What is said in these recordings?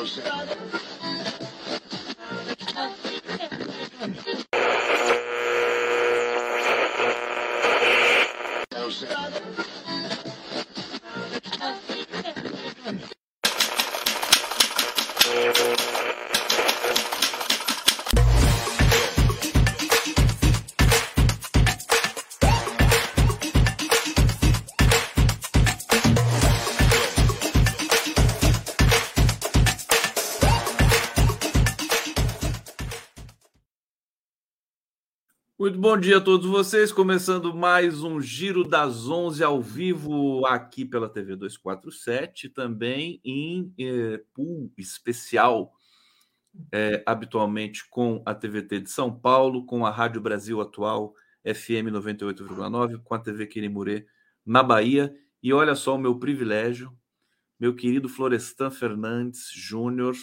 Muito bom dia a todos vocês, começando mais um Giro das 11 ao vivo aqui pela TV 247, também em eh, pool especial, eh, habitualmente com a TVT de São Paulo, com a Rádio Brasil Atual FM 98,9, com a TV Quirimurê na Bahia. E olha só o meu privilégio, meu querido Florestan Fernandes Júnior,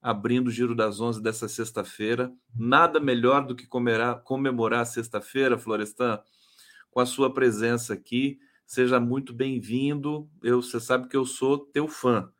abrindo o Giro das Onze dessa sexta-feira. Nada melhor do que comemorar, comemorar a sexta-feira, Florestan, com a sua presença aqui. Seja muito bem-vindo. Eu, você sabe que eu sou teu fã.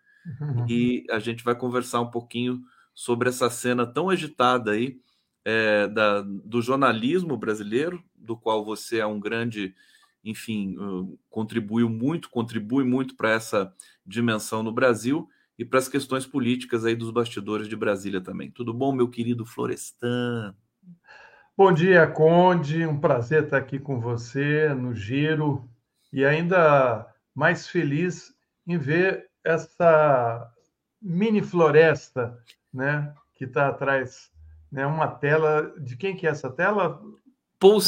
E a gente vai conversar um pouquinho sobre essa cena tão agitada aí é, da, do jornalismo brasileiro, do qual você é um grande, enfim, uh, contribuiu muito, contribui muito para essa dimensão no Brasil e para as questões políticas aí dos bastidores de Brasília também. Tudo bom, meu querido Florestan? Bom dia, Conde. Um prazer estar aqui com você no Giro e ainda mais feliz em ver essa mini floresta, né, que está atrás, né, uma tela de quem que é essa tela? Paul.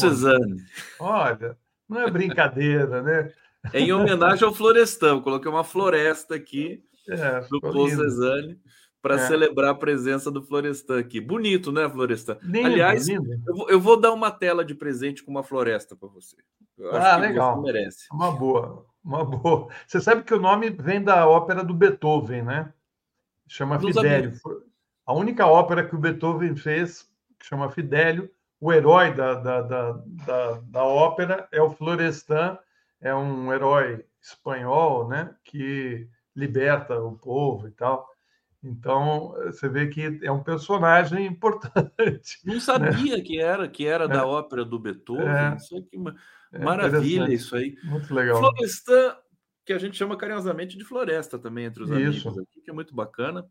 Olha, não é brincadeira, né? É em homenagem ao Florestan. Eu coloquei uma floresta aqui é, do Cezanne para é. celebrar a presença do Florestan aqui. Bonito, né, Florestan? Lindo, Aliás, lindo. Eu, vou, eu, vou, dar uma tela de presente com uma floresta para você. Eu ah, legal. merece. Uma boa, uma boa. Você sabe que o nome vem da ópera do Beethoven, né? Chama Dos Fidelio. Amigos. A única ópera que o Beethoven fez, que chama Fidelio, o herói da, da, da, da, da ópera é o Florestan, é um herói espanhol, né? Que liberta o povo e tal. Então, você vê que é um personagem importante. Não sabia né? que era, que era é. da ópera do Beethoven. É. Isso que é maravilha isso aí. Muito legal. Florestan, que a gente chama carinhosamente de floresta também entre os isso. amigos aqui, que é muito bacana.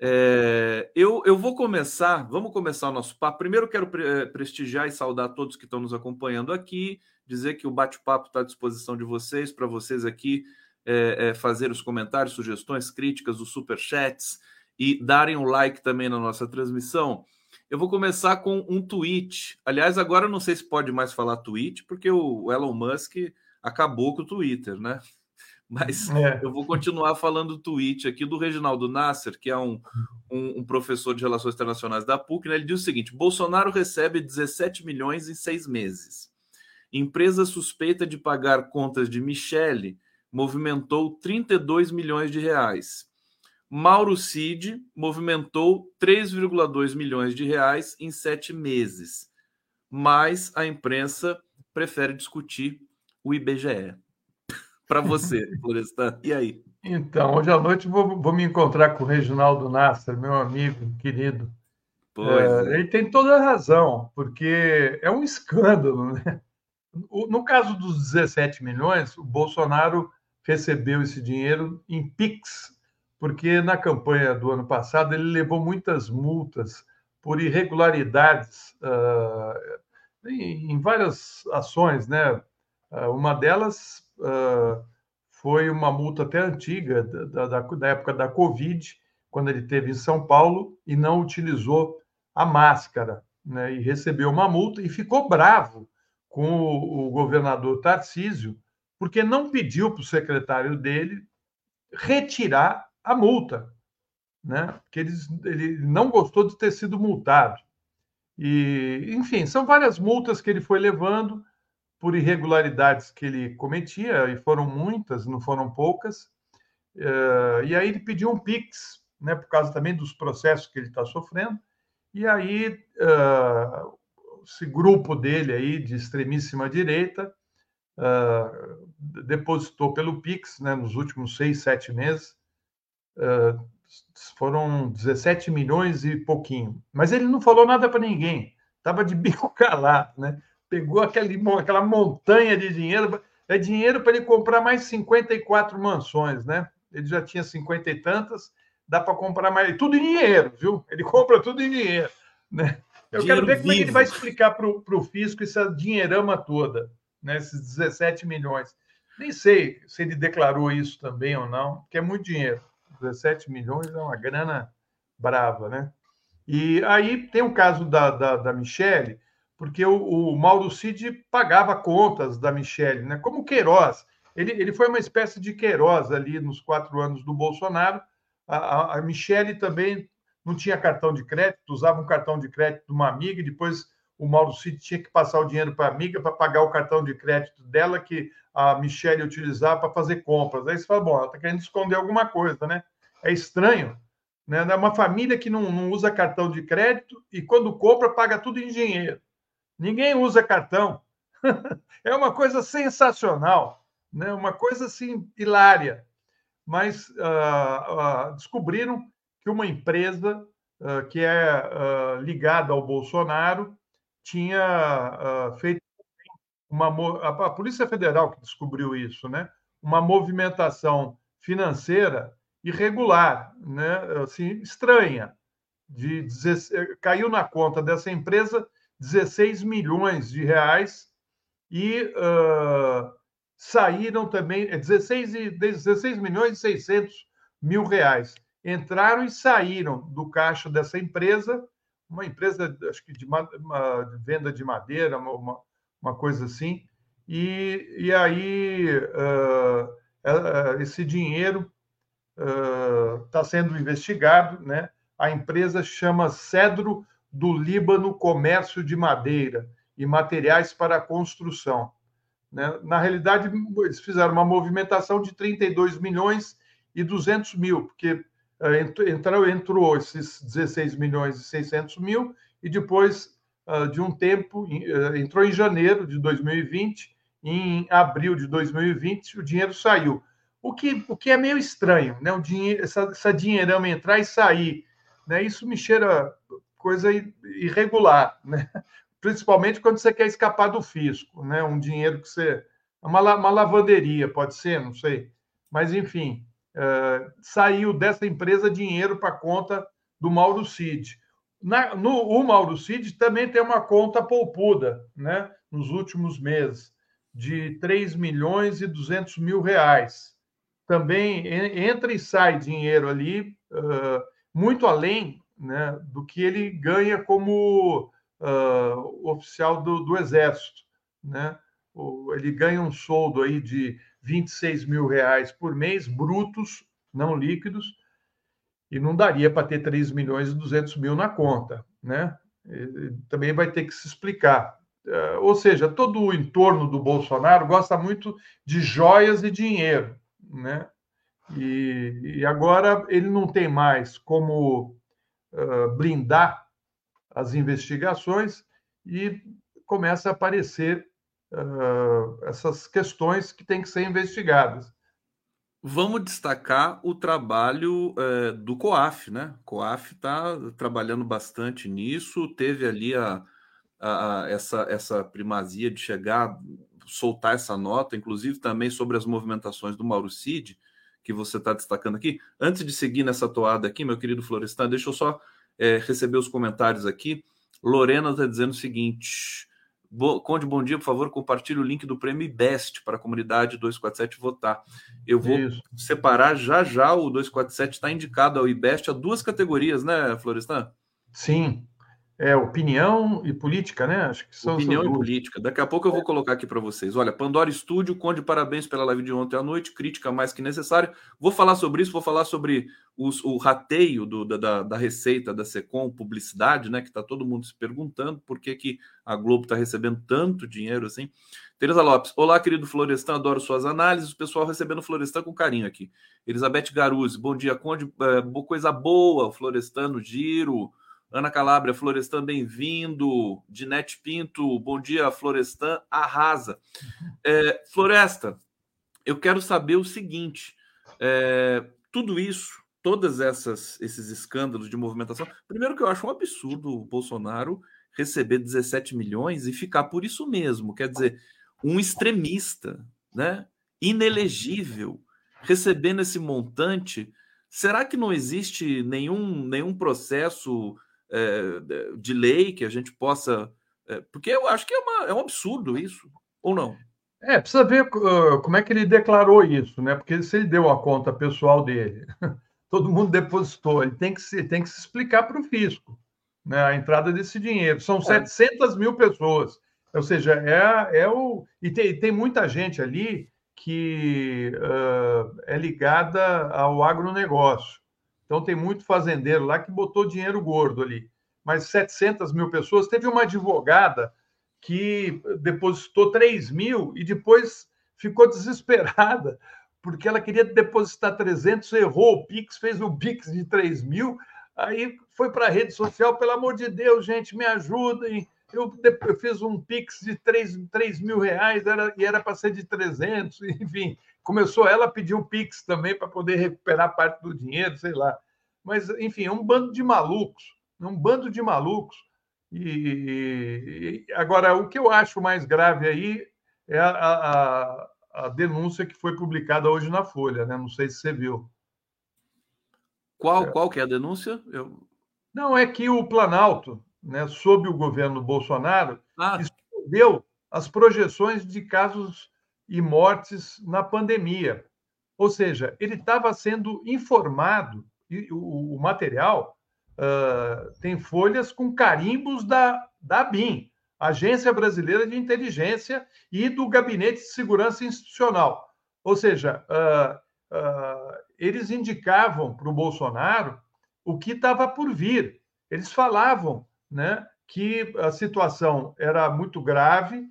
É, eu, eu vou começar, vamos começar o nosso papo. Primeiro, quero pre eh, prestigiar e saudar todos que estão nos acompanhando aqui, dizer que o bate-papo está à disposição de vocês, para vocês aqui é, é, fazer os comentários, sugestões, críticas, os superchats e darem um like também na nossa transmissão. Eu vou começar com um tweet. Aliás, agora eu não sei se pode mais falar tweet, porque o Elon Musk acabou com o Twitter, né? Mas é. eu vou continuar falando tweet aqui do Reginaldo Nasser, que é um, um, um, professor de relações internacionais da PUC. Né? Ele diz o seguinte: Bolsonaro recebe 17 milhões em seis meses. Empresa suspeita de pagar contas de Michele movimentou 32 milhões de reais. Mauro Cid movimentou 3,2 milhões de reais em sete meses. Mas a imprensa prefere discutir o IBGE. Para você, Florestan, e aí? Então, hoje à noite vou, vou me encontrar com o Reginaldo Nasser, meu amigo querido. É, é. Ele tem toda a razão, porque é um escândalo. Né? No caso dos 17 milhões, o Bolsonaro recebeu esse dinheiro em PIX, porque na campanha do ano passado ele levou muitas multas por irregularidades uh, em, em, várias ações, né? Uh, uma delas uh, foi uma multa até antiga, da, da, da, época da Covid, quando ele teve em São Paulo e não utilizou a máscara, né? E recebeu uma multa e ficou bravo com o, o governador Tarcísio, porque não pediu para o secretário dele retirar a multa, né? Porque ele, não gostou de ter sido multado. E, enfim, são várias multas que ele foi levando por irregularidades que ele cometia, e foram muitas, não foram poucas. Uh, e aí ele pediu um PIX, né, por causa também dos processos que ele está sofrendo. E aí uh, esse grupo dele aí de extremíssima direita uh, depositou pelo Pix, né, nos últimos seis, sete meses, uh, foram 17 milhões e pouquinho. Mas ele não falou nada para ninguém, estava de bico calado, né? Pegou aquele, aquela montanha de dinheiro, é dinheiro para ele comprar mais 54 mansões, né? Ele já tinha 50 e tantas, dá para comprar mais. Tudo em dinheiro, viu? Ele compra tudo em dinheiro, né? Eu dinheiro quero ver vivo. como é que ele vai explicar para o fisco essa dinheirama toda, né? esses 17 milhões. Nem sei se ele declarou isso também ou não, porque é muito dinheiro. 17 milhões é uma grana brava, né? E aí tem o caso da, da, da Michelle, porque o, o, Mauro Cid pagava contas da Michelle, né? Como Queiroz. Ele, ele foi uma espécie de Queiroz ali nos quatro anos do Bolsonaro. A, a, a Michelle também não tinha cartão de crédito, usava um cartão de crédito de uma amiga, e depois o Mauro Cid tinha que passar o dinheiro para a amiga para pagar o cartão de crédito dela, que a Michelle utilizava para fazer compras. Aí você fala, bom, ela está querendo esconder alguma coisa, né? É estranho. Né? É uma família que não, não usa cartão de crédito e quando compra, paga tudo em dinheiro. Ninguém usa cartão. é uma coisa sensacional, né? uma coisa assim, hilária. Mas uh, uh, descobriram que uma empresa uh, que é ligada ao Bolsonaro tinha feito uma a Polícia Federal que descobriu isso, né? Uma movimentação financeira irregular, né? Assim, estranha. De 16, caiu na conta dessa empresa 16 milhões de reais e uh, saíram também 16, e, 16 milhões e 600 mil reais. Entraram e saíram do caixa dessa empresa, uma empresa, acho que de, uma, de venda de madeira, uma, uma coisa assim. E, e aí uh, esse dinheiro está uh, sendo investigado, né? A empresa chama Cedro do Líbano Comércio de Madeira e Materiais para Construção. Né? Na realidade, eles fizeram uma movimentação de 32 milhões e 200 mil, porque entrou, entrou esses 16 milhões e 600 mil e depois ah, de um tempo, eh, entrou em janeiro de 2020, em abril de 2020 o dinheiro saiu. O que, o que é meio estranho, né? O dinheiro, essa, essa dinheirama entrar e sair, né? Isso me cheira coisa irregular, né? Principalmente quando você quer escapar do fisco, né? Um dinheiro que você uma, uma lavanderia, pode ser, não sei. Mas, enfim, uh, saiu dessa empresa dinheiro para conta do Mauro Cid. Na, no, o Mauro Cid também tem uma conta poupuda, né? Nos últimos meses, de 3 milhões e 200 mil reais. Também entra e sai dinheiro ali, uh, muito além né, do que ele ganha como uh, oficial do, do, Exército. Né? Ele ganha um soldo aí de 26 mil reais por mês, brutos, não líquidos, e não daria para ter 3 milhões e 200 mil na conta, né? também vai ter que se explicar. É, ou seja, todo o entorno do Bolsonaro gosta muito de joias e dinheiro, né? E, e agora ele não tem mais como uh, blindar as investigações e começa a aparecer essas questões que têm que ser investigadas. Vamos destacar o trabalho é, do COAF, né? COAF está trabalhando bastante nisso, teve ali a, a, a, essa, essa primazia de chegar, soltar essa nota, inclusive também sobre as movimentações do Mauro Cid, que você está destacando aqui. Antes de seguir nessa toada aqui, meu querido Florestan, deixa eu só é, receber os comentários aqui. Lorena está dizendo o seguinte: Bo, Conde, bom dia, por favor, compartilhe o link do prêmio Best para a comunidade 247 votar. Eu vou Isso. separar já já, o 247 está indicado ao IBEST a duas categorias, né, Florestan? Sim, é, opinião e política, né? Acho que são Opinião e política. Daqui a pouco eu vou colocar aqui para vocês. Olha, Pandora Estúdio, Conde, parabéns pela live de ontem à noite. Crítica mais que necessária. Vou falar sobre isso, vou falar sobre os, o rateio do, da, da receita da Secom, publicidade, né? Que está todo mundo se perguntando por que, que a Globo está recebendo tanto dinheiro assim. Tereza Lopes, olá, querido Florestan, adoro suas análises. O pessoal recebendo Florestan com carinho aqui. Elizabeth Garuzzi, bom dia, Conde, é, coisa boa, Florestan no giro. Ana Calabria, Florestan, bem-vindo. Dinete Pinto, bom dia, Florestan, arrasa. É, Floresta, eu quero saber o seguinte: é, tudo isso, todas essas esses escândalos de movimentação. Primeiro que eu acho um absurdo o Bolsonaro receber 17 milhões e ficar por isso mesmo, quer dizer, um extremista, né, inelegível, recebendo esse montante, será que não existe nenhum nenhum processo é, de lei que a gente possa é, porque eu acho que é, uma, é um absurdo isso, ou não? É, precisa ver uh, como é que ele declarou isso, né? Porque se ele deu a conta pessoal dele, todo mundo depositou, ele tem que se, tem que se explicar para o fisco né, a entrada desse dinheiro. São é. 700 mil pessoas, ou seja, é, é o. E tem, tem muita gente ali que uh, é ligada ao agronegócio. Então, tem muito fazendeiro lá que botou dinheiro gordo ali mas 700 mil pessoas. Teve uma advogada que depositou 3 mil e depois ficou desesperada, porque ela queria depositar 300, errou o Pix, fez um Pix de 3 mil, aí foi para a rede social, pelo amor de Deus, gente, me ajudem. Eu, eu fiz um Pix de 3, 3 mil reais era, e era para ser de 300, enfim. Começou ela a pedir um Pix também para poder recuperar parte do dinheiro, sei lá. Mas, enfim, é um bando de malucos um bando de malucos. E, e, agora, o que eu acho mais grave aí é a, a, a, denúncia que foi publicada hoje na Folha, né? Não sei se você viu. Qual, é. qual que é a denúncia? Eu... Não, é que o Planalto, né, sob o governo Bolsonaro, ah. escondeu as projeções de casos e mortes na pandemia. Ou seja, ele estava sendo informado, e o, o material uh, tem folhas com carimbos da, da BIM, Agência Brasileira de Inteligência, e do Gabinete de Segurança Institucional. Ou seja, uh, uh, eles indicavam para o Bolsonaro o que estava por vir. Eles falavam né, que a situação era muito grave,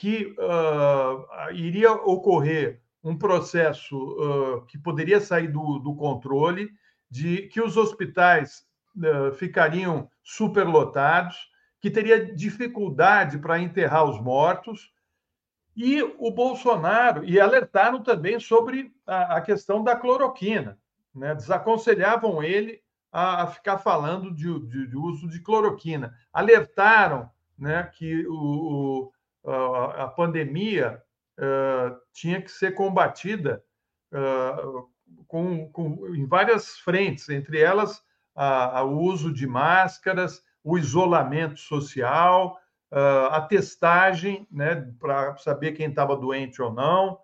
que uh, iria ocorrer um processo uh, que poderia sair do, do, controle, de que os hospitais eh, ficariam superlotados, que teria dificuldade para enterrar os mortos. E o Bolsonaro, e alertaram também sobre a, a questão da cloroquina, né? desaconselhavam ele a, a ficar falando de, de, de, uso de cloroquina. Alertaram né, que o, o a, a, pandemia tinha que ser combatida com, com, em várias frentes, entre elas a, o uso de máscaras, o isolamento social, a testagem, né, para saber quem estava doente ou não,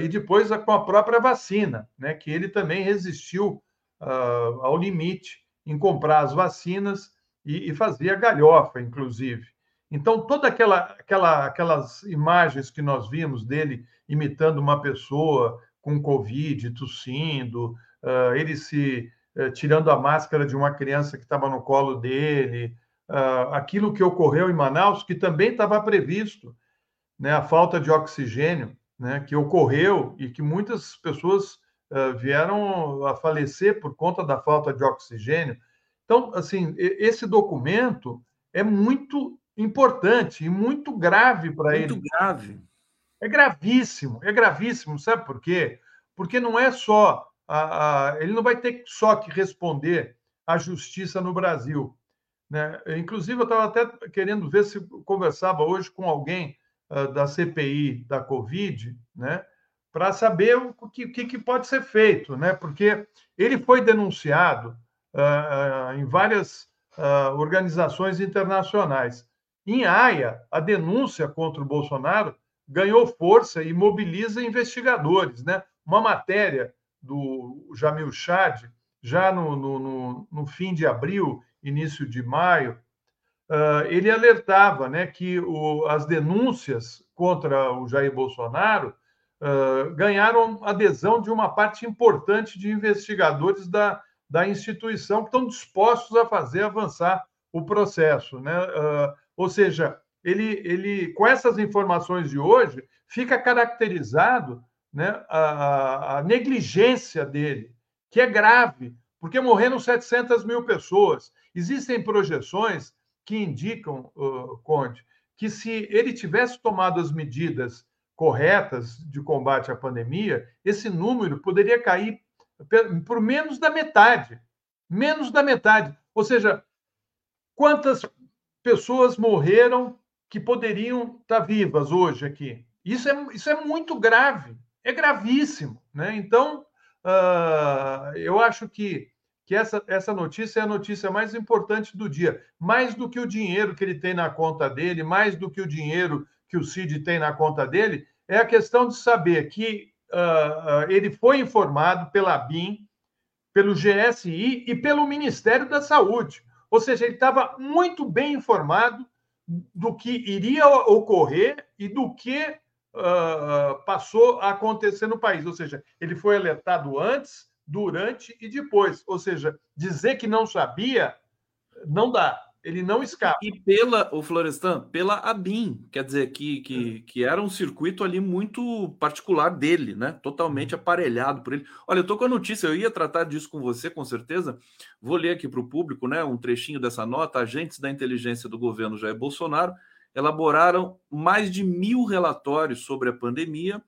e depois com a própria vacina, né, que ele também resistiu ao limite em comprar as vacinas e, e fazia galhofa, inclusive. Então, toda aquela, aquela, aquelas imagens que nós vimos dele imitando uma pessoa com Covid, tossindo, uh, ele se eh, tirando a máscara de uma criança que estava no colo dele, uh, aquilo que ocorreu em Manaus, que também estava previsto, né, a falta de oxigênio, né, que ocorreu e que muitas pessoas uh, vieram a falecer por conta da falta de oxigênio. Então, assim, esse documento é muito importante e muito grave para ele. Muito grave. É gravíssimo, é gravíssimo, sabe por quê? Porque não é só a, a, ele não vai ter só que responder à justiça no Brasil. Né? Inclusive, eu estava até querendo ver se conversava hoje com alguém uh, da CPI da Covid, né? para saber o que, que, pode ser feito, né? porque ele foi denunciado uh, uh, em várias organizações internacionais. Em Haia, a denúncia contra o Bolsonaro ganhou força e mobiliza investigadores. Né? Uma matéria do Jamil Chad, já no, no, no, fim de abril, início de maio, uh, ele alertava né, que o, as denúncias contra o Jair Bolsonaro uh, ganharam adesão de uma parte importante de investigadores da, da instituição que estão dispostos a fazer avançar o processo. Né? Uh, ou seja, ele, ele, com essas informações de hoje, fica caracterizado né, a, a, negligência dele, que é grave, porque morreram 700 mil pessoas. Existem projeções que indicam, uh, Conde, que se ele tivesse tomado as medidas corretas de combate à pandemia, esse número poderia cair por menos da metade. Menos da metade. Ou seja, quantas pessoas morreram que poderiam estar vivas hoje aqui? Isso é, isso é muito grave, é gravíssimo. Né? Então, uh, eu acho que, que essa, essa notícia é a notícia mais importante do dia. Mais do que o dinheiro que ele tem na conta dele, mais do que o dinheiro que o Cid tem na conta dele, é a questão de saber que uh, ele foi informado pela BIM, pelo GSI e pelo Ministério da Saúde. Ou seja, ele estava muito bem informado do que iria ocorrer e do que uh, passou a acontecer no país. Ou seja, ele foi alertado antes, durante e depois. Ou seja, dizer que não sabia não dá. Ele não escapa. E pela, o Florestan, pela ABIN, quer dizer, que, que, que era um circuito ali muito particular dele, né? Totalmente aparelhado por ele. Olha, eu tô com a notícia, eu ia tratar disso com você, com certeza. Vou ler aqui para o público, né? Um trechinho dessa nota. Agentes da inteligência do governo Jair Bolsonaro elaboraram mais de mil relatórios sobre a pandemia,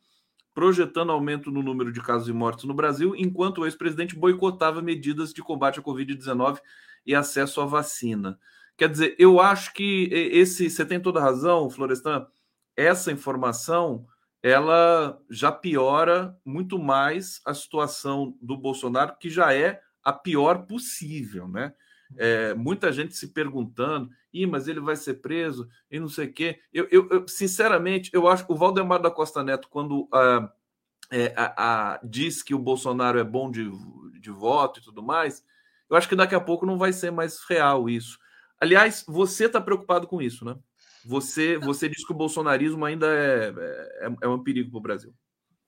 projetando aumento no número de casos e mortes no Brasil, enquanto o ex-presidente boicotava medidas de combate à Covid-19 e acesso à vacina. Quer dizer, eu acho que esse, você tem toda razão, Florestan, essa informação ela já piora muito mais a situação do Bolsonaro, que já é a pior possível, né? É, muita gente se perguntando, Ih, mas ele vai ser preso e não sei o quê. Eu, eu, eu, sinceramente, eu acho que o Valdemar da Costa Neto, quando ah, é, a, a, diz que o Bolsonaro é bom de, de voto e tudo mais, eu acho que daqui a pouco não vai ser mais real isso. Aliás, você está preocupado com isso, né? Você, você diz que o bolsonarismo ainda é, é, é um perigo para o Brasil.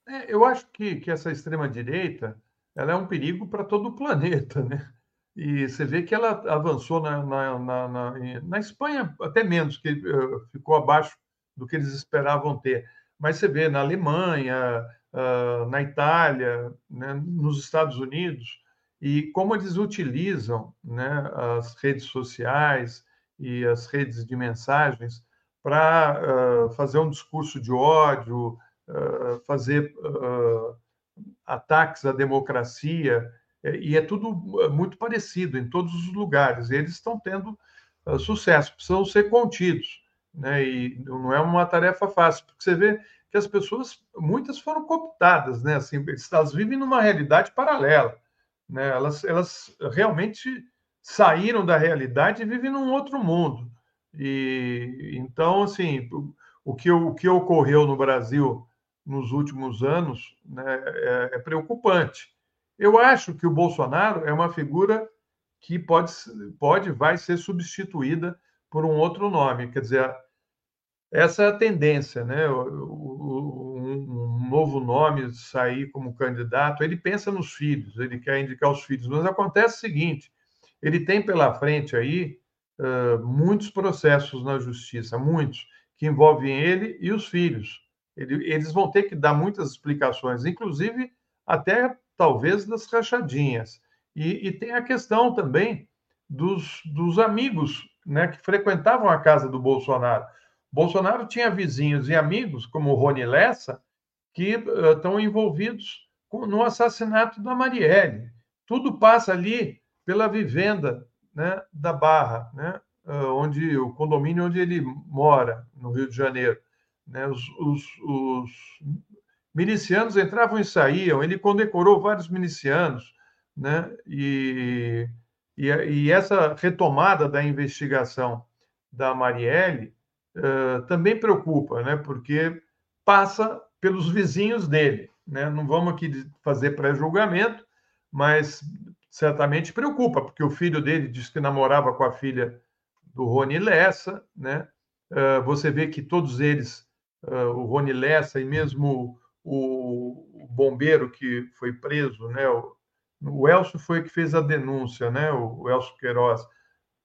É, eu acho que, que essa extrema-direita ela é um perigo para todo o planeta, né? E você vê que ela avançou na, na, na, na, na Espanha até menos, que uh, ficou abaixo do que eles esperavam ter. Mas você vê na Alemanha, uh, na Itália, né, nos Estados Unidos, e como eles utilizam né, as redes sociais e as redes de mensagens para uh, fazer um discurso de ódio, uh, fazer uh, ataques à democracia, e é tudo muito parecido em todos os lugares. Eles estão tendo sucesso, precisam ser contidos, né? e não é uma tarefa fácil, porque você vê que as pessoas, muitas foram cooptadas, né? assim, elas vivem numa realidade paralela né? Elas, elas realmente saíram da realidade e vivem num outro mundo. E então, assim, o que, o que ocorreu no Brasil nos últimos anos né, é, é preocupante. Eu acho que o Bolsonaro é uma figura que pode, pode vai ser substituída por um outro nome. Quer dizer, essa é a tendência, né? O, um, novo nome sair como candidato, ele pensa nos filhos, ele quer indicar os filhos. Mas acontece o seguinte: ele tem pela frente aí uh, muitos processos na justiça, muitos, que envolvem ele e os filhos. Ele, eles vão ter que dar muitas explicações, inclusive até talvez das rachadinhas. E, e tem a questão também dos, dos amigos né, que frequentavam a casa do Bolsonaro. Bolsonaro tinha vizinhos e amigos, como o Rony Lessa, que estão envolvidos com, no assassinato da Marielle. Tudo passa ali pela vivenda né, da Barra, né, uh, onde o condomínio onde ele mora, no Rio de Janeiro. Né, os, os, os milicianos entravam e saíam, ele condecorou vários milicianos, né, e, e, e essa retomada da investigação da Marielle uh, também preocupa, né? porque passa pelos vizinhos dele. Né? Não vamos aqui fazer pré-julgamento, mas certamente preocupa, porque o filho dele disse que namorava com a filha do Rony Lessa, né? Uh, você vê que todos eles, uh, o Rony Lessa e mesmo o, o, bombeiro que foi preso, né? O, o Elcio foi que fez a denúncia, né? O, o Elcio Queiroz.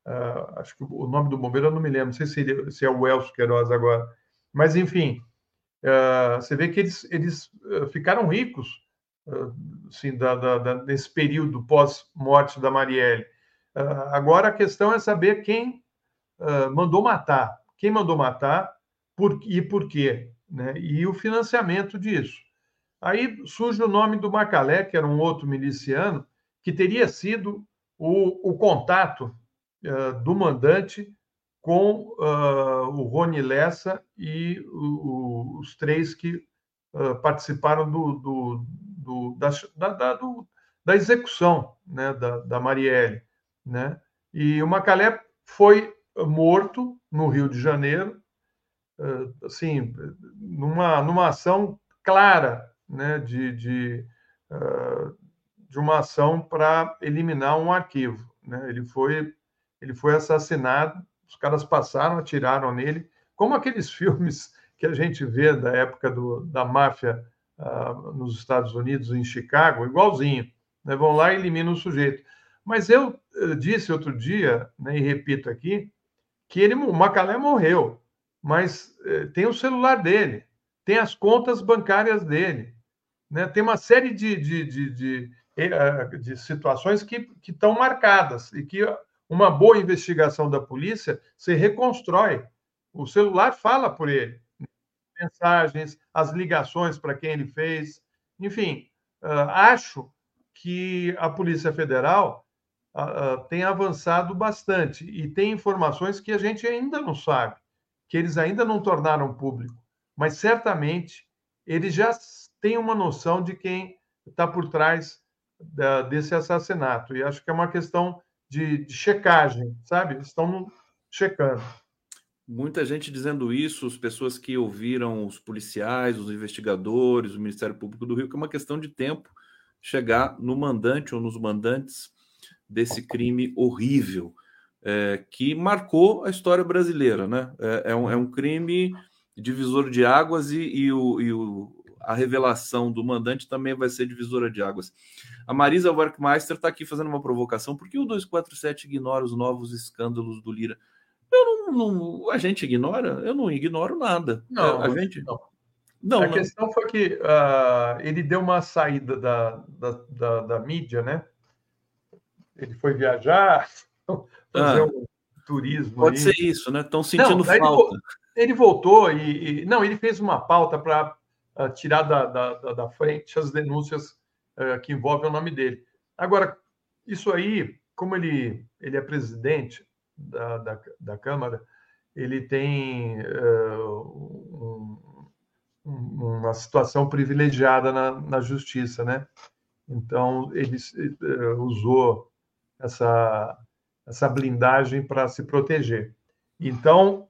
Uh, acho que o nome do bombeiro eu não me lembro, não sei se, ele, se é o Elcio Queiroz agora. Mas, enfim, uh, você vê que eles, eles ah, ficaram ricos assim, da, da, da, nesse período pós-morte da Marielle. agora a questão é saber quem mandou matar, quem mandou matar por, e por quê, né? e o financiamento disso. Aí surge o nome do Macalé, que era um outro miliciano, que teria sido o, o contato do mandante com uh, o Rony Lessa e o, o, os três que uh, participaram do, do, do, da, da, do, da, execução né, da, da Marielle. Né? E o Macalé foi morto no Rio de Janeiro, assim, numa, numa ação clara né, de, de, de uma ação para eliminar um arquivo. Né? Ele, foi, ele foi assassinado, os caras passaram, atiraram nele, como aqueles filmes que a gente vê da época do, da máfia uh, nos Estados Unidos, em Chicago, igualzinho. Né? Vão lá e eliminam o sujeito. Mas eu uh, disse outro dia, né, e repito aqui, que ele, o Macalé morreu, mas uh, tem o celular dele, tem as contas bancárias dele, né? tem uma série de, de, de, de eh, de situações que estão marcadas e que uma boa investigação da polícia se reconstrói. O celular fala por ele, mensagens, as ligações para quem ele fez, enfim, uh, acho que a Polícia Federal uh, uh, tem avançado bastante e tem informações que a gente ainda não sabe, que eles ainda não tornaram público, mas certamente eles já têm uma noção de quem está por trás desse assassinato. E acho que é uma questão de, de checagem, sabe? Estão checando. Muita gente dizendo isso, as pessoas que ouviram os policiais, os investigadores, o Ministério Público do Rio, que é uma questão de tempo chegar no mandante ou nos mandantes desse crime horrível é, que marcou a história brasileira, né? É, é, um, é um, crime divisor de águas e, e, o, e o, a revelação do mandante também vai ser divisora de águas. A Marisa Werkmeister está aqui fazendo uma provocação. Por que o 247 ignora os novos escândalos do Lira? Eu não, não a gente ignora? Eu não ignoro nada. Não, a gente não. não a não. questão foi que uh, ele deu uma saída da, da, da, da, mídia, né? Ele foi viajar, fazer ah, um turismo. Pode aí. ser isso, né? Estão sentindo falta. Ele, ele voltou e, e, Não, ele fez uma pauta para uh, tirar da, da, da, frente as denúncias uh, que envolvem o nome dele. Agora, isso aí, como ele, ele é presidente da, da, da Câmara, ele tem uh, um, uma situação privilegiada na, na justiça, né? Então, ele usou essa, essa blindagem para se proteger. Então,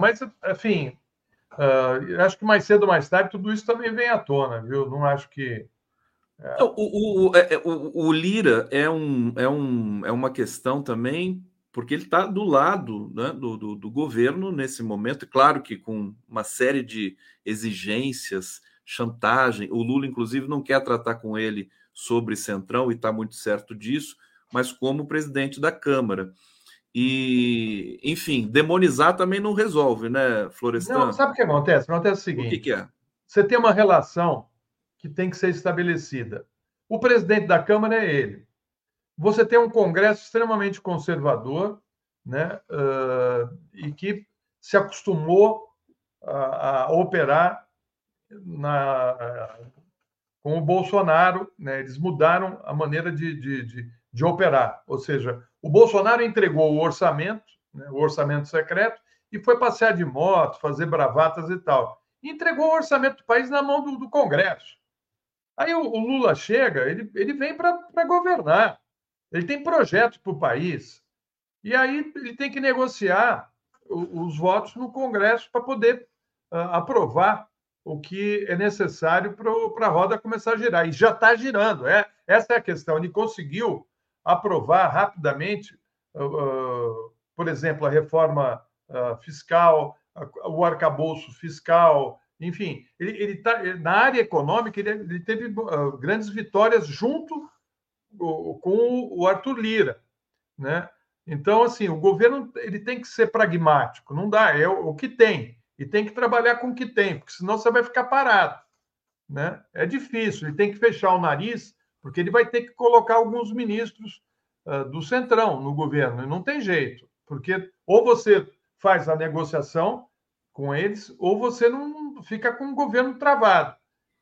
mas, enfim, Uh, acho que mais cedo ou mais tarde tudo isso também vem à tona, viu? Não acho que. É... O, o, é, é, o, o, Lira é, um, é, um, é uma questão também, porque ele está do lado né, do, do, do, governo nesse momento, claro que com uma série de exigências, chantagem. O Lula, inclusive, não quer tratar com ele sobre Centrão e está muito certo disso, mas como presidente da Câmara. E, enfim, demonizar também não resolve, né, Florestan? Não, sabe o que acontece? Acontece o seguinte: o que, que é? Você tem uma relação que tem que ser estabelecida. O presidente da Câmara é ele. Você tem um Congresso extremamente conservador, né, uh, e que se acostumou a, a operar na, com o Bolsonaro, né, eles mudaram a maneira de, de, de, de operar, ou seja, o Bolsonaro entregou o orçamento, né, o orçamento secreto, e foi passear de moto, fazer bravatas e tal. Entregou o orçamento do país na mão do, do Congresso. Aí o, o, Lula chega, ele, ele vem para governar. Ele tem projetos para o país. E aí ele tem que negociar os, os votos no Congresso para poder uh, aprovar o que é necessário para a roda começar a girar. E já está girando. É, essa é a questão. Ele conseguiu aprovar rapidamente, uh, uh, por exemplo, a reforma uh, fiscal, o arcabouço fiscal, enfim, ele, ele tá, na área econômica ele, ele teve grandes vitórias junto com o Arthur Lira, né? Então, assim, o governo ele tem que ser pragmático, não dá, é o, o que tem, e tem que trabalhar com o que tem, porque senão você vai ficar parado, né? É difícil, ele tem que fechar o nariz porque ele vai ter que colocar alguns ministros uh, do Centrão no governo, e não tem jeito, porque ou você faz a negociação com eles, ou você não fica com o governo travado.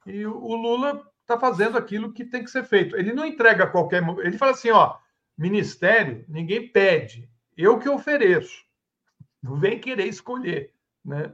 E o Lula está fazendo aquilo que tem que ser feito. Ele não entrega qualquer. Ele fala assim: ó, ministério, ninguém pede, eu que ofereço. Não vem querer escolher, né?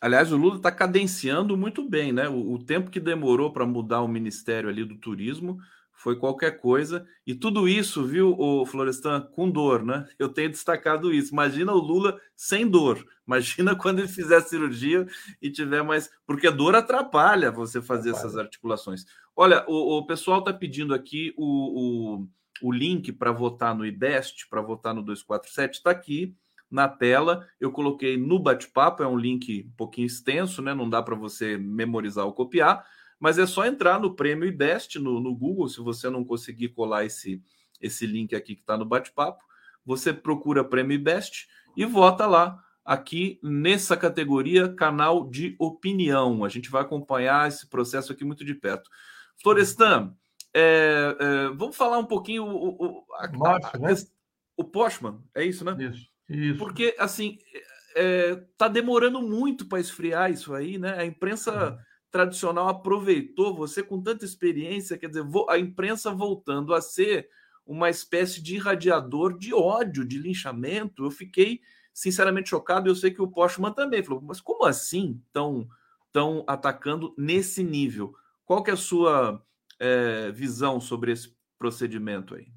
Aliás, o Lula está cadenciando muito bem, né? O, o tempo que demorou para mudar o ministério ali do turismo foi qualquer coisa. E tudo isso, viu, o Florestan, com dor, né? Eu tenho destacado isso. Imagina o Lula sem dor. Imagina quando ele fizer cirurgia e tiver mais. Porque dor atrapalha você fazer atrapalha. essas articulações. Olha, o, o pessoal está pedindo aqui o, o, o link para votar no IBEST, para votar no 247, está aqui na tela. Eu coloquei no bate-papo, é um link um pouquinho extenso, né? Não dá para você memorizar ou copiar, mas é só entrar no Prêmio IBEST no, no Google, se você não conseguir colar esse, esse link aqui que está no bate-papo. Você procura Prêmio IBEST e vota lá, aqui nessa categoria, canal de opinião. A gente vai acompanhar esse processo aqui muito de perto. Florestan, é, é, vamos falar um pouquinho o, o, a, Nossa, a, a, né? o Postman, é isso, né? Isso. Isso. Porque, assim, é, tá demorando muito para esfriar isso aí, né? A imprensa uhum. tradicional aproveitou você com tanta experiência, quer dizer, a imprensa voltando a ser uma espécie de irradiador de ódio, de linchamento. Eu fiquei sinceramente chocado. Eu sei que o Postman também falou, mas como assim estão tão atacando nesse nível? Qual que é a sua é, visão sobre esse procedimento aí?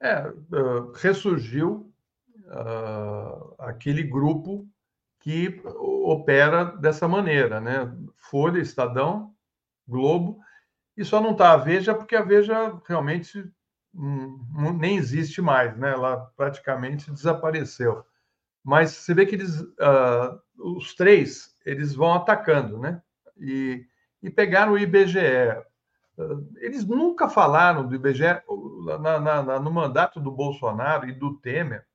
É, uh, ressurgiu uh, aquele grupo que opera dessa maneira, né? Folha, Estadão, Globo, e só não está a Veja porque a Veja realmente hum, nem existe mais, né? Ela praticamente desapareceu. Mas você vê que eles, uh, os três, eles vão atacando, né? E, e pegaram o IBGE. Uh, eles nunca falaram do IBGE na, na, na, no mandato do Bolsonaro e do Temer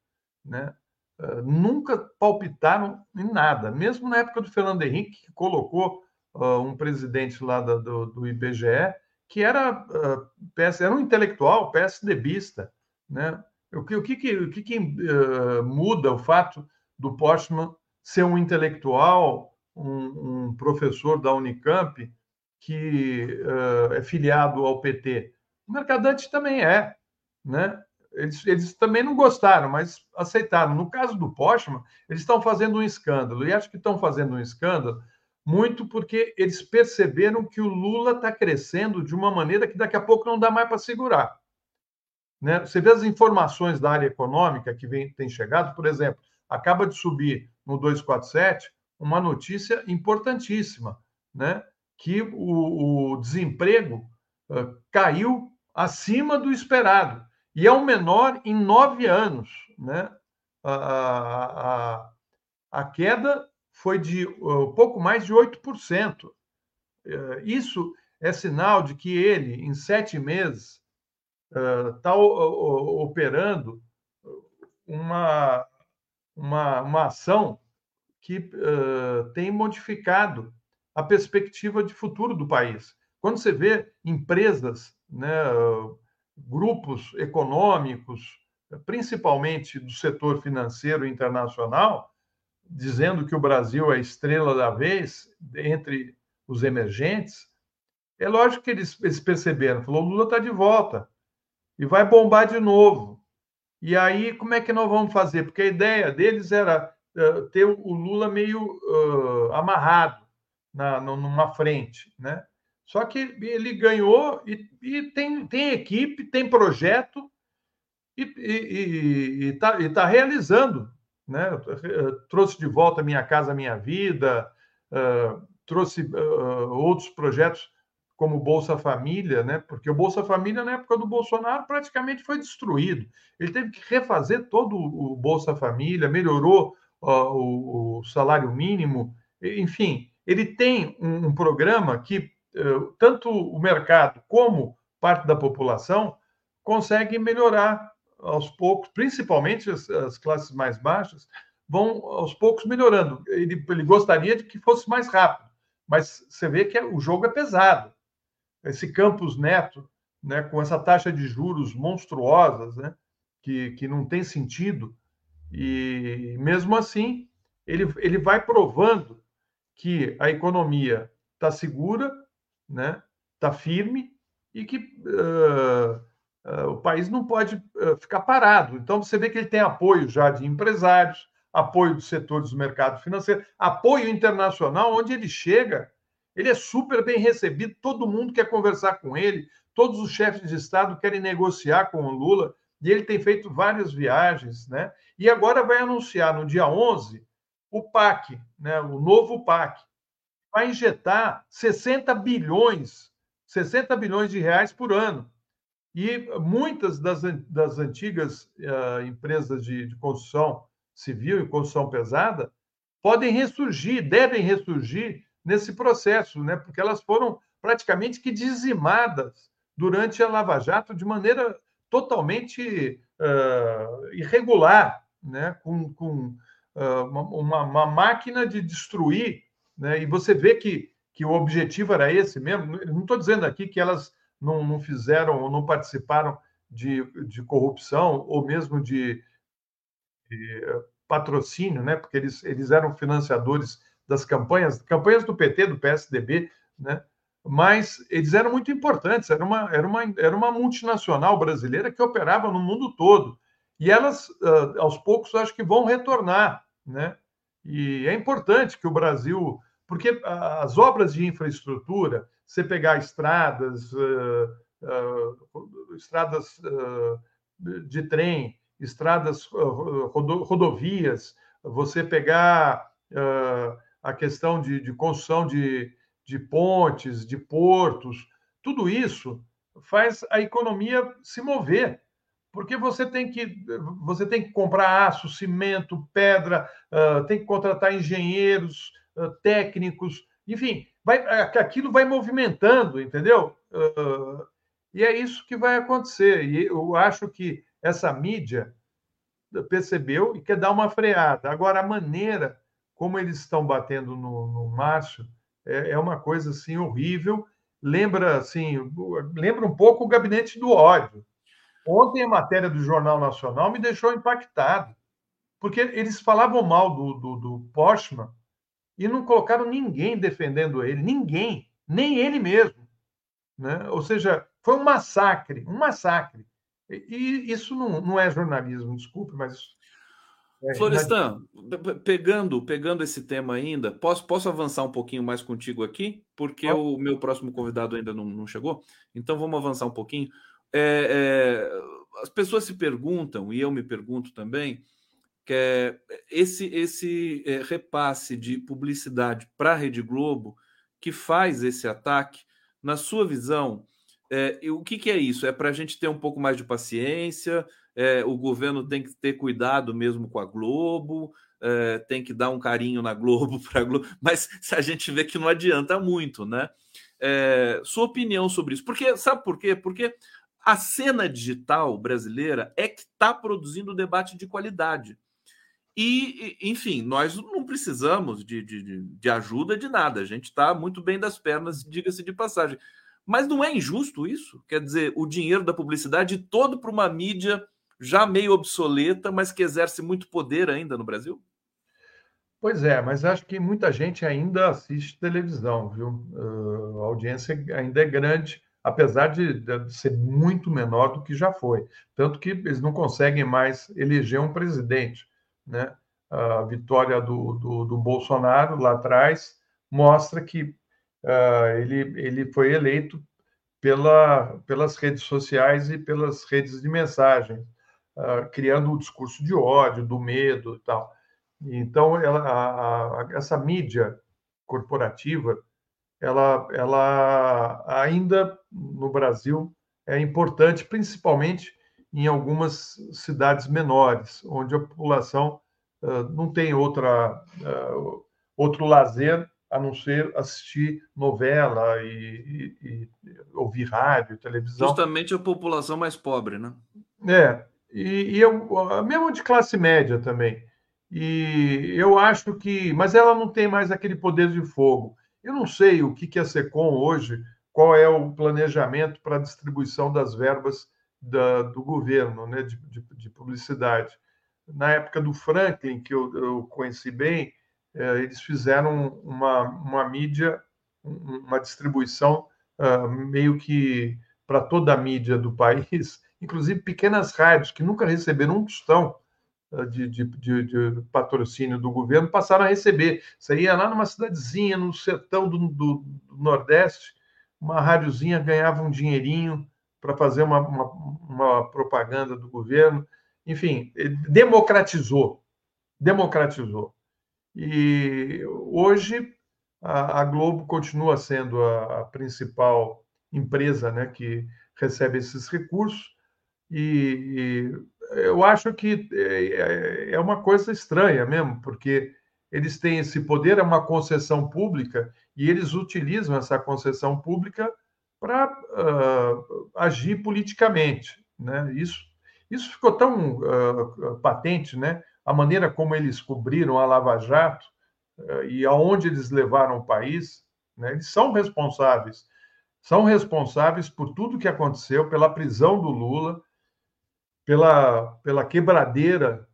né? Uh, nunca palpitaram em nada, mesmo na época do Fernando Henrique, que colocou uh, um presidente lá da, do, do, IBGE, que era, uh, PS, era um intelectual, PSDBista. Né? O que, o que, o que, que muda o fato do Postman ser um intelectual, um, um professor da Unicamp, que é filiado ao PT? O Mercadante também é. Né? Eles, eles também não gostaram, mas aceitaram. No caso do Postman, eles estão fazendo um escândalo, e acho que estão fazendo um escândalo muito porque eles perceberam que o Lula está crescendo de uma maneira que daqui a pouco não dá mais para segurar. Né? Você vê as informações da área econômica que vem, tem chegado, por exemplo, acaba de subir no 247 uma notícia importantíssima, né? que o, o desemprego uh, caiu acima do esperado e é o menor em nove anos. Né? A, a, a queda foi de uh, pouco mais de 8%. Uh, isso é sinal de que ele, em sete meses, está uh, operando uma, uma, uma ação que tem modificado a perspectiva de futuro do país. Quando você vê empresas, né, grupos econômicos, principalmente do setor financeiro internacional, dizendo que o Brasil é a estrela da vez entre os emergentes, é lógico que eles, eles perceberam, falou, Lula está de volta e vai bombar de novo. E aí, como é que nós vamos fazer? Porque a ideia deles era uh, ter o Lula meio uh, amarrado na, numa frente, né? Só que ele ganhou e, e tem, tem equipe, tem projeto e está tá realizando. Né? Trouxe de volta Minha Casa Minha Vida, uh, trouxe uh, outros projetos como Bolsa Família, né? porque o Bolsa Família, na época do Bolsonaro, praticamente foi destruído. Ele teve que refazer todo o Bolsa Família, melhorou uh, o, o, salário mínimo, enfim, ele tem um, um programa que tanto o mercado como parte da população conseguem melhorar aos poucos, principalmente as, as classes mais baixas, vão aos poucos melhorando. Ele, ele, gostaria de que fosse mais rápido, mas você vê que é, o jogo é pesado. Esse Campos Neto, né, com essa taxa de juros monstruosas, né, que, que não tem sentido, e mesmo assim ele, ele vai provando que a economia está segura, né? Está firme e que uh, uh, o país não pode uh, ficar parado. Então você vê que ele tem apoio já de empresários, apoio dos setores do mercado financeiro, apoio internacional, onde ele chega, ele é super bem recebido, todo mundo quer conversar com ele, todos os chefes de Estado querem negociar com o Lula, e ele tem feito várias viagens, né? E agora vai anunciar no dia 11 o PAC, né? o novo PAC, vai injetar 60 bilhões, 60 bilhões de reais por ano. E muitas das, das antigas uh, empresas de, de construção civil e construção pesada podem ressurgir, devem ressurgir nesse processo, né? porque elas foram praticamente que dizimadas durante a Lava Jato de maneira totalmente uh, irregular, né? com, com uh, uma, uma, máquina de destruir. Né? E você vê que, que o objetivo era esse mesmo. Não estou dizendo aqui que elas não, não fizeram ou não participaram de, de corrupção ou mesmo de, de patrocínio, né? porque eles, eles eram financiadores das campanhas, campanhas do PT, do PSDB, né? mas eles eram muito importantes. Era uma, era, uma, era uma multinacional brasileira que operava no mundo todo. E elas, uh, aos poucos, acho que vão retornar. Né? E é importante que o Brasil. Porque as obras de infraestrutura, você pegar estradas, uh, uh, estradas de trem, estradas, rodovias, você pegar a questão de, de construção de, de pontes, de portos, tudo isso faz a economia se mover, porque você tem que você tem que comprar aço, cimento, pedra, uh, tem que contratar engenheiros, técnicos, enfim, vai, aquilo vai movimentando, entendeu? E é isso que vai acontecer. E eu acho que essa mídia percebeu e quer dar uma freada. Agora, a maneira como eles estão batendo no, no Márcio é, é uma coisa assim horrível. Lembra assim, lembra um pouco o gabinete do ódio. Ontem a matéria do Jornal Nacional me deixou impactado, porque eles falavam mal do, do, do Postman e não colocaram ninguém defendendo ele, ninguém, nem ele mesmo. Né? Ou seja, foi um massacre, um massacre. E isso não, não é jornalismo, desculpe, mas é, Florestan, pegando, pegando esse tema ainda, posso, posso avançar um pouquinho mais contigo aqui? Porque o meu próximo convidado ainda não, não chegou. Então vamos avançar um pouquinho. É, é, as pessoas se perguntam, e eu me pergunto também, que é esse, esse é, repasse de publicidade para a Rede Globo que faz esse ataque, na sua visão, é, o que, que é isso? É para a gente ter um pouco mais de paciência? é, o governo tem que ter cuidado mesmo com a Globo, é, tem que dar um carinho na Globo para Globo, mas a gente vê que não adianta muito, né? É, sua opinião sobre isso? Porque sabe por quê? Porque a cena digital brasileira é que está produzindo debate de qualidade. E, enfim, nós não precisamos de, de, de ajuda de nada. A gente está muito bem das pernas, diga-se de passagem. Mas não é injusto isso? Quer dizer, o dinheiro da publicidade todo para uma mídia já meio obsoleta, mas que exerce muito poder ainda no Brasil? Pois é, mas acho que muita gente ainda assiste televisão, viu? Uh, a audiência ainda é grande, apesar de, de, ser muito menor do que já foi. Tanto que eles não conseguem mais eleger um presidente. Né? A vitória do, do, do Bolsonaro lá atrás mostra que uh, ele, ele foi eleito pela, pelas redes sociais e pelas redes de mensagem uh, criando um discurso de ódio, do medo e tal. Então, ela, a, a, essa mídia corporativa, ela, ela ainda no Brasil é importante, principalmente em algumas cidades menores, onde a população uh, não tem outra, uh, outro lazer a não ser assistir novela e, e, e, ouvir rádio, televisão. Justamente a população mais pobre, né? É, e, e eu, mesmo de classe média também. E eu acho que. Mas ela não tem mais aquele poder de fogo. Eu não sei o que é a SECOM hoje, qual é o planejamento para a distribuição das verbas da, do governo, né, de, de, de, publicidade. Na época do Franklin, que eu, eu conheci bem, é, eles fizeram uma, uma mídia, uma distribuição uh, meio que para toda a mídia do país, inclusive pequenas rádios que nunca receberam um tostão uh, de, de, de, patrocínio do governo, passaram a receber. Você ia lá numa cidadezinha, no sertão do, do, do Nordeste, uma rádiozinha ganhava um dinheirinho para fazer uma, uma, uma propaganda do governo. Enfim, democratizou. Democratizou. E hoje a, a Globo continua sendo a, a, principal empresa né, que recebe esses recursos, e, e eu acho que é, é, é uma coisa estranha mesmo, porque eles têm esse poder, é uma concessão pública, e eles utilizam essa concessão pública para uh, agir politicamente. Né? Isso, isso ficou tão uh, patente, né? a maneira como eles cobriram a Lava Jato, eh, e aonde eles levaram o país, né, eles são responsáveis. São responsáveis por tudo que aconteceu, pela prisão do Lula, pela, pela quebradeira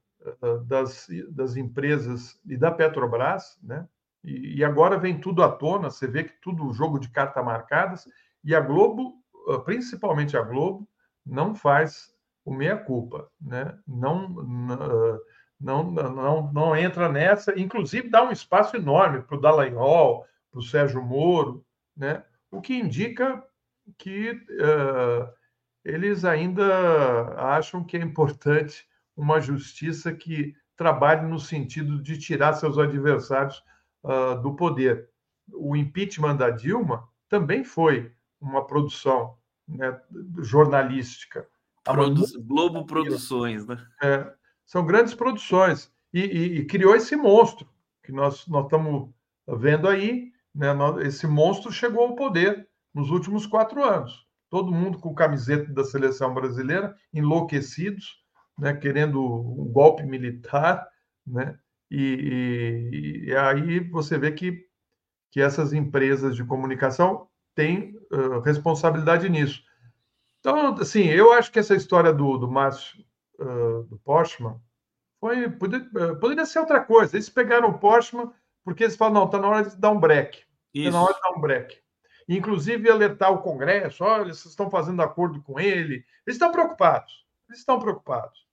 das, das empresas e da Petrobras, né? E, agora vem tudo à tona, você vê que tudo jogo de carta marcadas, e a Globo, eh, principalmente a Globo, não faz o meia-culpa, né? Não, não não, não, não entra nessa, inclusive dá um espaço enorme para o Dallagnol, para o Sérgio Moro, né? o que indica que uh, eles ainda acham que é importante uma justiça que trabalhe no sentido de tirar seus adversários uh, do poder. O impeachment da Dilma também foi uma produção né, jornalística. Produ Globo Produções, né? É, são grandes produções. E, e, e criou esse monstro que nós, nós estamos vendo aí. Né? Esse monstro chegou ao poder nos últimos quatro anos. Todo mundo com camiseta da seleção brasileira, enlouquecidos, né? querendo um golpe militar. Né? E, e, aí você vê que, que essas empresas de comunicação têm uh, responsabilidade nisso. Então, assim, eu acho que essa história do, do Márcio uh, do Postman foi, poderia, poderia ser outra coisa. Eles pegaram o Postman porque eles falam, não, está na hora de dar um break. Está na hora de dar um break. Inclusive alertar o Congresso, olha, vocês estão fazendo acordo com ele. Eles estão preocupados. Eles estão preocupados.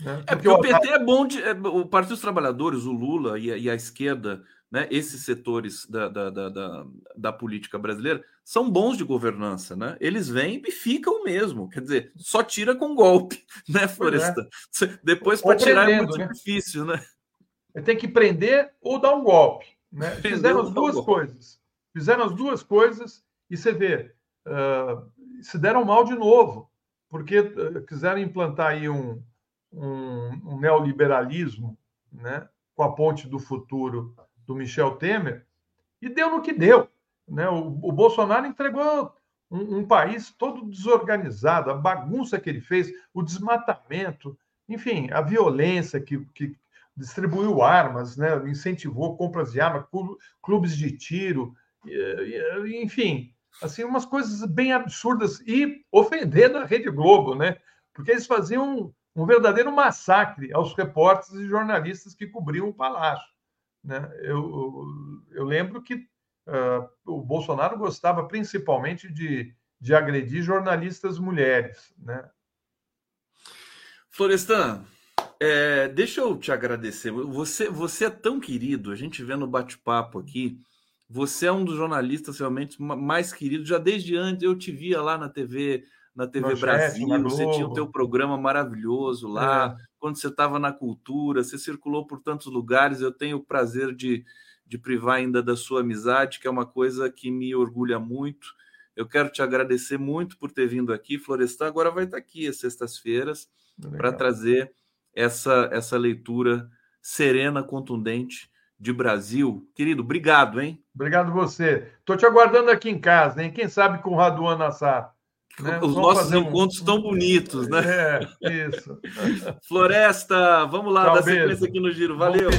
Né? É porque, porque o PT é bom de. É, o Partido dos Trabalhadores, o Lula e a, e a esquerda né, esses setores da, da, da, da, política brasileira são bons de governança, né? Eles vêm e ficam mesmo, quer dizer, só tira com golpe, né, é. Floresta? É. Depois para tirar é muito né? difícil, né? Tem que prender ou dar um golpe, né? Fizeram as duas coisas. Fizeram as duas coisas e você vê, uh, se deram mal de novo, porque uh, quiseram implantar aí um, um, um neoliberalismo, né? Com a ponte do futuro do Michel Temer, e deu no que deu. Né? O, o Bolsonaro entregou um, um, país todo desorganizado, a bagunça que ele fez, o desmatamento, enfim, a violência que, que distribuiu armas, né? incentivou compras de armas, clubes de tiro, enfim, assim, umas coisas bem absurdas e ofendendo a Rede Globo, né? Porque eles faziam um, um verdadeiro massacre aos repórteres e jornalistas que cobriam o palácio. Né? Eu, eu lembro que uh, o Bolsonaro gostava principalmente de, de agredir jornalistas mulheres. Né? Florestan, é, deixa eu te agradecer. Você, você é tão querido, a gente vê no bate-papo aqui. Você é um dos jornalistas realmente mais queridos. Já desde antes eu te via lá na TV na TV Brasil, chat, você tinha o teu programa maravilhoso lá, é. Quando você estava na cultura, você circulou por tantos lugares, eu tenho o prazer de, de privar ainda da sua amizade, que é uma coisa que me orgulha muito. Eu quero te agradecer muito por ter vindo aqui. Florestan agora vai estar aqui às sextas-feiras para trazer essa, essa leitura serena, contundente de Brasil. Querido, obrigado, hein? Obrigado você. Estou te aguardando aqui em casa, hein? Quem sabe com o Raduan Nassar. Né? Os nossos encontros um... tão bonitos, né? É, isso. Floresta, vamos lá, Tchau, dar beijo. sequência aqui no giro. Valeu.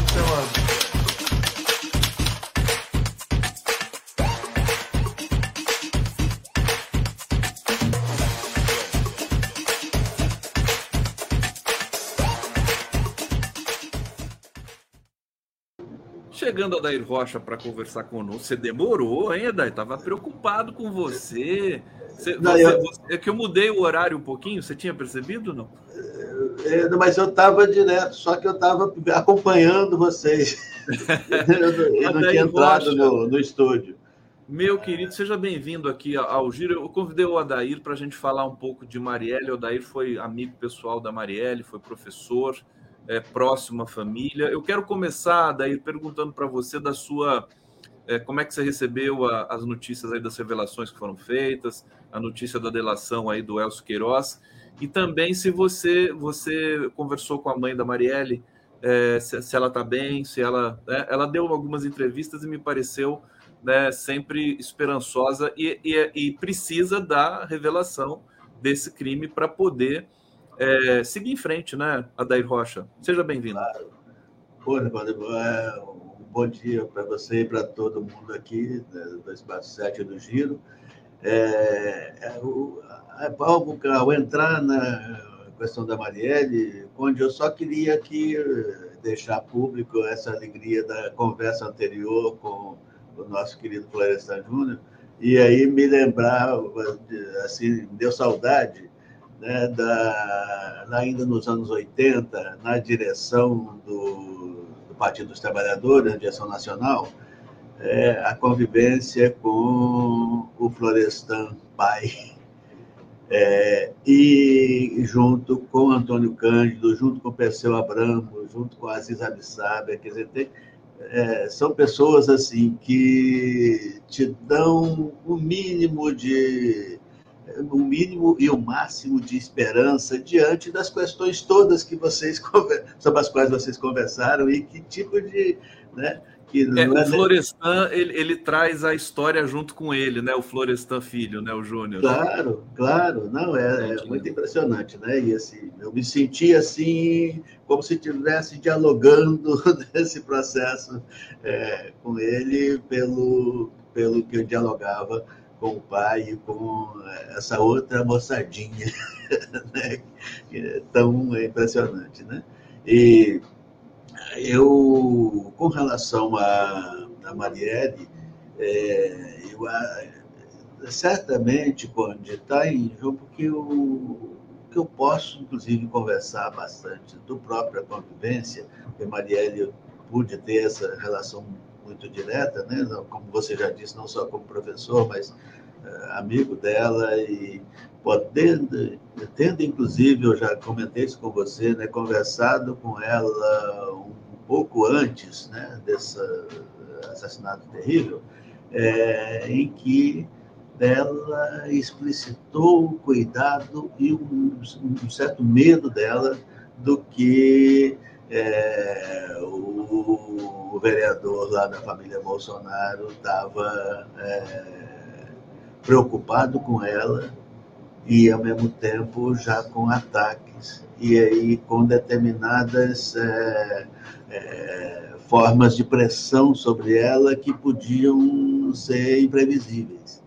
chegando a Dair Rocha para conversar conosco. Você demorou, hein, Adair? Tava preocupado com você. Você, não, você, eu... é que eu mudei o horário um pouquinho, você tinha percebido não? É, mas eu estava direto, só que eu estava acompanhando vocês. eu não, tinha entrado no, no estúdio. Meu querido, seja bem-vindo aqui ao Giro. Eu convidei o Adair para a gente falar um pouco de Marielle. O Adair foi amigo pessoal da Marielle, foi professor, é, próximo à família. Eu quero começar, Adair, perguntando para você da sua. É, como é que você recebeu a, as notícias aí das revelações que foram feitas, a notícia da delação aí do Elcio Queiroz, e também se você, você conversou com a mãe da Marielle, é, se, se, ela está bem, se ela. Né, ela deu algumas entrevistas e me pareceu né, sempre esperançosa e, e, e precisa da revelação desse crime para poder é, seguir em frente, né, Adair Rocha? Seja bem-vindo. Claro. É, um bom dia para você e para todo mundo aqui né, do Espaço 7 do Giro. É, é, o, ao entrar na questão da Marielle, onde eu só queria aqui deixar público essa alegria da conversa anterior com o nosso querido Florestan Júnior, e aí me lembrar, assim, deu saudade, né, da, ainda nos anos 80, na direção do Partido dos Trabalhadores, na direção nacional, é, a convivência com o Florestan pai, é, e junto com Antônio Cândido, junto com Perseu Abramo, junto com Aziz Abissabia, quer dizer, tem, é, são pessoas assim que te dão o mínimo de o mínimo e o máximo de esperança diante das questões todas que vocês sobre as quais vocês conversaram e que tipo de né, que é, o é Florestan, ele, ele, traz a história junto com ele, né? O Florestan filho, né? O Júnior. Claro, claro. Não, é, é, muito impressionante, né? E assim, eu me senti assim, como se estivesse dialogando nesse processo é, com ele pelo, pelo que eu dialogava com o pai com essa outra moçadinha, né? É tão impressionante, né? E eu, com relação a, a Marielle, é, eu, a, certamente, Conde, está em jogo porque eu, que eu posso, inclusive, conversar bastante do própria convivência, porque Marielle eu pude ter essa relação muito direta, né? como você já disse, não só como professor, mas uh, amigo dela e podendo, tendo inclusive, eu já comentei isso com você, né? conversado com ela um pouco antes né, desse assassinato terrível, é, em que ela explicitou o cuidado e um, um certo medo dela do que é, o, o, vereador lá da família Bolsonaro estava é, preocupado com ela e, ao mesmo tempo, já com ataques e aí com determinadas é, é, formas de pressão sobre ela que podiam ser imprevisíveis.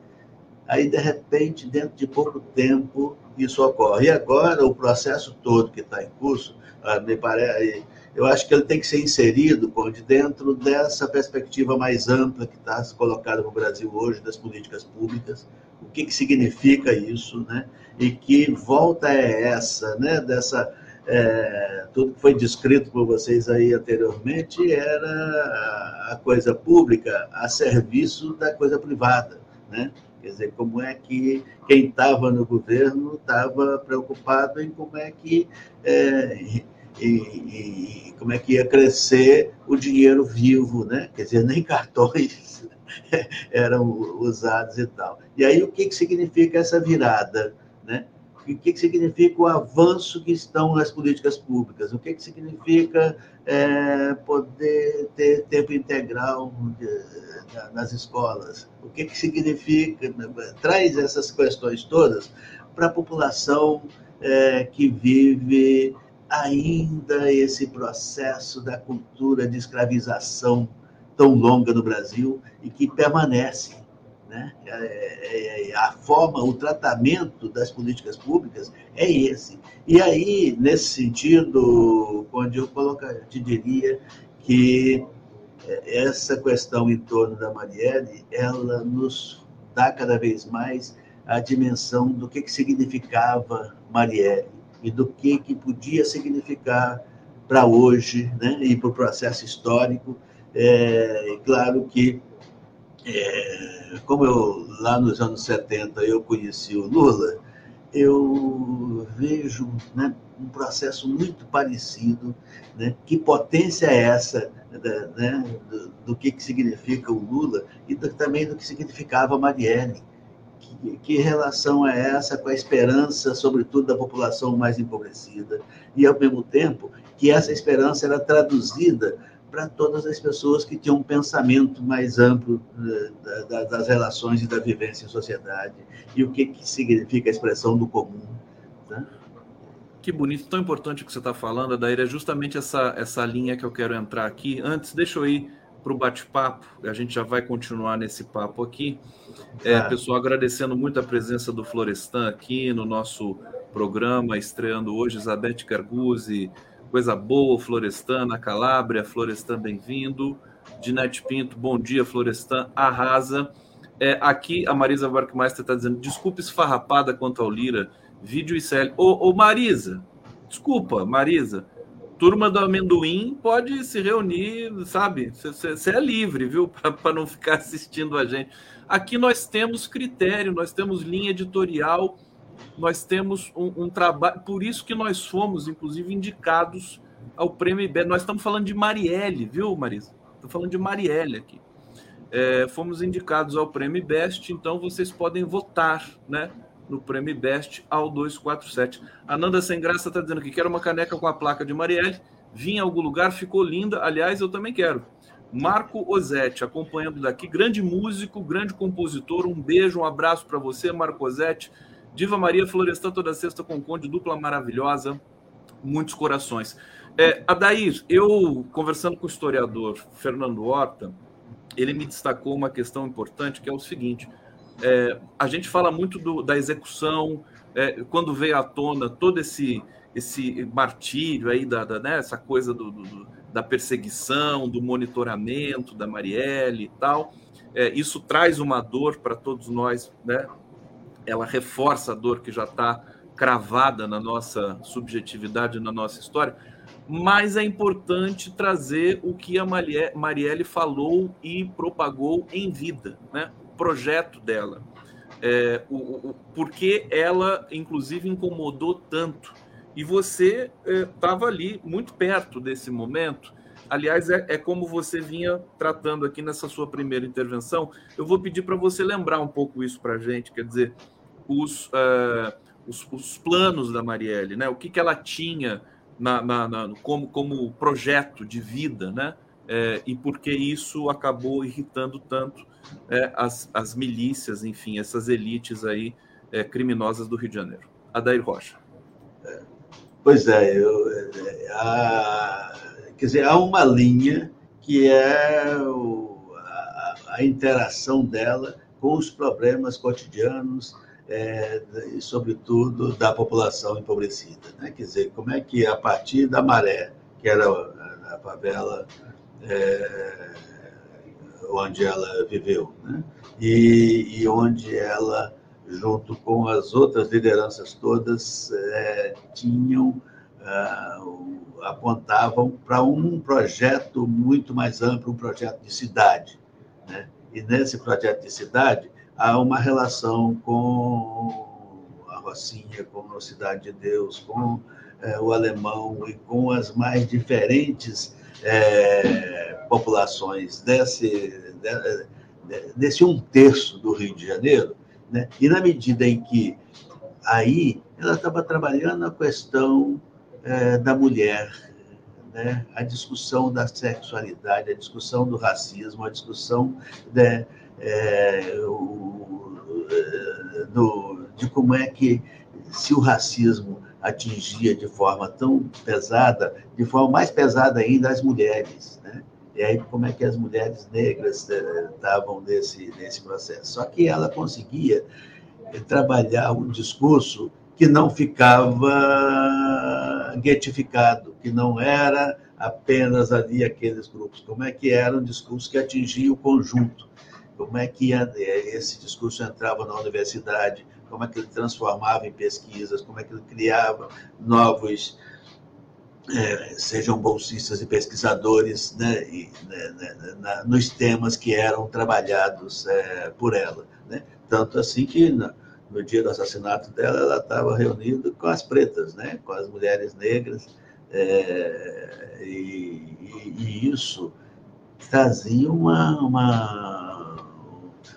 Aí, de repente, dentro de pouco tempo, isso ocorre. E agora, o processo todo que está em curso, ah, me parece, eu acho que ele tem que ser inserido, Conde, dentro dessa perspectiva mais ampla que está colocada no Brasil hoje, das políticas públicas, o que, que significa isso, né? E que volta é essa, né? Dessa é, tudo que foi descrito por vocês aí anteriormente era a coisa pública a serviço da coisa privada, né? Quer dizer, como é que quem estava no governo estava preocupado em como é que é, e, e, como é que ia crescer o dinheiro vivo, né? Quer dizer, nem cartões eram usados e tal. E aí o que, que significa essa virada, né? o que, que significa o avanço que estão nas políticas públicas, o que, que significa é, poder ter tempo integral nas escolas, o que, que significa, traz essas questões todas para a população é, que vive ainda esse processo da cultura de escravização tão longa no Brasil e que permanece né? É, é, é, a forma, o tratamento das políticas públicas é esse. E aí, nesse sentido, onde eu colocar, te diria que essa questão em torno da Marielle, ela nos dá cada vez mais a dimensão do que, que significava Marielle e do que, que podia significar para hoje né, e para o processo histórico. É, claro que, é, como eu lá nos anos 70 eu conheci o Lula, eu vejo né, um processo muito parecido. Né? Que potência é essa né, do, do, que, que significa o Lula e do, também do que significava a Marielle? Que, relação é essa com a esperança, sobretudo, da população mais empobrecida? E, ao mesmo tempo, que essa esperança era traduzida para todas as pessoas que tinham um pensamento mais amplo eh, da, da, das relações e da vivência em sociedade e o que, que significa a expressão do comum. Né? Que bonito, tão importante o que você está falando, Adair, é justamente essa, essa linha que eu quero entrar aqui. Antes, deixa eu ir para o bate-papo, a gente já vai continuar nesse papo aqui. É, pessoal, agradecendo muito a presença do Florestan aqui no nosso programa, estreando hoje, Isabete Garguzzi, Coisa boa, Florestan, na Calábria. Florestan, bem-vindo. Dinete Pinto, bom dia, Florestan. Arrasa. É, aqui a Marisa Barkmeister está dizendo: desculpe esfarrapada quanto ao Lira. Vídeo e série. Ô, ô Marisa, desculpa, Marisa. Turma do amendoim pode se reunir, sabe? Você é livre, viu? Para não ficar assistindo a gente. Aqui nós temos critério, nós temos linha editorial nós temos um, um, trabalho, por isso que nós fomos, inclusive, indicados ao prêmio IBEST. Nós estamos falando de Marielle, viu, Marisa? Estou falando de Marielle aqui. É, fomos indicados ao prêmio Best, então vocês podem votar, né? No prêmio Best ao 247. A Nanda Sem Graça está dizendo que quer uma caneca com a placa de Marielle. Vim em algum lugar, ficou linda. Aliás, eu também quero. Marco Ozetti, acompanhando daqui, grande músico, grande compositor. Um beijo, um abraço para você, Marco Ozetti. Diva Maria Florestan toda sexta com Conde, dupla maravilhosa, muitos corações. É, Adair, eu conversando com o historiador Fernando Horta, ele me destacou uma questão importante que é o seguinte: é, a gente fala muito do, da execução, é, quando veio à tona todo esse esse martírio aí da, da né, essa coisa do, do, da perseguição, do monitoramento da Marielle e tal. É, isso traz uma dor para todos nós, né, ela reforça a dor que já está cravada na nossa subjetividade, na nossa história, mas é importante trazer o que a Marielle falou e propagou em vida, né? Projeto dela. É, o, o, porque ela, inclusive, incomodou tanto. E você estava é, ali, muito perto desse momento. Aliás, é, é, como você vinha tratando aqui nessa sua primeira intervenção. Eu vou pedir para você lembrar um pouco isso para a gente. Quer dizer, os, uh, os, os, planos da Marielle, né? O que, que ela tinha na, na, na como, como projeto de vida, né? É, e por que isso acabou irritando tanto é, as, as milícias, enfim, essas elites aí é, criminosas do Rio de Janeiro. Adair Rocha. Pois é, eu, a, quer dizer, há uma linha que é o, a, a interação dela com os problemas cotidianos é, e, sobretudo, da população empobrecida. Né? Quer dizer, como é que, a partir da maré, que era a favela é, onde ela viveu, né? e, e, onde ela, junto com as outras lideranças todas, é, tinham, ah, apontavam para um projeto muito mais amplo, um projeto de cidade. Né? E nesse projeto de cidade, há uma relação com a Rocinha, com a Cidade de Deus, com é, o alemão e com as mais diferentes é, populações desse, de, desse um terço do Rio de Janeiro, né? e na medida em que aí ela estava trabalhando a questão é, da mulher, né? a discussão da sexualidade, a discussão do racismo, a discussão de, é, o, é, do, de como é que, se o racismo atingia de forma tão pesada, de forma mais pesada ainda as mulheres, né? E aí como é que as mulheres negras é, estavam nesse, nesse processo. Só que ela conseguia trabalhar um discurso que não ficava guetificado, que não era apenas ali aqueles grupos, como é que era um discurso que atingia o conjunto, como é que é, esse discurso entrava na universidade, como é que ele transformava em pesquisas, como é que ele criava novos, é, sejam bolsistas e pesquisadores, né, e, né, né, na, nos temas que eram trabalhados é, por ela. Né? Tanto assim que no, no dia do assassinato dela, ela estava reunida com as pretas, né, com as mulheres negras, é, e, e, e, isso trazia uma, uma,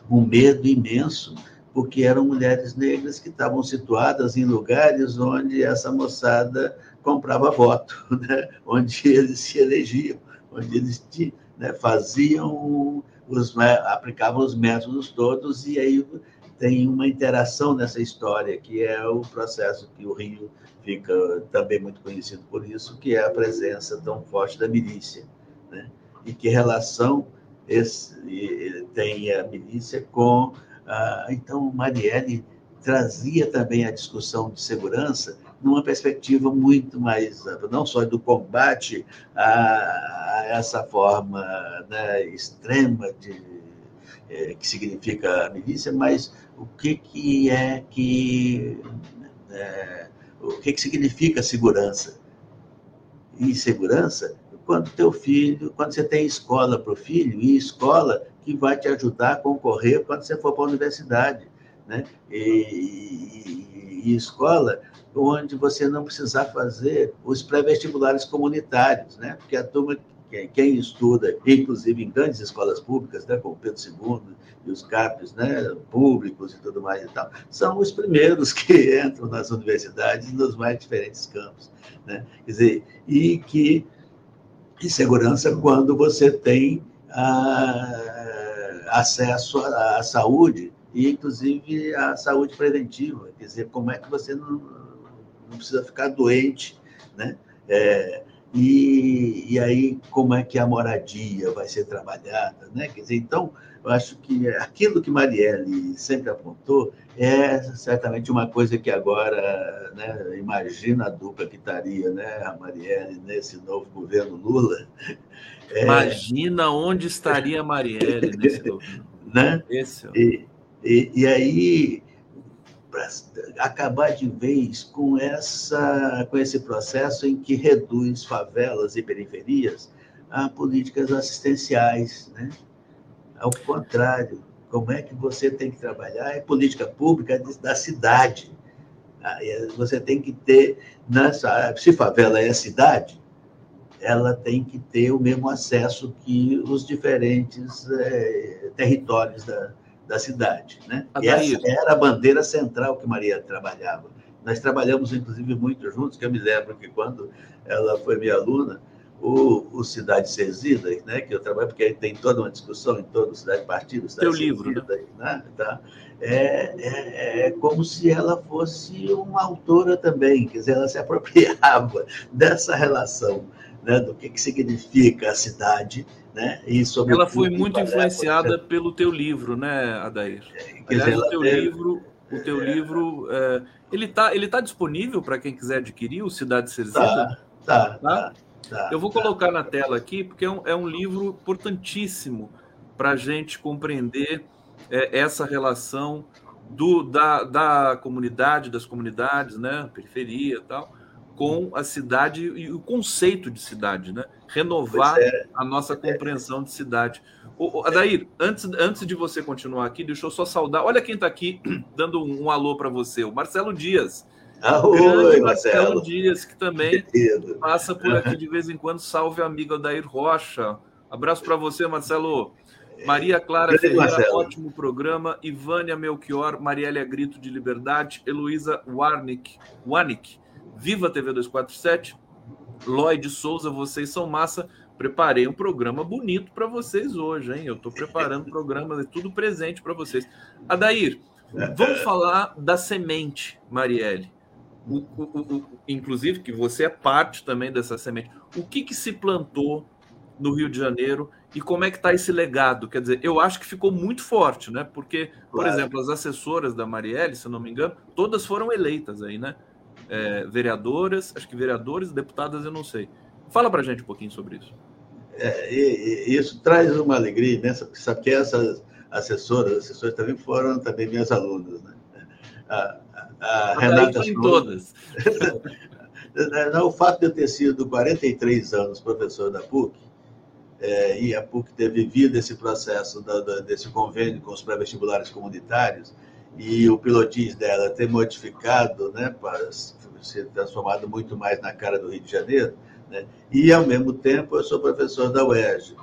um medo imenso, porque eram mulheres negras que estavam situadas em lugares onde essa moçada comprava voto, né? onde eles se elegiam, onde eles né, faziam, os, aplicavam os métodos todos, e aí tem uma interação nessa história, que é o processo que o Rio fica também muito conhecido por isso, que é a presença tão forte da milícia. Né? E que relação esse, tem a milícia com. Ah, então, Marielle trazia também a discussão de segurança numa perspectiva muito mais não só do combate a, essa forma né, extrema de, é, que significa a milícia, mas o que, que é que é, o que, que significa segurança. E segurança, quando teu filho, quando você tem escola para o filho, e escola que vai te ajudar a concorrer quando você for para a universidade. Né? E, e, e escola onde você não precisar fazer os pré-vestibulares comunitários, né? porque a turma quem, estuda, inclusive em grandes escolas públicas, né, como Pedro II e os CAPES né, públicos e tudo mais e tal, são os primeiros que entram nas universidades nos mais diferentes campos. Né? Quer dizer, e que e segurança quando você tem ah, acesso à, saúde e inclusive à saúde preventiva, quer dizer, como é que você não, não precisa ficar doente, né? É, e, e aí, como é que a moradia vai ser trabalhada? Né? Quer dizer, então, eu acho que aquilo que Marielle sempre apontou é certamente uma coisa que agora, né, imagina a dupla que estaria né, a Marielle nesse novo governo Lula. É... Imagina onde estaria a Marielle nesse. Né? Esse, e, e, e aí para acabar de vez com, essa, com esse processo em que reduz favelas e periferias a políticas assistenciais. Né? Ao contrário, como é que você tem que trabalhar é política pública da cidade. Você tem que ter, nessa, se favela é cidade, ela tem que ter o mesmo acesso que os diferentes é, territórios da, da cidade. Né? E essa era a bandeira central que Maria trabalhava. Nós trabalhamos, inclusive, muito juntos, que eu me lembro que quando ela foi minha aluna, o, o Cidade Cesida, né, que eu trabalho, porque aí tem toda uma discussão em todo o Cidade Partido, Cidade Teu livro, né? né? Tá? É, é, é, como se ela fosse uma autora também, quer dizer, ela se apropriava dessa relação, né, do que, que significa a cidade né? E ela foi muito influenciada pelo teu livro, né, Adair? É, Aliás, o teu livro, o teu é... livro, é, ele está ele tá disponível para quem quiser adquirir o Cidade Cerzida? Tá, tá, tá, tá, Eu vou tá. colocar na tela aqui porque é um, é um livro importantíssimo para a gente compreender é, essa relação do, da, da comunidade, das comunidades, né, periferia e tal, com a cidade e o conceito de cidade, né? Renovar é. a nossa compreensão de cidade. O, Adair, antes, antes de você continuar aqui, deixa eu só saudar. Olha quem está aqui dando um, um alô para você, o Marcelo Dias. Ah, oi, Marcelo. Dias, que também Querido. passa por aqui de vez em quando. Salve, amigo Adair Rocha. Abraço para você, Marcelo. Maria Clara Ferreira, Marcelo. ótimo programa. Ivânia Melchior, Marielle Grito de Liberdade, Heloísa Warnick, Warnick Viva TV 247, Lloyd Souza, vocês são massa. Preparei um programa bonito para vocês hoje, hein? Eu estou preparando programas, é tudo presente para vocês. Adair, vamos falar da semente, Marielle. O, o, o, inclusive, que você é parte também dessa semente. O que, que se plantou no Rio de Janeiro e como é que está esse legado? Quer dizer, eu acho que ficou muito forte, né? Porque, por claro. exemplo, as assessoras da Marielle, se não me engano, todas foram eleitas aí, né? É, vereadoras, acho que vereadores, deputadas, eu não sei. Fala para a gente um pouquinho sobre isso. É, e, e isso traz uma alegria imensa, porque sabe que essas assessoras, assessores também foram também minhas alunas, né? A, a, a Renata em todas. o fato de eu ter sido 43 anos professor da PUC, é, e a PUC ter vivido esse processo da, da, desse convênio com os pré-vestibulares comunitários, e o pilotis dela ter modificado, né, para ser transformado muito mais na cara do Rio de Janeiro, né, e ao mesmo tempo eu sou professor da UERJ,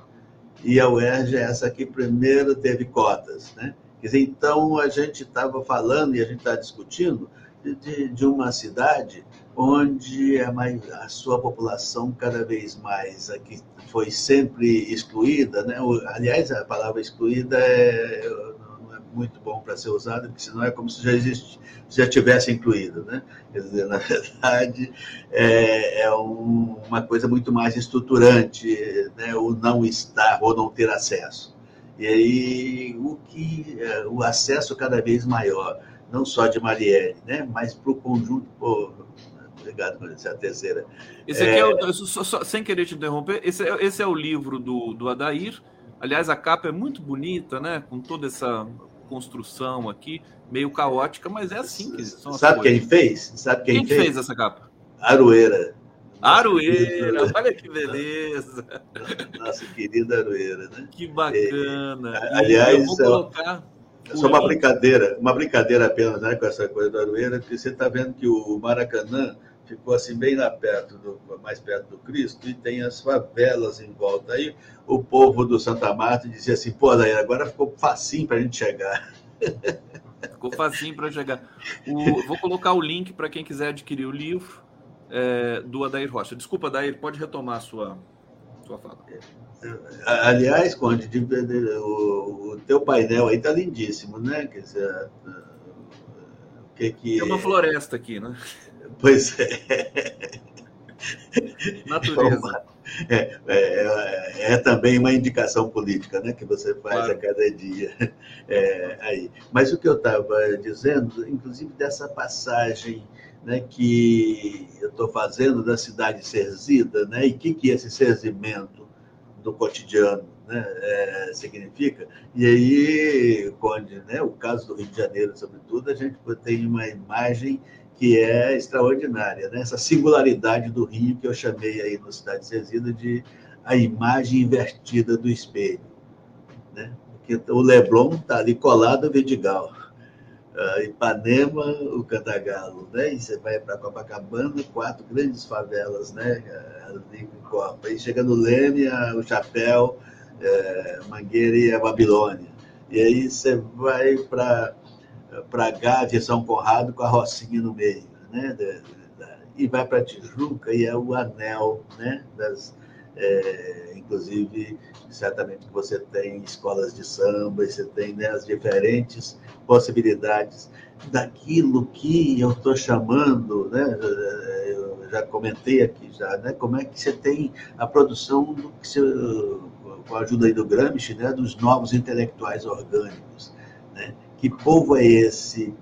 e a UERJ é essa que primeiro teve cotas, né? Quer dizer, então a gente estava falando e a gente está discutindo de, de, uma cidade onde a, mais, a, sua população cada vez mais aqui foi sempre excluída, né? Aliás, a palavra excluída é, é muito bom para ser usada, porque senão é como se já existe, já tivesse incluído, né? Quer dizer, na verdade, é, é um, uma coisa muito mais estruturante, né? O não estar ou não ter acesso. E aí o que é, o acesso cada vez maior, não só de Marielle, né? Mas para o conjunto. Pô, obrigado, Maurício, é a terceira. Esse aqui é, é o, só, só, sem querer te interromper, esse é, esse é o livro do, do Adair. Aliás, a capa é muito bonita, né? Com toda essa construção aqui, meio caótica, mas é assim que são Sabe quem fez? Sabe quem, quem fez? fez essa capa? Aroeira. Aroeira, olha que beleza. Nossa querida Aroeira, né? Que bacana. É, aliás, eu vou colocar. É só uma brincadeira, uma brincadeira apenas né, com essa coisa da Aroeira, porque você está vendo que o Maracanã ficou assim bem lá perto do, mais perto do Cristo e tem as favelas em volta. Aí o povo do Santa Marta dizia assim, pô, daí agora ficou facinho para a gente chegar. Ficou facinho para chegar. O, vou colocar o link para quem quiser adquirir o livro é, do Adair Rocha. Desculpa, Adair, pode retomar a sua, sua fala. Aliás, Conde, o, o teu painel aí está lindíssimo, né? Quer dizer, o que que... É uma floresta aqui, né? Pois é. Natureza. É, é, é, é, também uma indicação política né, que você faz claro. a cada dia. É, aí. Mas o que eu estava dizendo, inclusive dessa passagem né, que eu estou fazendo da cidade serzida, né, e o que, que esse serzimento do cotidiano né, é, significa. E aí, quando né, o caso do Rio de Janeiro, sobretudo, a gente tem uma imagem que é extraordinária, né? essa singularidade do Rio que eu chamei aí no Cidade Cesida de a imagem invertida do espelho. Né? Porque o Leblon está ali colado ao Vidigal, uh, Ipanema, o Cantagalo, né? e você vai para Copacabana, quatro grandes favelas, né? ali em Copa. E chega no Leme, o Chapéu, é, Mangueira e a Babilônia. E aí você vai para para Gávea, São Conrado, com a Rocinha no meio, né? E vai para Tijuca e é o anel, né? Das, é, inclusive, certamente você tem escolas de samba, você tem né, as diferentes possibilidades daquilo que eu estou chamando, né? Eu já comentei aqui já, né? Como é que você tem a produção do que você, com a ajuda aí do Gramsci, né? Dos novos intelectuais orgânicos? Que povo é esse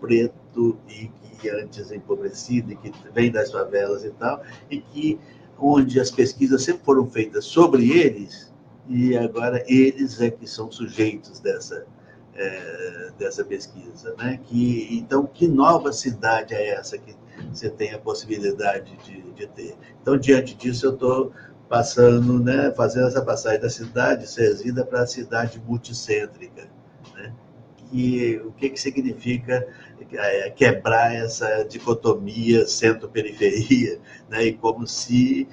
preto e que antes empobrecido e que vem das favelas e tal, e que onde as pesquisas sempre foram feitas sobre eles e agora eles é que são sujeitos dessa é, dessa pesquisa, né? Que então que nova cidade é essa que você tem a possibilidade de, de ter? Então diante disso eu estou passando, né? Fazendo essa passagem da cidade Cerzida para a cidade multicêntrica que, o que, que significa é, quebrar essa dicotomia centro-periferia, né? e como se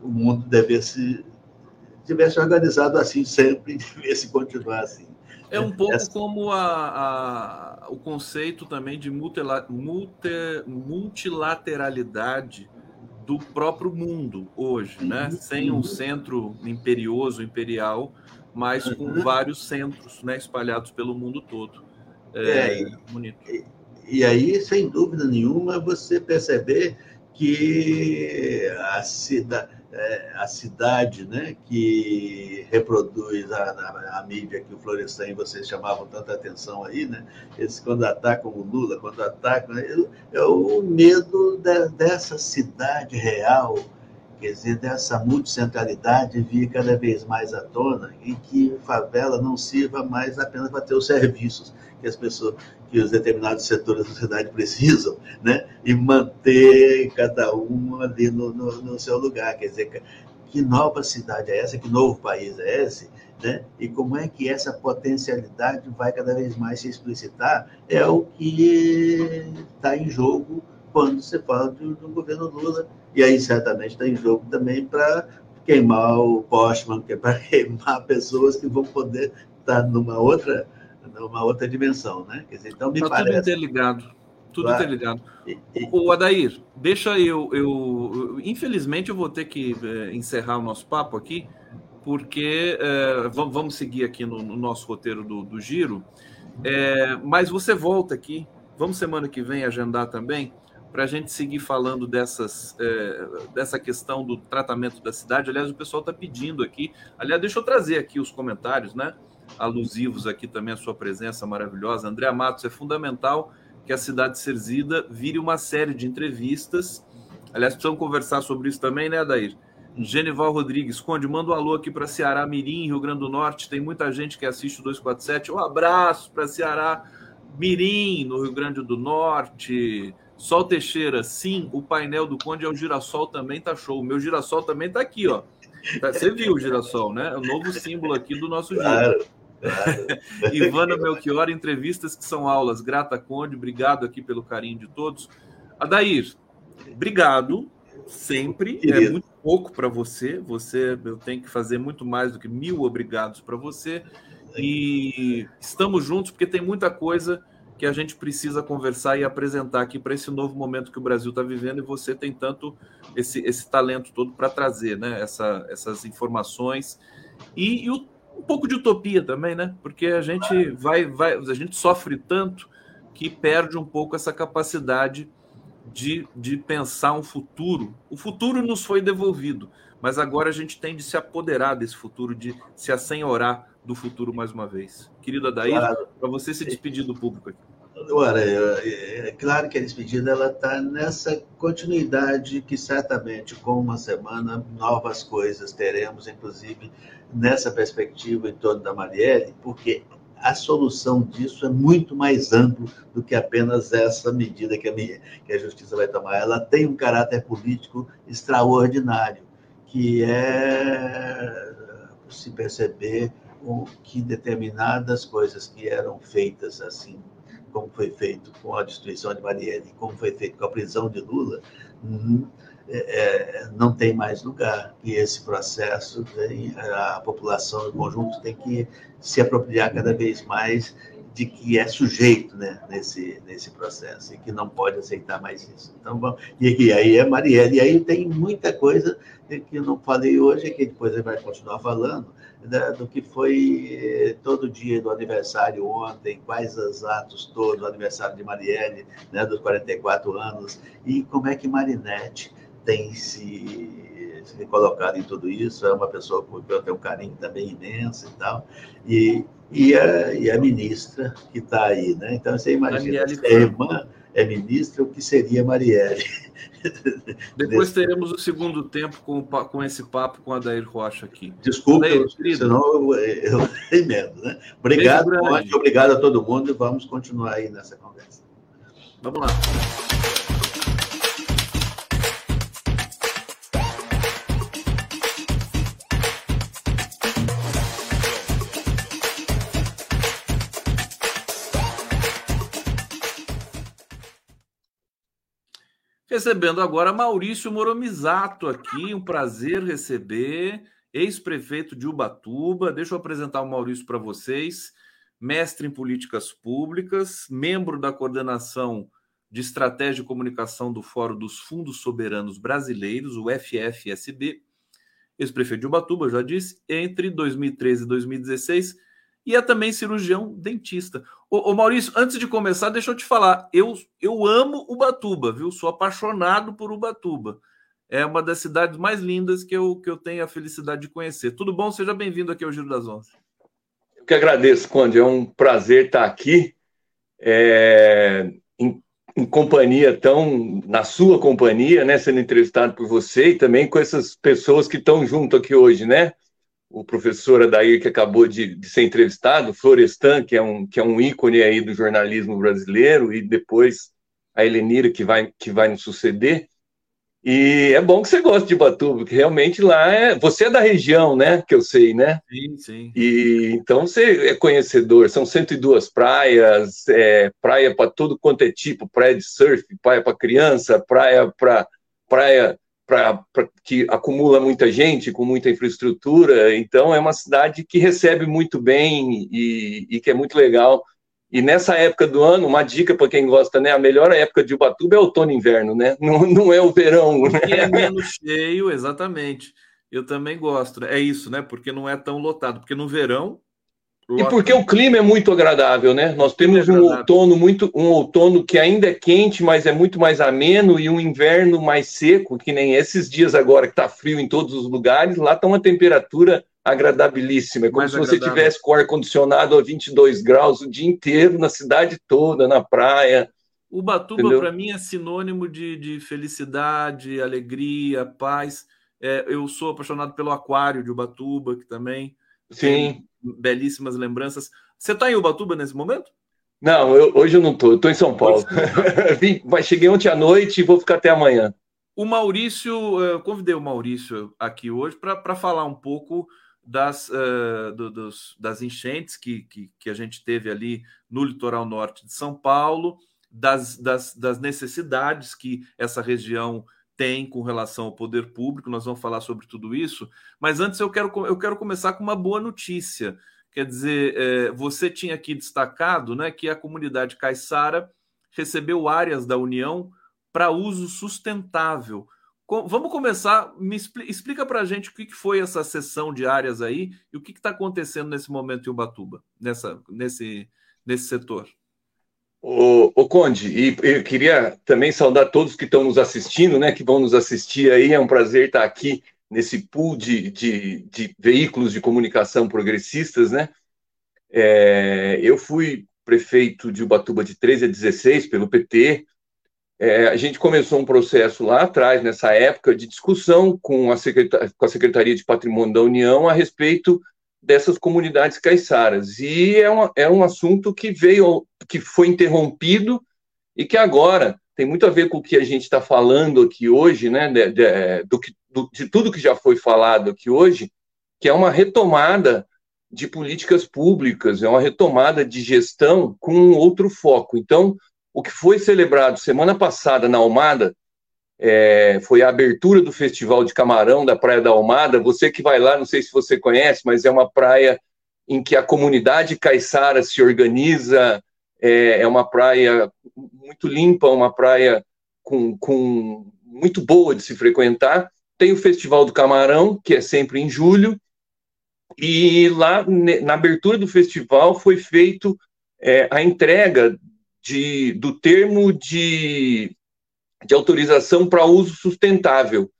o mundo devesse tivesse organizado assim sempre e devesse continuar assim. É um pouco Essa... como a, a, o conceito também de multila, multi, multilateralidade do próprio mundo hoje, né? Sem um centro imperioso, imperial, mas com uhum. vários centros né, espalhados pelo mundo todo. É, é bonito. E, e aí, sem dúvida nenhuma, você perceber que a, cida, é, a cidade né, que reproduz a, a, a, mídia que o Florestan e vocês chamavam tanta atenção aí, né? Eles, quando atacam o Lula, quando atacam. É, é o medo de, dessa cidade real quer dizer, dessa multicentralidade vir cada vez mais à tona e que favela não sirva mais apenas para ter os serviços que as pessoas, que os determinados setores da sociedade precisam, né? E manter cada um ali no, no, no seu lugar. Quer dizer, que nova cidade é essa? Que novo país é esse? Né? E como é que essa potencialidade vai cada vez mais se explicitar é o que está em jogo quando você fala do, do governo Lula. E aí, certamente, está em jogo também para queimar o Postman, que é para queimar pessoas que vão poder estar tá numa outra, numa outra dimensão. Né? Dizer, então, me tá parece... tudo interligado. Tudo claro. interligado. O Adair, deixa eu, eu. Infelizmente, eu vou ter que é, encerrar o nosso papo aqui, porque é, vamos seguir aqui no, no nosso roteiro do, do giro. É, mas você volta aqui. Vamos semana que vem agendar também para a gente seguir falando dessas, é, dessa questão do tratamento da cidade. Aliás, o pessoal está pedindo aqui. Aliás, deixa eu trazer aqui os comentários, né? Alusivos aqui também a sua presença maravilhosa. André Matos, é fundamental que a cidade serzida vire uma série de entrevistas. Aliás, precisamos conversar sobre isso também, né, Adair? Genival Rodrigues, Conde, manda um alô aqui para Ceará Mirim, Rio Grande do Norte. Tem muita gente que assiste o 247. Um abraço para Ceará Mirim, no Rio Grande do Norte. Sol Teixeira, sim, o painel do Conde é o girassol também tá show. O meu girassol também tá aqui, ó. Tá, você viu o girassol, né? É o novo símbolo aqui do nosso claro, giro. Claro. Ivana Melchior, entrevistas que são aulas. Grata Conde, obrigado aqui pelo carinho de todos. Adair, obrigado sempre. É Querido. É muito pouco para você. Você, eu tenho que fazer muito mais do que mil obrigados para você. E estamos juntos porque tem muita coisa que a gente precisa conversar e apresentar aqui para esse novo momento que o Brasil está vivendo e você tem tanto esse, esse talento todo para trazer né, Essa, essas informações e, e um pouco de utopia também, né? Porque a gente vai, vai, a gente sofre tanto que perde um pouco essa capacidade de, de pensar um futuro. O futuro nos foi devolvido, mas agora a gente tem de se apoderar desse futuro, de se assenhorar do futuro mais uma vez. Querido Adair, para você se despedir do público aqui. Ora, é, é claro que a despedida ela está nessa continuidade que certamente com uma semana novas coisas teremos, inclusive nessa perspectiva em torno da Marielle, porque a solução disso é muito mais amplo do que apenas essa medida que a, que a justiça vai tomar. Ela tem um caráter político extraordinário, que é se perceber que determinadas coisas que eram feitas assim como foi feito com a destruição de Marielle, como foi feito com a prisão de Lula, hum, é, é, não tem mais lugar. E esse processo, tem, a população no conjunto tem que se apropriar cada vez mais de que é sujeito né, nesse, nesse processo e que não pode aceitar mais isso. Então, bom, e, e aí é Marielle. E aí tem muita coisa que eu não falei hoje, que depois ele vai continuar falando, da, do que foi eh, todo dia do aniversário ontem, quais os atos todos, o aniversário de Marielle, né, dos 44 anos, e como é que Marinette tem se, se colocado em tudo isso, é uma pessoa com quem eu tenho um carinho também imenso e tal, e, e, a, e a ministra que está aí, né? Então, você imagina, a irmã é ministra, o que seria Marielle? Depois teremos o segundo tempo com, com esse papo com a Dair Rocha aqui. Desculpa, senão eu, eu emendo, né? Obrigado, obrigado a todo mundo e vamos continuar aí nessa conversa. Vamos lá. Recebendo agora Maurício Moromizato aqui, um prazer receber, ex-prefeito de Ubatuba. Deixa eu apresentar o Maurício para vocês, mestre em políticas públicas, membro da coordenação de estratégia e comunicação do Fórum dos Fundos Soberanos Brasileiros, o FFSB, ex-prefeito de Ubatuba, já disse, entre 2013 e 2016 e é também cirurgião dentista. Ô, Maurício, antes de começar, deixa eu te falar. Eu, eu amo Ubatuba, viu? Sou apaixonado por Ubatuba. É uma das cidades mais lindas que eu, que eu tenho a felicidade de conhecer. Tudo bom? Seja bem-vindo aqui ao Giro das Onze. Eu que agradeço, Conde. É um prazer estar aqui. É... em companhia, tão na sua companhia, né, sendo entrevistado por você e também com essas pessoas que estão junto aqui hoje, né? O professor Adair, que acabou de, de, ser entrevistado, Florestan, que é, um, que é um ícone aí do jornalismo brasileiro, e depois a Helenira, que vai, que vai nos suceder. E é bom que você goste de Batuba, porque realmente lá é. Você é da região, né? Que eu sei, né? Sim, sim. E então você é conhecedor. São 102 praias, é, praia para tudo quanto é tipo, praia de surf, praia para criança, praia para praia pra, pra, que acumula muita gente, com muita infraestrutura. Então é uma cidade que recebe muito bem e, e que é muito legal e nessa época do ano, uma dica para quem gosta, né? A melhor época de Ubatuba é outono e inverno, né? Não, não é o verão. Né? é menos cheio, exatamente. Eu também gosto. É isso, né? Porque não é tão lotado. Porque no verão. E porque o clima é muito agradável, né? Nós temos é um outono muito, um outono que ainda é quente, mas é muito mais ameno, e um inverno mais seco, que nem esses dias agora que está frio em todos os lugares. Lá está uma temperatura agradabilíssima. É como Mais se você agradável. tivesse com ar-condicionado a 22 graus o dia inteiro, na cidade toda, na praia. Ubatuba, para mim, é sinônimo de, de felicidade, alegria, paz. É, eu sou apaixonado pelo aquário de Ubatuba, que também Sim. Belíssimas lembranças. Você está em Ubatuba nesse momento? Não, eu, hoje eu não estou, estou em São Paulo. Vim, mas cheguei ontem à noite e vou ficar até amanhã. O Maurício, eu convidei o Maurício aqui hoje para falar um pouco das, uh, do, dos, das enchentes que, que, que, a gente teve ali no litoral norte de São Paulo, das, das, das necessidades que essa região tem com relação ao poder público, nós vamos falar sobre tudo isso, mas antes eu quero, eu quero começar com uma boa notícia. Quer dizer, é, você tinha aqui destacado né, que a comunidade caiçara recebeu áreas da União para uso sustentável. Vamos começar. Me explica para a gente o que foi essa sessão de áreas aí e o que está acontecendo nesse momento em Ubatuba, nessa, nesse, nesse setor. O, o Conde, e eu queria também saudar todos que estão nos assistindo, né, que vão nos assistir aí. É um prazer estar aqui nesse pool de, de, de veículos de comunicação progressistas, né? É, eu fui prefeito de Ubatuba de 13 a 16 pelo PT, é, a gente começou um processo lá atrás, nessa época, de discussão com a, com a Secretaria de Patrimônio da União a respeito dessas comunidades caiçaras. E é, uma, é um assunto que veio, que foi interrompido e que agora tem muito a ver com o que a gente está falando aqui hoje, né, de, de, do que, do, de tudo que já foi falado aqui hoje, que é uma retomada de políticas públicas, é uma retomada de gestão com um outro foco. Então, o que foi celebrado semana passada na Almada é, foi a abertura do Festival de Camarão da Praia da Almada. Você que vai lá, não sei se você conhece, mas é uma praia em que a comunidade caiçara se organiza. É, é uma praia muito limpa, uma praia com, com muito boa de se frequentar. Tem o Festival do Camarão, que é sempre em julho, e lá na abertura do festival foi feito é, a entrega de, do termo de, de autorização para uso sustentável,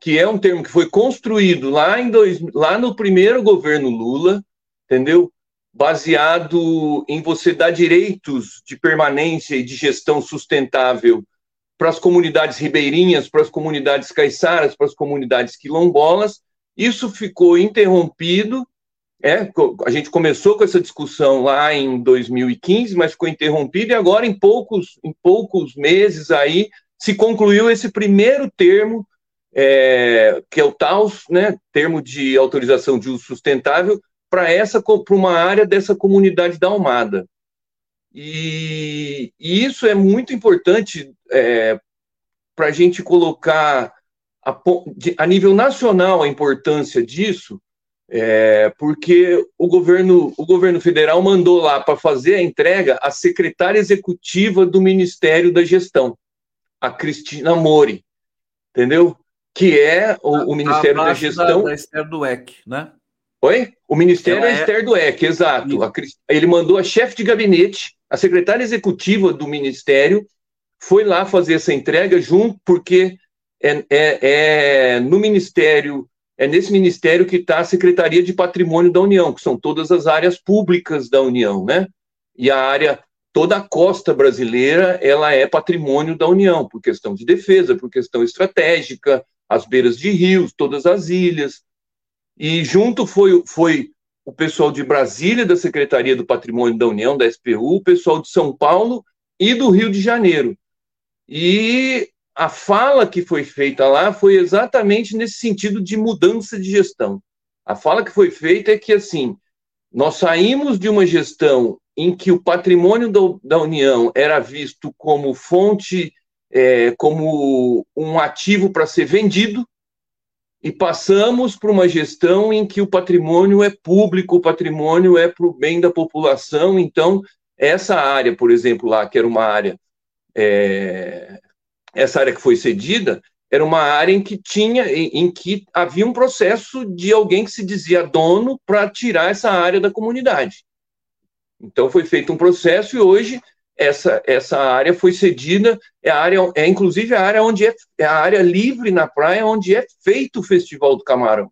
que é um termo que foi construído lá, em dois, lá no primeiro governo Lula, entendeu? Baseado em você dar direitos de permanência e de gestão sustentável para as comunidades ribeirinhas, para as comunidades caiçaras, para as comunidades quilombolas. Isso ficou interrompido é, a gente começou com essa discussão lá em 2015, mas ficou interrompida e agora em poucos, em poucos meses aí se concluiu esse primeiro termo, é, que é o TAUS, né, termo de autorização de uso sustentável, para essa para uma área dessa comunidade da Almada. E, e isso é muito importante é, para a gente colocar a, a nível nacional a importância disso, é, porque o governo, o governo federal mandou lá para fazer a entrega a secretária executiva do Ministério da Gestão, a Cristina Mori, entendeu? Que é o, o Ministério da Gestão. Da, da Esther Dueck, né? Oi? O Ministério Ela é Esther Dueck, exato. A, ele mandou a chefe de gabinete, a secretária executiva do Ministério, foi lá fazer essa entrega junto, porque é, é, é no Ministério é nesse ministério que está a Secretaria de Patrimônio da União, que são todas as áreas públicas da União, né? E a área, toda a costa brasileira ela é patrimônio da União, por questão de defesa, por questão estratégica, as beiras de rios, todas as ilhas. E junto foi, foi o pessoal de Brasília, da Secretaria do Patrimônio da União, da SPU, o pessoal de São Paulo e do Rio de Janeiro. E a fala que foi feita lá foi exatamente nesse sentido de mudança de gestão. A fala que foi feita é que, assim, nós saímos de uma gestão em que o patrimônio do, da União era visto como fonte, é, como um ativo para ser vendido, e passamos para uma gestão em que o patrimônio é público, o patrimônio é para o bem da população. Então, essa área, por exemplo, lá, que era uma área, é, essa área que foi cedida, era uma área em que tinha, em, em que havia um processo de alguém que se dizia dono para tirar essa área da comunidade. Então foi feito um processo e hoje essa, essa área foi cedida, é a área, é inclusive a área onde é, é a área livre na praia onde é feito o Festival do Camarão,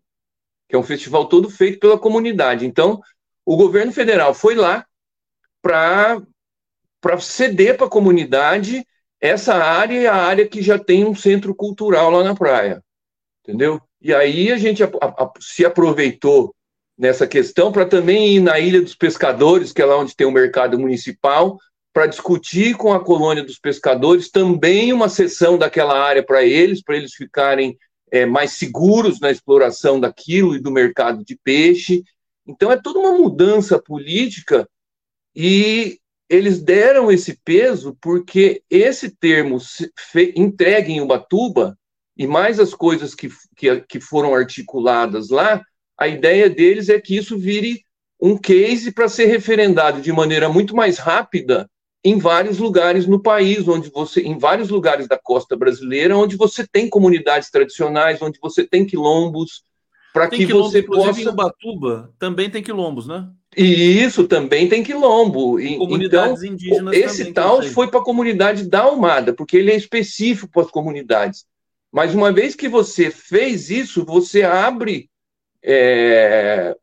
que é um festival todo feito pela comunidade. Então, o governo federal foi lá para para ceder para a comunidade essa área é a área que já tem um centro cultural lá na praia, entendeu? E aí a gente a, a, se aproveitou nessa questão para também ir na Ilha dos Pescadores, que é lá onde tem o mercado municipal, para discutir com a colônia dos pescadores também uma sessão daquela área para eles, para eles ficarem é, mais seguros na exploração daquilo e do mercado de peixe. Então é toda uma mudança política e eles deram esse peso porque esse termo entregue em Ubatuba e mais as coisas que, que, que foram articuladas lá a ideia deles é que isso vire um case para ser referendado de maneira muito mais rápida em vários lugares no país, onde você, em vários lugares da costa brasileira, onde você tem comunidades tradicionais, onde você tem quilombos, para que quilombo, você possa. Em Ubatuba também tem quilombos, né? E isso também tem quilombo. E, comunidades então, indígenas. Esse tal foi para a comunidade da Almada, porque ele é específico para as comunidades. Mas uma vez que você fez isso, você abre é,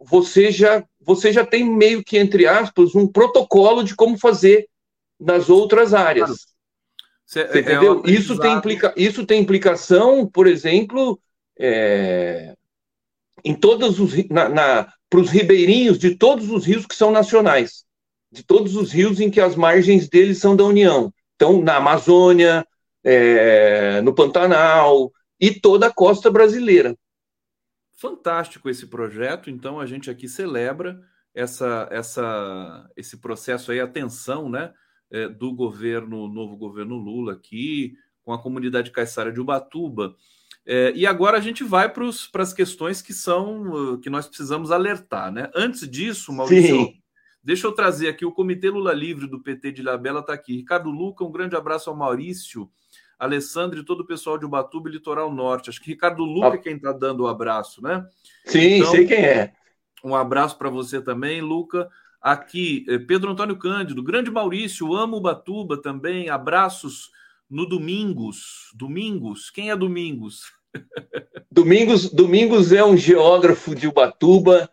você, já, você já tem meio que, entre aspas, um protocolo de como fazer nas outras áreas. Você, é, entendeu? É isso, tem implica, isso tem implicação, por exemplo, é, em todos os para os ribeirinhos de todos os rios que são nacionais, de todos os rios em que as margens deles são da União. Então, na Amazônia, é, no Pantanal e toda a costa brasileira fantástico esse projeto, então a gente aqui celebra essa, essa, esse processo aí, atenção, né, é, do governo, novo governo Lula aqui, com a comunidade caiçara de Ubatuba. É, e agora a gente vai para as questões que são que nós precisamos alertar, né? Antes disso, Maurício, Sim. deixa eu trazer aqui o Comitê Lula Livre do PT de Ilhabela está aqui. Ricardo Luca, um grande abraço ao Maurício. Alessandro e todo o pessoal de Ubatuba e Litoral Norte. Acho que Ricardo Luca é quem está dando o abraço, né? Sim, então, sei quem é. Um abraço para você também, Luca. Aqui, eh, Pedro Antônio Cândido, grande Maurício, amo Ubatuba também. Abraços no Domingos. Domingos, quem é Domingos? Domingos, Domingos é um geógrafo de Ubatuba,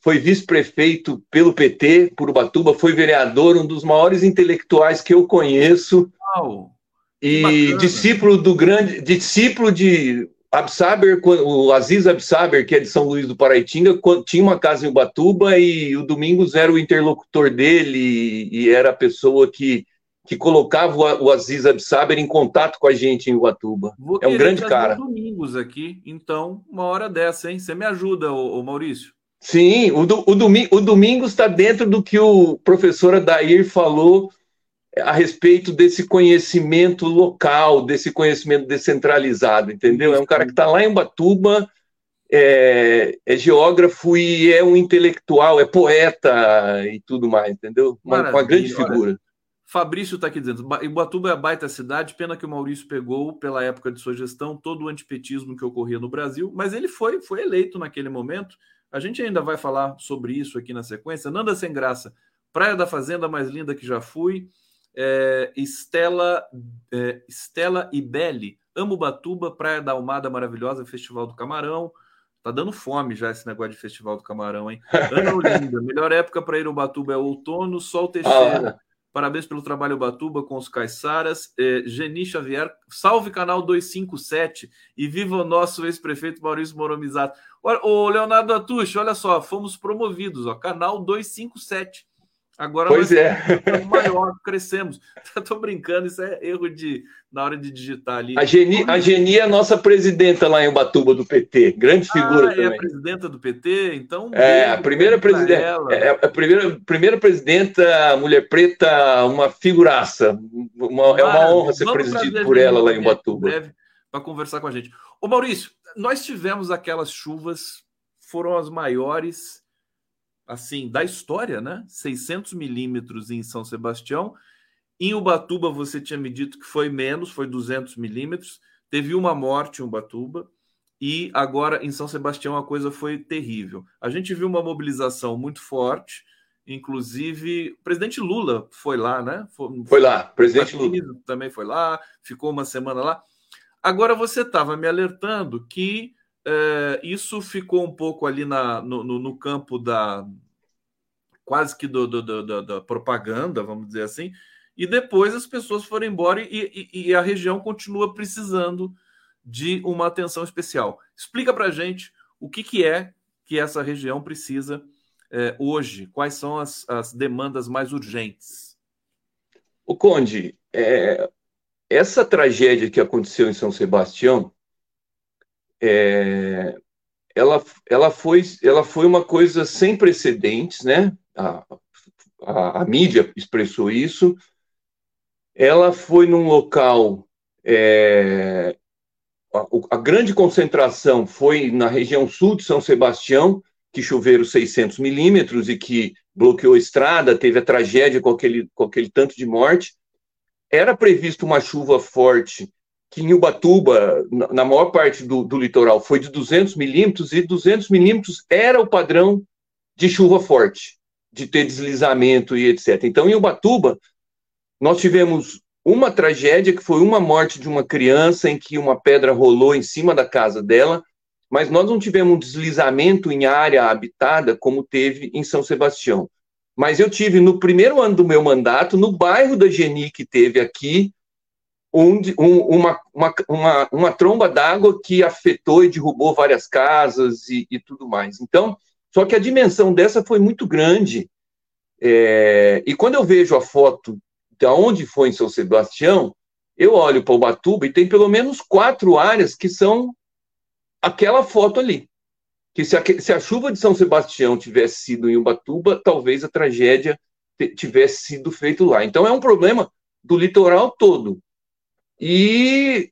foi vice-prefeito pelo PT por Ubatuba, foi vereador, um dos maiores intelectuais que eu conheço. Uau. E discípulo do grande, discípulo de Absaber, o Aziz Absaber, que é de São Luís do Paraitinga, tinha uma casa em Ubatuba e o Domingos era o interlocutor dele e era a pessoa que, que colocava o Aziz Absaber em contato com a gente em Ubatuba. Vou é um grande cara. Domingos aqui, então, uma hora dessa, hein? Você me ajuda, ô, ô Maurício? Sim, o, do, o, Domi, o Domingos está dentro do que o professor Adair falou a respeito desse conhecimento local, desse conhecimento descentralizado, entendeu? É um cara que está lá em Batuba, é, é, geógrafo e é um intelectual, é poeta e tudo mais, entendeu? Uma, uma grande figura. Olha, Fabrício está aqui dizendo: Ibatuba é a baita cidade, pena que o Maurício pegou, pela época de sua gestão, todo o antipetismo que ocorria no Brasil, mas ele foi, foi eleito naquele momento. A gente ainda vai falar sobre isso aqui na sequência. Nanda Sem Graça, Praia da Fazenda mais linda que já fui é, Estela, é, Estela Ibelli, Amo Batuba, Praia da Almada maravilhosa, Festival do Camarão. Tá dando fome já esse negócio de Festival do Camarão, hein? Ana Olinda, melhor época para ir ao Batuba é outono, Sol Teixeira. Ah. Parabéns pelo trabalho Batuba com os Caiçaras. É, Geni Xavier, salve canal 257 e viva o nosso ex-prefeito Maurício Moromizato. Ô, Leonardo Atucho, olha só, fomos promovidos, ó, canal 257. Agora pois nós é. maior, crescemos. Estou brincando, isso é erro de na hora de digitar ali. A Geni, a Geni é a nossa presidenta lá em Ubatuba do PT, grande figura ah, também. É a presidenta do PT, então. É, a primeira presidenta. É a primeira, primeira presidenta mulher preta, uma figuraça. Uma, é uma honra ser presidido por ela lá em Ubatuba. Para conversar com a gente. Ô Maurício, nós tivemos aquelas chuvas, foram as maiores assim, da história, né? 600 milímetros em São Sebastião. Em Ubatuba, você tinha me dito que foi menos, foi 200 milímetros. Teve uma morte em Ubatuba. E agora em São Sebastião a coisa foi terrível. A gente viu uma mobilização muito forte, inclusive o presidente Lula foi lá, né? Foi, foi lá, presidente Lula também foi lá, ficou uma semana lá. Agora você estava me alertando que é, isso ficou um pouco ali na, no, no, no campo da quase que do, do, do, da propaganda, vamos dizer assim, e depois as pessoas foram embora e, e, e, a região continua precisando de uma atenção especial. Explica para gente o que, que é que essa região precisa é, hoje, quais são as, as demandas mais urgentes. O Conde, é, essa tragédia que aconteceu em São Sebastião, é, ela, ela, foi, ela foi uma coisa sem precedentes, né? A, a, a mídia expressou isso. Ela foi num local. É, a, a, grande concentração foi na região sul de São Sebastião, que choveram 600 milímetros e que bloqueou a estrada, teve a tragédia com aquele, com aquele tanto de morte. Era previsto uma chuva forte que em Ubatuba, na maior parte do, do litoral, foi de 200 milímetros, e 200 milímetros era o padrão de chuva forte, de ter deslizamento e etc. Então, em Ubatuba, nós tivemos uma tragédia, que foi uma morte de uma criança, em que uma pedra rolou em cima da casa dela, mas nós não tivemos um deslizamento em área habitada como teve em São Sebastião. Mas eu tive, no primeiro ano do meu mandato, no bairro da Geni, que teve aqui, um, um, uma, uma, uma, uma, tromba d'água que afetou e derrubou várias casas e, e, tudo mais. Então, só que a dimensão dessa foi muito grande. É, e quando eu vejo a foto de onde foi em São Sebastião, eu olho para o Batuba e tem pelo menos quatro áreas que são aquela foto ali. Que se a, se a chuva de São Sebastião tivesse sido em Ubatuba, talvez a tragédia tivesse sido feita lá. Então é um problema do litoral todo. E,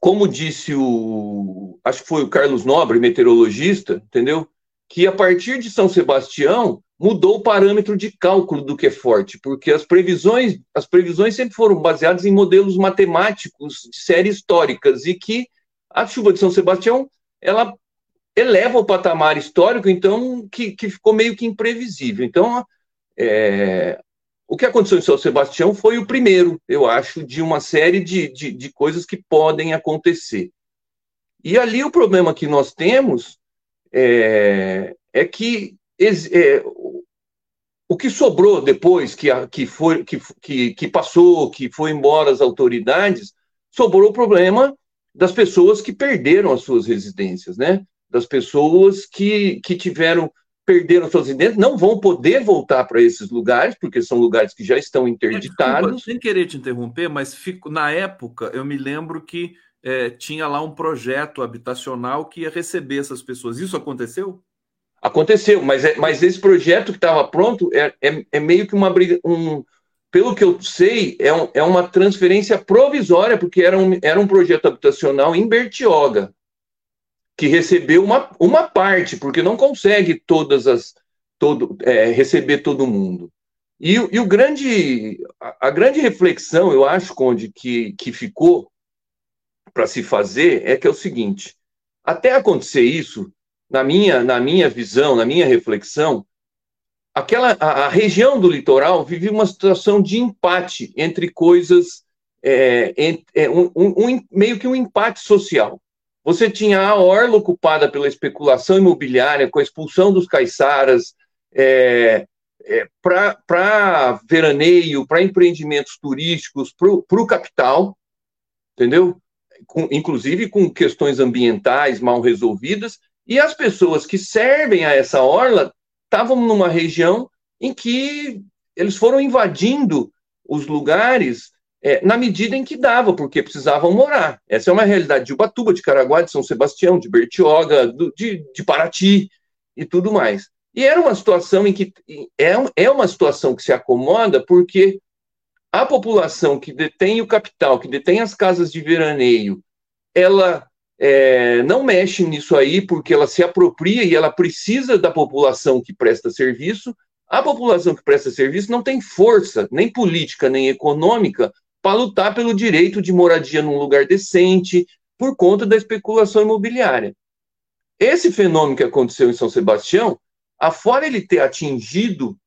como disse o, acho que foi o Carlos Nobre, meteorologista, entendeu? Que a partir de São Sebastião mudou o parâmetro de cálculo do que é forte, porque as previsões, as previsões sempre foram baseadas em modelos matemáticos de séries históricas e que a chuva de São Sebastião ela eleva o patamar histórico, então que, que ficou meio que imprevisível. Então, é, o que aconteceu em São Sebastião foi o primeiro, eu acho, de uma série de, de, de coisas que podem acontecer. E ali o problema que nós temos é, é que é, o que sobrou depois que, que, foi, que, que, que passou, que foi embora as autoridades, sobrou o problema das pessoas que perderam as suas residências, né? Das pessoas que, que tiveram perderam seus residentes não vão poder voltar para esses lugares, porque são lugares que já estão interditados. Desculpa, sem querer te interromper, mas fico, na época eu me lembro que é, tinha lá um projeto habitacional que ia receber essas pessoas. Isso aconteceu? Aconteceu, mas, é, mas esse projeto que estava pronto é, é, é, meio que uma briga. Um, pelo que eu sei, é, um, é uma transferência provisória, porque era um, era um projeto habitacional em Bertioga que recebeu uma, uma parte, porque não consegue todas as todo, é, receber todo mundo. E, e o grande, a, a, grande reflexão, eu acho, Conde, que, que ficou para se fazer é que é o seguinte: até acontecer isso, na minha, na minha visão, na minha reflexão, aquela a, a região do litoral vive uma situação de empate entre coisas, é, é, um, um, meio que um empate social. Você tinha a orla ocupada pela especulação imobiliária, com a expulsão dos caiçaras, é, é, para veraneio, para empreendimentos turísticos, para o capital, entendeu? Com, inclusive com questões ambientais mal resolvidas, e as pessoas que servem a essa orla estavam numa região em que eles foram invadindo os lugares é, na medida em que dava, porque precisavam morar. Essa é uma realidade de Ubatuba, de Caraguá, de São Sebastião, de Bertioga, do, de, de Paraty e tudo mais. E era uma situação em que é, é uma situação que se acomoda porque a população que detém o capital, que detém as casas de veraneio, ela é, não mexe nisso aí porque ela se apropria e ela precisa da população que presta serviço. A população que presta serviço não tem força, nem política, nem econômica, para lutar pelo direito de moradia num lugar decente, por conta da especulação imobiliária. Esse fenômeno que aconteceu em São Sebastião, afora ele ter atingido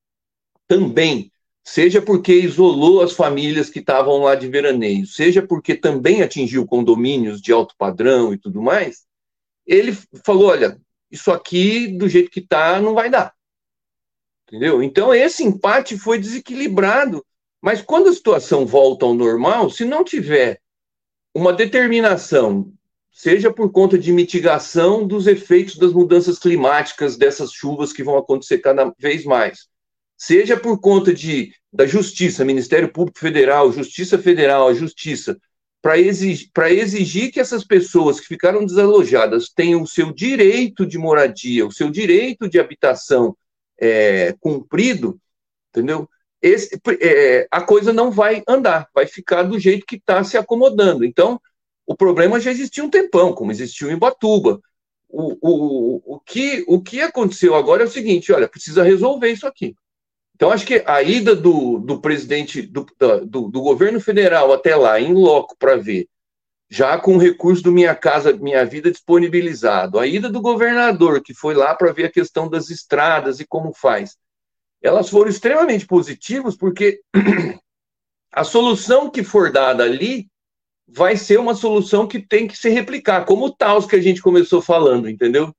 também, seja porque isolou as famílias que estavam lá de veraneio, seja porque também atingiu condomínios de alto padrão e tudo mais, ele falou: olha, isso aqui, do jeito que está, não vai dar. Entendeu? Então, esse empate foi desequilibrado mas quando a situação volta ao normal, se não tiver uma determinação, seja por conta de mitigação dos efeitos das mudanças climáticas, dessas chuvas que vão acontecer cada vez mais, seja por conta de, da Justiça, Ministério Público Federal, Justiça Federal, a Justiça, para exigir, exigir que essas pessoas que ficaram desalojadas tenham o seu direito de moradia, o seu direito de habitação é, cumprido, entendeu? Esse, é, a coisa não vai andar, vai ficar do jeito que está se acomodando. Então, o problema já existia um tempão, como existiu em Batuba. O, o, o, que, o que aconteceu agora é o seguinte: olha, precisa resolver isso aqui. Então, acho que a ida do, do presidente do, do, do governo federal até lá, em loco, para ver, já com o recurso do Minha Casa Minha Vida disponibilizado, a ida do governador, que foi lá para ver a questão das estradas e como faz, elas foram extremamente positivas, porque a solução que for dada ali vai ser uma solução que tem que se replicar, como o Taos que a gente começou falando, entendeu?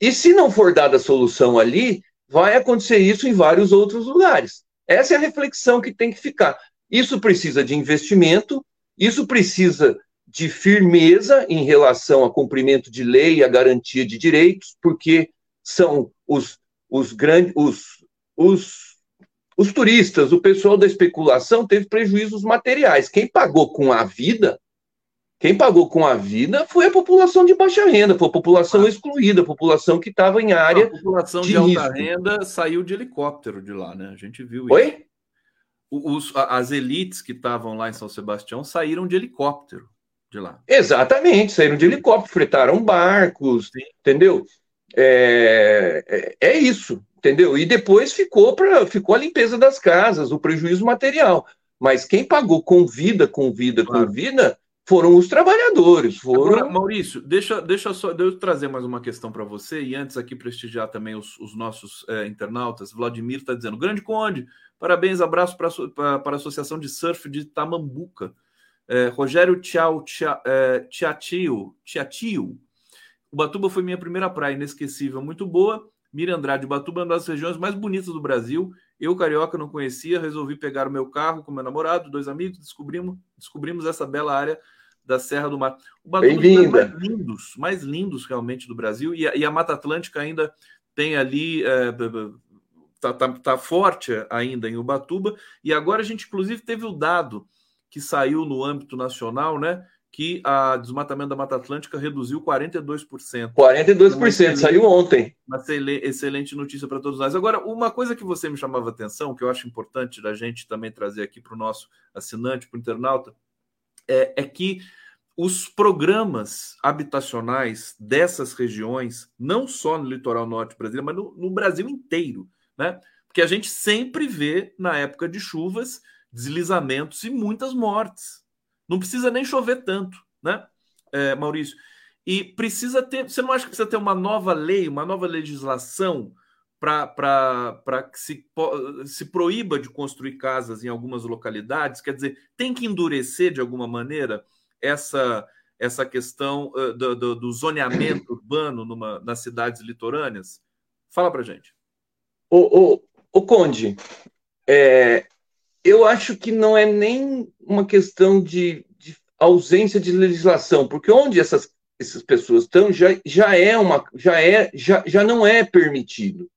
E se não for dada a solução ali, vai acontecer isso em vários outros lugares. Essa é a reflexão que tem que ficar. Isso precisa de investimento, isso precisa de firmeza em relação ao cumprimento de lei e a garantia de direitos, porque são os, os grandes, os, os, os turistas, o pessoal da especulação teve prejuízos materiais. Quem pagou com a vida, quem pagou com a vida foi a população de baixa renda, foi a população ah. excluída, a população que estava em área. A população de, de alta renda saiu de helicóptero de lá, né? A gente viu isso. Oi? Os, as elites que estavam lá em São Sebastião saíram de helicóptero de lá. Exatamente, saíram de helicóptero, fretaram barcos, entendeu? É, é, é, isso entendeu? E depois ficou para ficou a limpeza das casas, o prejuízo material. Mas quem pagou com vida, com vida, claro. com vida, foram os trabalhadores. Foram... Agora, Maurício, deixa, deixa só deixa eu trazer mais uma questão para você e antes aqui prestigiar também os, os nossos é, internautas. Vladimir está dizendo: Grande Conde, parabéns, abraço para a Associação de Surf de Tamambuca. É, Rogério Tchau é, Tiatio, Tiatio. Ubatuba foi minha primeira praia, inesquecível, muito boa. Miriam Andrade, Batuba é uma das regiões mais bonitas do Brasil. Eu, carioca, não conhecia, resolvi pegar o meu carro com meu namorado, dois amigos, descobrimos, descobrimos essa bela área da Serra do Mar. O Batuba é mais lindos, mais lindos realmente do Brasil. E a, e a Mata Atlântica ainda tem ali. É, tá, tá, tá forte ainda em Ubatuba. E agora a gente, inclusive, teve o dado que saiu no âmbito nacional, né? Que a desmatamento da Mata Atlântica reduziu 42%. 42%, então, saiu ontem. Uma excelente notícia para todos nós. Agora, uma coisa que você me chamava atenção, que eu acho importante da gente também trazer aqui para o nosso assinante, para o internauta, é, é que os programas habitacionais dessas regiões, não só no litoral norte brasileiro, mas no, no Brasil inteiro, né? Porque a gente sempre vê, na época de chuvas, deslizamentos e muitas mortes não precisa nem chover tanto, né, é, Maurício? E precisa ter. Você não acha que precisa ter uma nova lei, uma nova legislação para que se, se proíba de construir casas em algumas localidades? Quer dizer, tem que endurecer de alguma maneira essa, essa questão uh, do, do, do, zoneamento urbano numa, nas cidades litorâneas? Fala para gente. O, o, o Conde, é, eu acho que não é nem uma questão de, de ausência de legislação, porque onde essas, essas pessoas estão já, já é uma já é já, já não é permitido.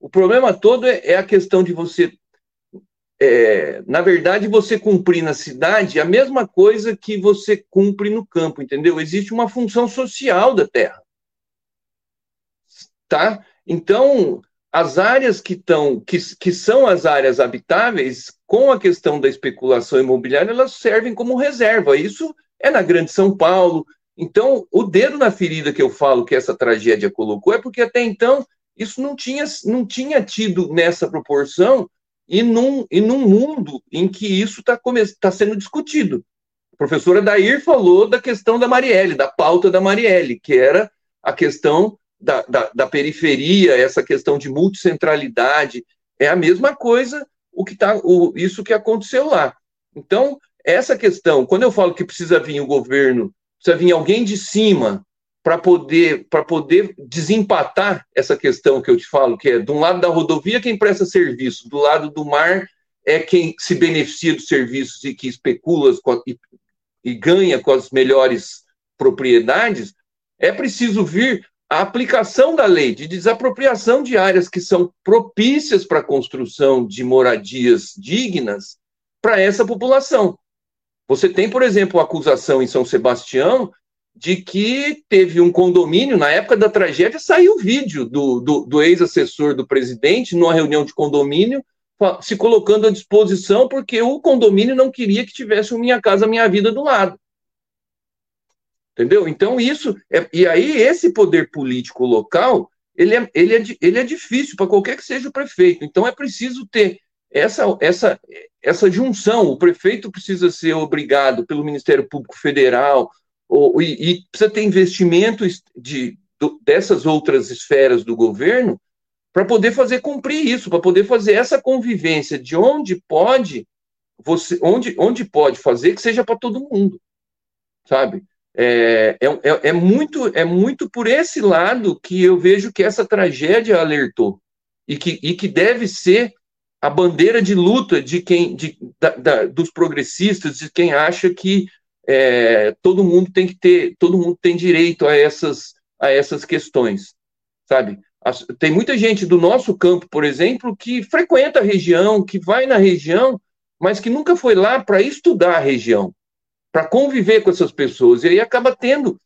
O problema todo é, é a questão de você é, na verdade, você cumprir na cidade a mesma coisa que você cumpre no campo, entendeu? Existe uma função social da terra. Tá? Então, as áreas que estão, que, que são as áreas habitáveis, com a questão da especulação imobiliária, elas servem como reserva. Isso é na Grande São Paulo. Então, o dedo na ferida que eu falo que essa tragédia colocou é porque até então isso não tinha, não tinha tido nessa proporção e num, e num mundo em que isso está tá sendo discutido. A professora Dair falou da questão da Marielle, da pauta da Marielle, que era a questão da, da, da periferia, essa questão de multicentralidade, é a mesma coisa o que tá, o, isso que aconteceu lá. Então, essa questão, quando eu falo que precisa vir o governo, precisa vir alguém de cima para poder, poder desempatar essa questão que eu te falo, que é de um lado da rodovia quem presta serviço, do lado do mar é quem se beneficia dos serviços e que especula e, e ganha com as melhores propriedades, é preciso vir a aplicação da lei de desapropriação de áreas que são propícias para a construção de moradias dignas para essa população. Você tem, por exemplo, a acusação em São Sebastião de que teve um condomínio, na época da tragédia, saiu o vídeo do, do, do ex-assessor do presidente, numa reunião de condomínio, se colocando à disposição, porque o condomínio não queria que tivesse o Minha Casa Minha Vida do lado. Entendeu? Então, isso. É, e aí, esse poder político local, ele é, ele é, ele é difícil para qualquer que seja o prefeito. Então, é preciso ter essa, essa, essa junção. O prefeito precisa ser obrigado pelo Ministério Público Federal, ou, e, e precisa ter investimento de, dessas outras esferas do governo para poder fazer cumprir isso, para poder fazer essa convivência de onde pode você, onde, onde pode fazer que seja para todo mundo, sabe? É, é, é, é, muito, é muito por esse lado que eu vejo que essa tragédia alertou e que, e que deve ser a bandeira de luta de quem, de, da, da, dos progressistas, de quem acha que é, todo mundo tem que ter, todo mundo tem direito a essas, a essas questões, sabe? Tem muita gente do nosso campo, por exemplo, que frequenta a região, que vai na região, mas que nunca foi lá para estudar a região, para conviver com essas pessoas, e aí acaba tendo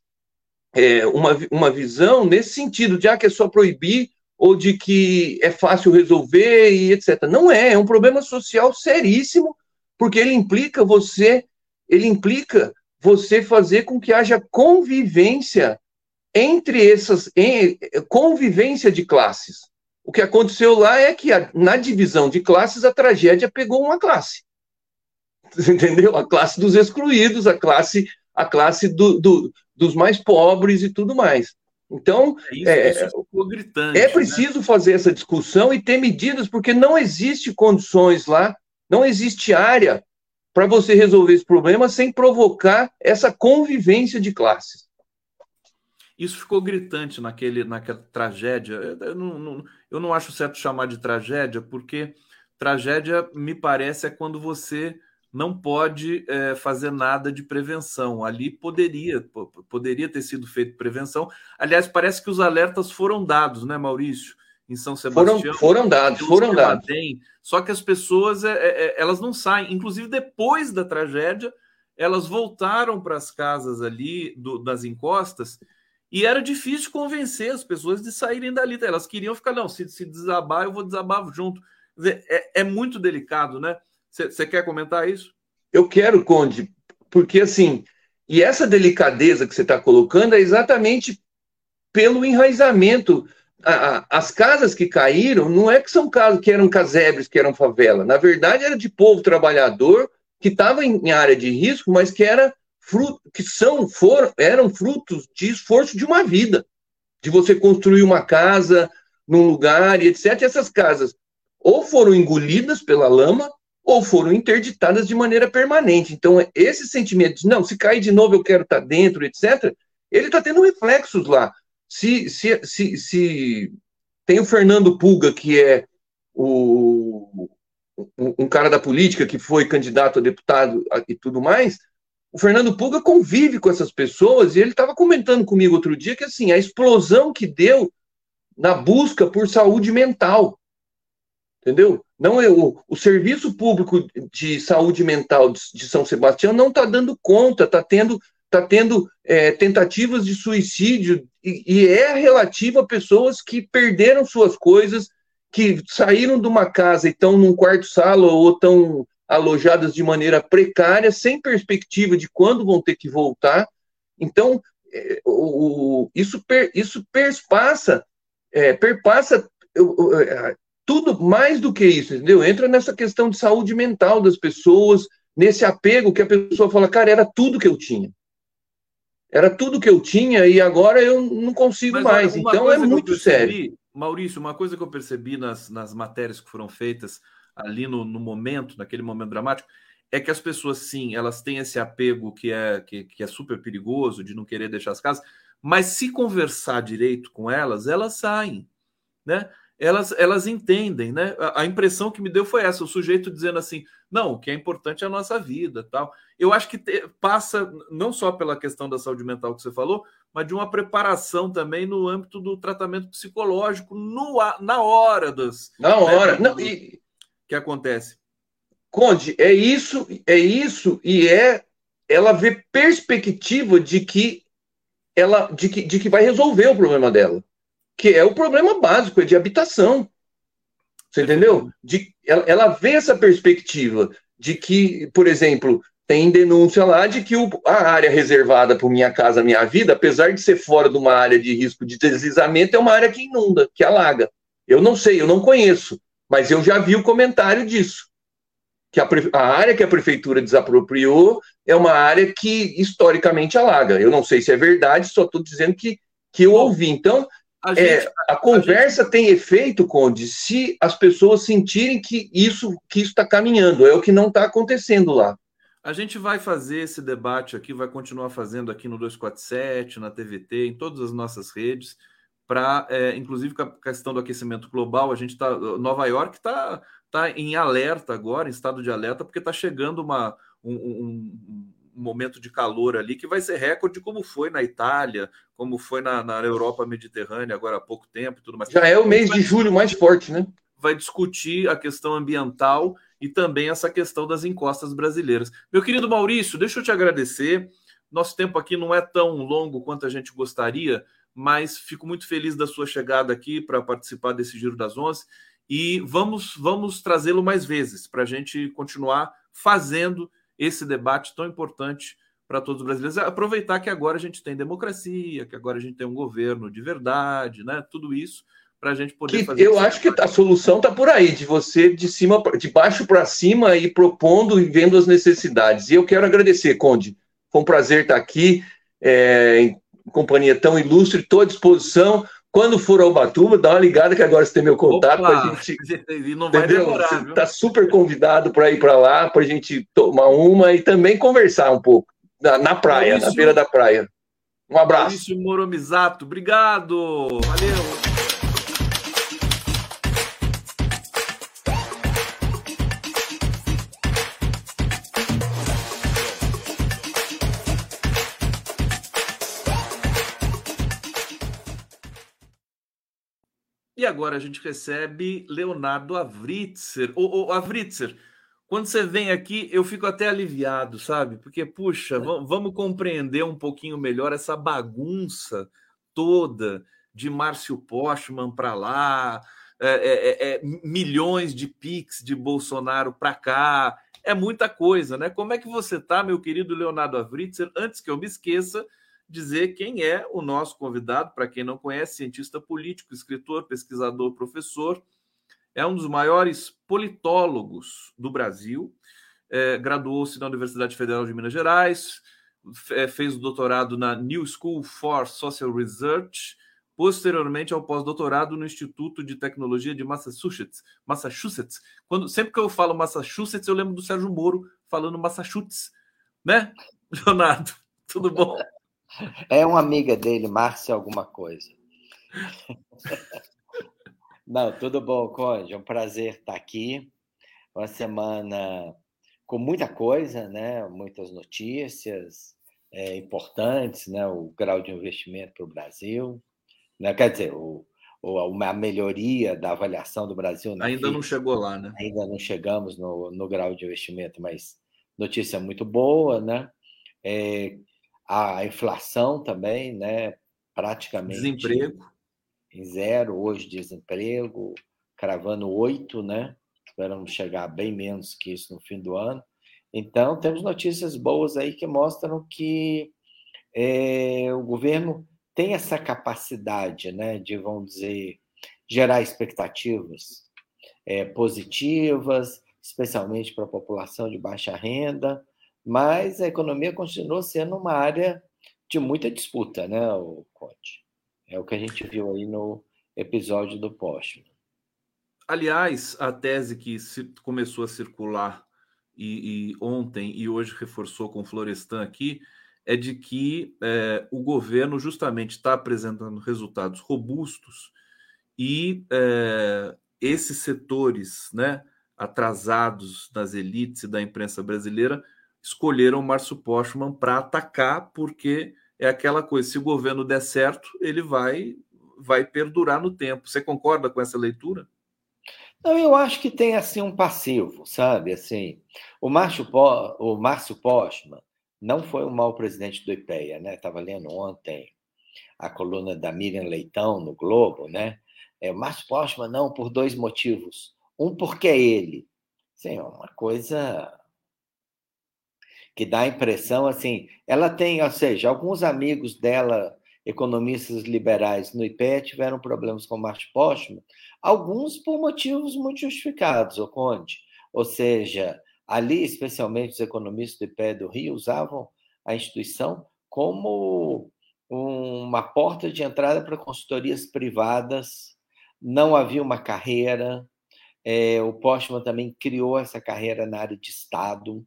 é, uma, uma visão nesse sentido, de ah, que é só proibir, ou de que é fácil resolver e etc. Não é, é um problema social seríssimo, porque ele implica você ele implica você fazer com que haja convivência entre essas em, convivência de classes. O que aconteceu lá é que a, na divisão de classes a tragédia pegou uma classe. Entendeu? A classe dos excluídos, a classe a classe do, do, dos mais pobres e tudo mais. Então, é, é, isso é né? preciso né? fazer essa discussão e ter medidas, porque não existe condições lá, não existe área para você resolver esse problema sem provocar essa convivência de classes. Isso ficou gritante naquele, naquela tragédia. Eu não, não, eu não acho certo chamar de tragédia, porque tragédia, me parece, é quando você não pode é, fazer nada de prevenção. Ali poderia, poderia ter sido feito prevenção. Aliás, parece que os alertas foram dados, né, Maurício? em São Sebastião. Foram, foram dados, foram dados. Tem, só que as pessoas é, é, é, elas não saem. Inclusive, depois da tragédia, elas voltaram para as casas ali do, das encostas e era difícil convencer as pessoas de saírem dali. Elas queriam ficar, não, se, se desabar, eu vou desabar junto. Dizer, é, é, muito delicado, né? Você quer comentar isso? Eu quero, Conde, porque assim, e essa delicadeza que você está colocando é exatamente pelo enraizamento a, as casas que caíram não é que são casas que eram casebres, que eram favela. Na verdade, era de povo trabalhador que estava em, em, área de risco, mas que era fruto, que são, foram, eram frutos de esforço de uma vida, de você construir uma casa num lugar e etc. E essas casas ou foram engolidas pela lama ou foram interditadas de maneira permanente. Então, esse sentimento de não, se cair de novo eu quero estar dentro, etc., ele está tendo reflexos lá. Se, se, se, se tem o Fernando Pulga, que é o, um cara da política que foi candidato a deputado e tudo mais, o Fernando Puga convive com essas pessoas e ele estava comentando comigo outro dia que assim a explosão que deu na busca por saúde mental, entendeu? Não é o, o serviço público de saúde mental de, de São Sebastião não está dando conta, está tendo tá tendo é, tentativas de suicídio e, e é relativo a pessoas que perderam suas coisas, que saíram de uma casa e estão num quarto-sala ou estão alojadas de maneira precária, sem perspectiva de quando vão ter que voltar. Então, é, o, isso, per, isso perpassa, é, perpassa é, tudo mais do que isso, entendeu? Entra nessa questão de saúde mental das pessoas, nesse apego que a pessoa fala, cara, era tudo que eu tinha. Era tudo que eu tinha e agora eu não consigo Mas, mais. Então é muito percebi, sério. Maurício, uma coisa que eu percebi nas, nas matérias que foram feitas ali no, no, momento, naquele momento dramático, é que as pessoas, sim, elas têm esse apego que é, que, que é super perigoso de não querer deixar as casas, mas se conversar direito com elas, elas saem, né? Elas, elas entendem, né? A, a, impressão que me deu foi essa: o sujeito dizendo assim, não, o que é importante é a nossa vida, tal. Eu acho que te, passa não só pela questão da saúde mental que você falou, mas de uma preparação também no âmbito do tratamento psicológico no, na hora das. Na hora, né, não, e... que acontece. Conde, é isso, é isso, e é ela vê perspectiva de que ela de que, de que vai resolver o problema dela que é o problema básico, é de habitação. Você entendeu? De, ela, ela vê essa perspectiva de que, por exemplo, tem denúncia lá de que o, a área reservada para Minha Casa Minha Vida, apesar de ser fora de uma área de risco de deslizamento, é uma área que inunda, que alaga. Eu não sei, eu não conheço, mas eu já vi o comentário disso. Que a, a área que a prefeitura desapropriou é uma área que historicamente alaga. Eu não sei se é verdade, só estou dizendo que, que eu ouvi. Então, a, é, gente, é, a conversa a gente... tem efeito, Conde, se as pessoas sentirem que isso que está caminhando, é o que não está acontecendo lá. A gente vai fazer esse debate aqui, vai continuar fazendo aqui no 247, na TVT, em todas as nossas redes, para, é, inclusive, com a questão do aquecimento global, a gente está. Nova York está tá em alerta agora, em estado de alerta, porque está chegando uma, um, um momento de calor ali que vai ser recorde, como foi na Itália, como foi na, na Europa Mediterrânea agora há pouco tempo e tudo mais. Já é o mês de julho mais forte, né? Vai discutir a questão ambiental e também essa questão das encostas brasileiras. Meu querido Maurício, deixa eu te agradecer. Nosso tempo aqui não é tão longo quanto a gente gostaria, mas fico muito feliz da sua chegada aqui para participar desse Giro das Onze e vamos, vamos trazê-lo mais vezes para a gente continuar fazendo esse debate tão importante para todos os brasileiros. Aproveitar que agora a gente tem democracia, que agora a gente tem um governo de verdade, né? Tudo isso para a gente poder que fazer. Eu acho que a solução está por aí, de você de cima, de baixo para cima e propondo e vendo as necessidades. E eu quero agradecer, Conde. Foi um prazer estar aqui é, em companhia tão ilustre, estou à disposição. Quando for ao Batuba, dá uma ligada que agora você tem meu contato para a gente. E não vai entendeu? demorar. Você está super convidado para ir para lá, para a gente tomar uma e também conversar um pouco na, na praia, Maurício, na beira da praia. Um abraço. Maurício Moromizato, obrigado. Valeu. Agora a gente recebe Leonardo Avritzer. Ô, ô, Avritzer, quando você vem aqui, eu fico até aliviado, sabe? Porque, puxa, é. vamos compreender um pouquinho melhor essa bagunça toda de Márcio Postman para lá, é, é, é, é, milhões de pics de Bolsonaro para cá. É muita coisa, né? Como é que você tá, meu querido Leonardo Avritzer? Antes que eu me esqueça, dizer quem é o nosso convidado, para quem não conhece, cientista político, escritor, pesquisador, professor, é um dos maiores politólogos do Brasil, é, graduou-se na Universidade Federal de Minas Gerais, é, fez o doutorado na New School for Social Research, posteriormente ao pós-doutorado no Instituto de Tecnologia de Massachusetts. Massachusetts. Quando, sempre que eu falo Massachusetts, eu lembro do Sérgio Moro falando Massachusetts, né? Leonardo, tudo bom? É uma amiga dele, Márcia alguma coisa. Não, tudo bom, Conde. É um prazer estar aqui. Uma semana com muita coisa, né? Muitas notícias é, importantes, né? O grau de investimento para o Brasil, né? Quer dizer, o, o, a melhoria da avaliação do Brasil. Ainda não chegou lá, né? Ainda não chegamos no, no grau de investimento, mas notícia muito boa, né? É, a inflação também, né? Praticamente. Desemprego em zero, hoje desemprego, cravando oito, né? Esperamos chegar bem menos que isso no fim do ano. Então, temos notícias boas aí que mostram que é, o governo tem essa capacidade, né, de, vamos dizer, gerar expectativas é, positivas, especialmente para a população de baixa renda, mas a economia continua sendo uma área de muita disputa, né, o Conte? É o que a gente viu aí no episódio do Postman. Aliás, a tese que começou a circular e, e, ontem e hoje reforçou com o Florestan aqui é de que é, o governo justamente está apresentando resultados robustos e é, esses setores, né, atrasados das elites e da imprensa brasileira escolheram Márcio Postman para atacar porque é aquela coisa, se o governo der certo, ele vai vai perdurar no tempo. Você concorda com essa leitura? Não, eu acho que tem assim um passivo, sabe? Assim, o Márcio, o Márcio Postman não foi um mau presidente do IPEA, né? Estava lendo ontem a coluna da Miriam Leitão no Globo, né? É, o Márcio Postman não por dois motivos. Um porque é ele. Sim, é uma coisa que dá a impressão assim, ela tem, ou seja, alguns amigos dela, economistas liberais no IPE, tiveram problemas com o Márcio Postman, alguns por motivos muito justificados, o Conde. Ou seja, ali, especialmente os economistas do IPE do Rio, usavam a instituição como uma porta de entrada para consultorias privadas, não havia uma carreira, é, o Postman também criou essa carreira na área de Estado,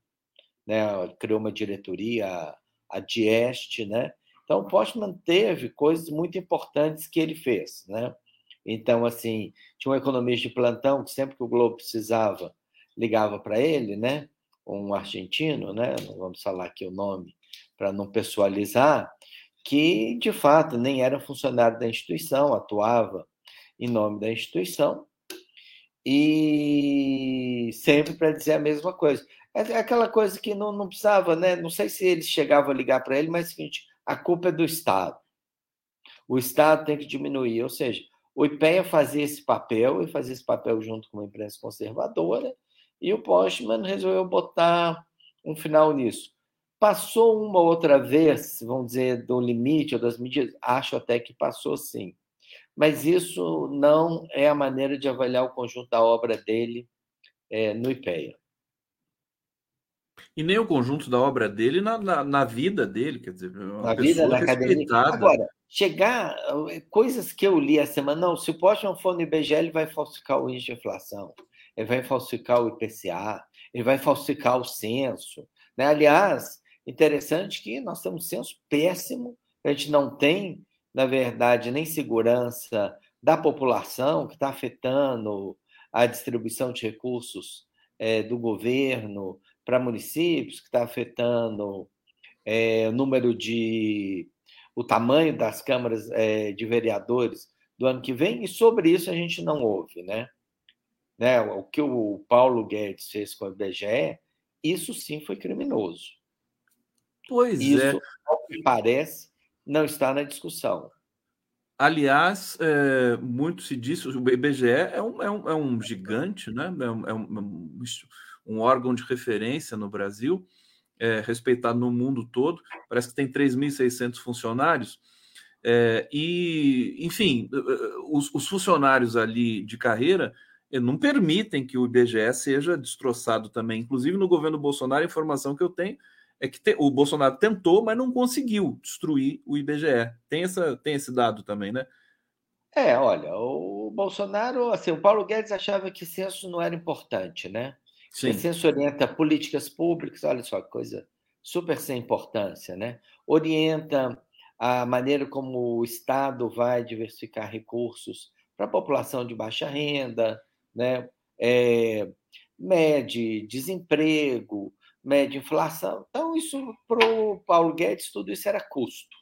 né? criou uma diretoria, a Dieste, né? Então, o Postman teve coisas muito importantes que ele fez, né? Então, assim, tinha um economista de plantão que sempre que o Globo precisava, ligava para ele, né? Um argentino, né? Não vamos falar aqui o nome para não pessoalizar, que de fato nem era funcionário da instituição, atuava em nome da instituição e sempre para dizer a mesma coisa. É, é aquela coisa que não, não precisava, né? Não sei se eles chegavam a ligar para ele, mas é seguinte: a culpa é do Estado. O Estado tem que diminuir. Ou seja, o IPEA fazia esse papel, e fazia esse papel junto com uma imprensa conservadora, e o Postman resolveu botar um final nisso. Passou uma outra vez, vamos dizer, do limite ou das medidas? Acho até que passou sim. Mas isso não é a maneira de avaliar o conjunto da obra dele é, no IPEA. E nem o conjunto da obra dele na, na, na vida dele, quer dizer, uma na vida, na academia. Agora, chegar, coisas que eu li a semana, não, se o Postman for no IBGE, ele vai falsificar o índice de inflação, ele vai falsificar o IPCA, ele vai falsificar o censo. Né? Aliás, interessante que nós temos um censo péssimo, a gente não tem, na verdade, nem segurança da população, que está afetando a distribuição de recursos é, do governo, para municípios, que está afetando é, o número de. o tamanho das câmaras é, de vereadores do ano que vem, e sobre isso a gente não ouve, né? né? O que o Paulo Guedes fez com o IBGE, isso sim foi criminoso. Pois isso, é. Ao que parece, não está na discussão. Aliás, é, muito se diz, o IBGE é um, é um, é um gigante, né? É um, é um, é um órgão de referência no Brasil, é, respeitado no mundo todo, parece que tem 3.600 funcionários. É, e, enfim, os, os, funcionários ali de carreira eh, não permitem que o IBGE seja destroçado também. Inclusive, no governo Bolsonaro, a informação que eu tenho é que te, o Bolsonaro tentou, mas não conseguiu destruir o IBGE. Tem, essa, tem esse dado também, né? É, olha, o Bolsonaro, assim, o Paulo Guedes achava que censo não era importante, né? Sim. Censo orienta políticas públicas, olha só que coisa super sem importância, né? Orienta a maneira como o Estado vai diversificar recursos para a população de baixa renda, né? É, mede desemprego, mede inflação. Então, isso para o Paulo Guedes, tudo isso era custo.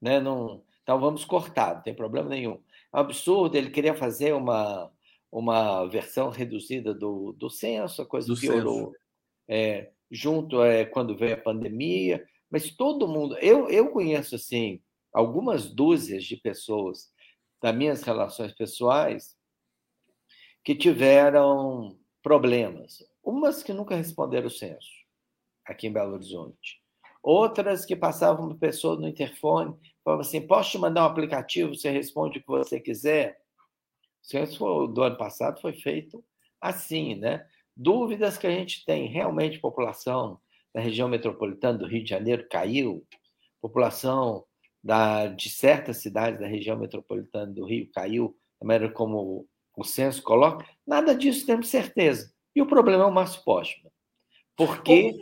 Né? Não, então, vamos cortar, não tem problema nenhum. É um absurdo, ele queria fazer uma, uma versão reduzida do, do censo, a coisa do piorou. É, junto é, quando veio a pandemia, mas todo mundo. Eu, eu conheço assim algumas dúzias de pessoas das minhas relações pessoais que tiveram problemas. Umas que nunca responderam o censo, aqui em Belo Horizonte. Outras que passavam uma pessoa no interfone, falavam assim: posso te mandar um aplicativo, você responde o que você quiser. O censo do ano passado foi feito assim, né? Dúvidas que a gente tem, realmente população da região metropolitana do Rio de Janeiro caiu, população da, de certas cidades da região metropolitana do Rio caiu, da maneira como o censo coloca, nada disso temos certeza. E o problema é o Márcio Postman. Porque.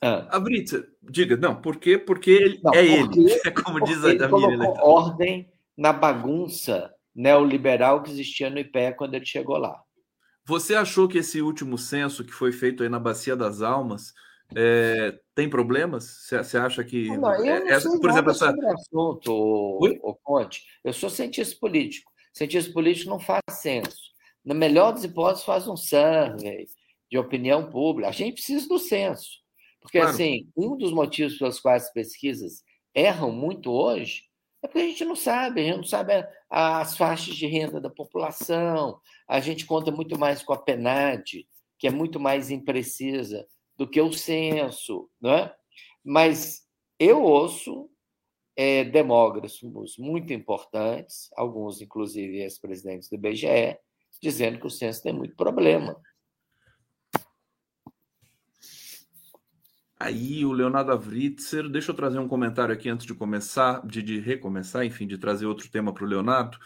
Ah. A Brita, diga, não, por quê? Porque ele, não, é porque, ele, é como diz a ele colocou ordem na bagunça neoliberal que existia no IPE quando ele chegou lá. Você achou que esse último censo que foi feito aí na Bacia das Almas é, tem problemas? Você acha que. Não, eu é, não essa, por exemplo, essa... sobre o assunto, o, Conte. Eu sou cientista político. Cientista político não faz censo. Na melhor das hipóteses, faz um survey de opinião pública. A gente precisa do censo. Porque, claro. assim, um dos motivos pelos quais as pesquisas erram muito hoje é porque a gente não sabe, a gente não sabe as faixas de renda da população, a gente conta muito mais com a PNAD, que é muito mais imprecisa do que o censo, não é? Mas eu ouço é, demógrafos muito importantes, alguns inclusive ex-presidentes do IBGE, dizendo que o censo tem muito problema. Aí o Leonardo Avritzer, deixa eu trazer um comentário aqui antes de começar, de, de recomeçar, enfim, de trazer outro tema para o Leonardo.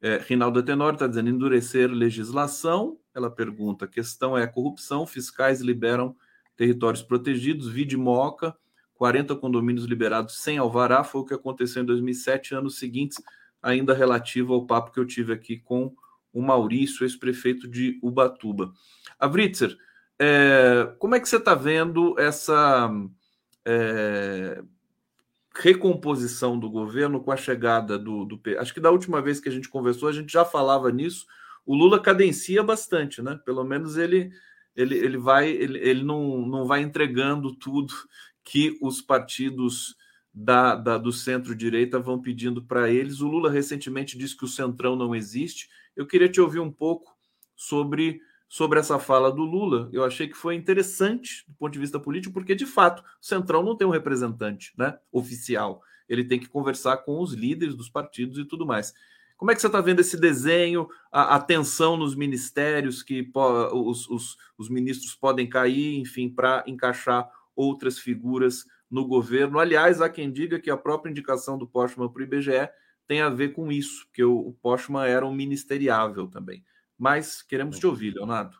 É, Rinaldo Tenor está dizendo endurecer legislação. Ela pergunta: questão é corrupção, fiscais liberam territórios protegidos, vide Moca, 40 condomínios liberados sem alvará, foi o que aconteceu em 2007, anos seguintes, ainda relativo ao papo que eu tive aqui com o Maurício, ex-prefeito de Ubatuba. A Britzer, é, como é que você está vendo essa é, recomposição do governo com a chegada do, do Acho que da última vez que a gente conversou, a gente já falava nisso. O Lula cadencia bastante, né? Pelo menos ele ele, ele vai ele, ele não, não vai entregando tudo que os partidos da, da do centro-direita vão pedindo para eles. O Lula recentemente disse que o centrão não existe. Eu queria te ouvir um pouco sobre sobre essa fala do Lula. Eu achei que foi interessante do ponto de vista político, porque de fato o centrão não tem um representante, né, oficial. Ele tem que conversar com os líderes dos partidos e tudo mais. Como é que você está vendo esse desenho, a, a tensão nos ministérios, que os, os, os ministros podem cair, enfim, para encaixar outras figuras no governo? Aliás, há quem diga que a própria indicação do Postman para o IBGE tem a ver com isso, porque o, o Postman era um ministeriável também. Mas queremos te ouvir, Leonardo.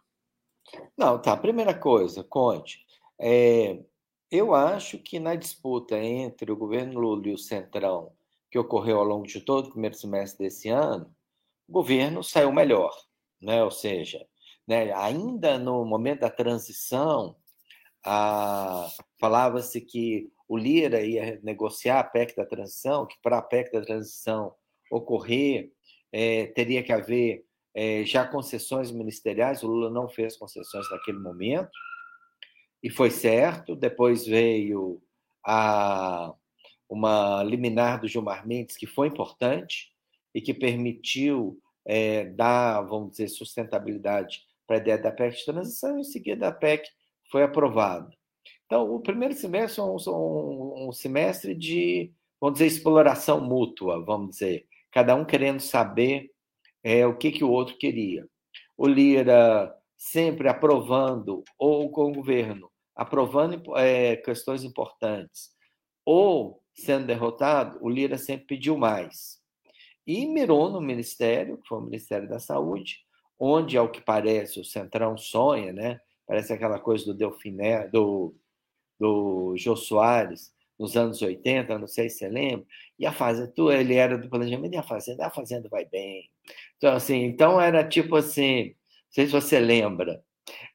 Não, tá. Primeira coisa, Conte. É, eu acho que na disputa entre o governo Lula e o Centrão que ocorreu ao longo de todo o primeiro semestre desse ano, o governo saiu melhor, né? Ou seja, né, ainda no momento da transição, falava-se que o Lira ia negociar a PEC da transição, que para a PEC da transição ocorrer, é, teria que haver é, já concessões ministeriais. O Lula não fez concessões naquele momento, e foi certo. Depois veio a uma liminar do Gilmar Mendes que foi importante e que permitiu é, dar, vamos dizer, sustentabilidade para a ideia da PEC de transição, e em seguida a PEC foi aprovada. Então, o primeiro semestre é um, um, um semestre de, vamos dizer, exploração mútua, vamos dizer, cada um querendo saber é, o que, que o outro queria. O Lira sempre aprovando, ou com o governo, aprovando é, questões importantes, ou sendo derrotado, o Lira sempre pediu mais. E mirou no Ministério, que foi o Ministério da Saúde, onde, ao que parece, o Centrão sonha, né? Parece aquela coisa do Delfiné, do, do Jô Soares, nos anos 80, não sei se você lembra, e a fazenda, ele era do planejamento e a fazenda, a fazenda vai bem. Então, assim, então era tipo assim, não sei se você lembra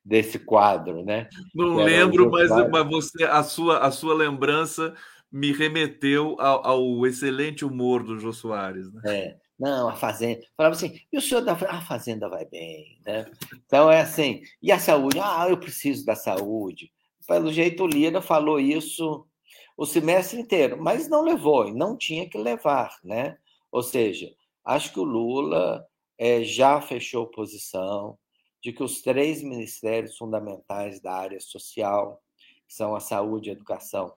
desse quadro, né? Não lembro, mas, mas você, a sua, a sua lembrança me remeteu ao, ao excelente humor do Jô Soares. Né? É. Não, a fazenda. Falava assim, e o senhor da a fazenda vai bem, né? Então é assim, e a saúde? Ah, eu preciso da saúde. Pelo jeito, o Lira falou isso o semestre inteiro, mas não levou, e não tinha que levar, né? Ou seja, acho que o Lula é, já fechou posição de que os três ministérios fundamentais da área social, que são a saúde, a educação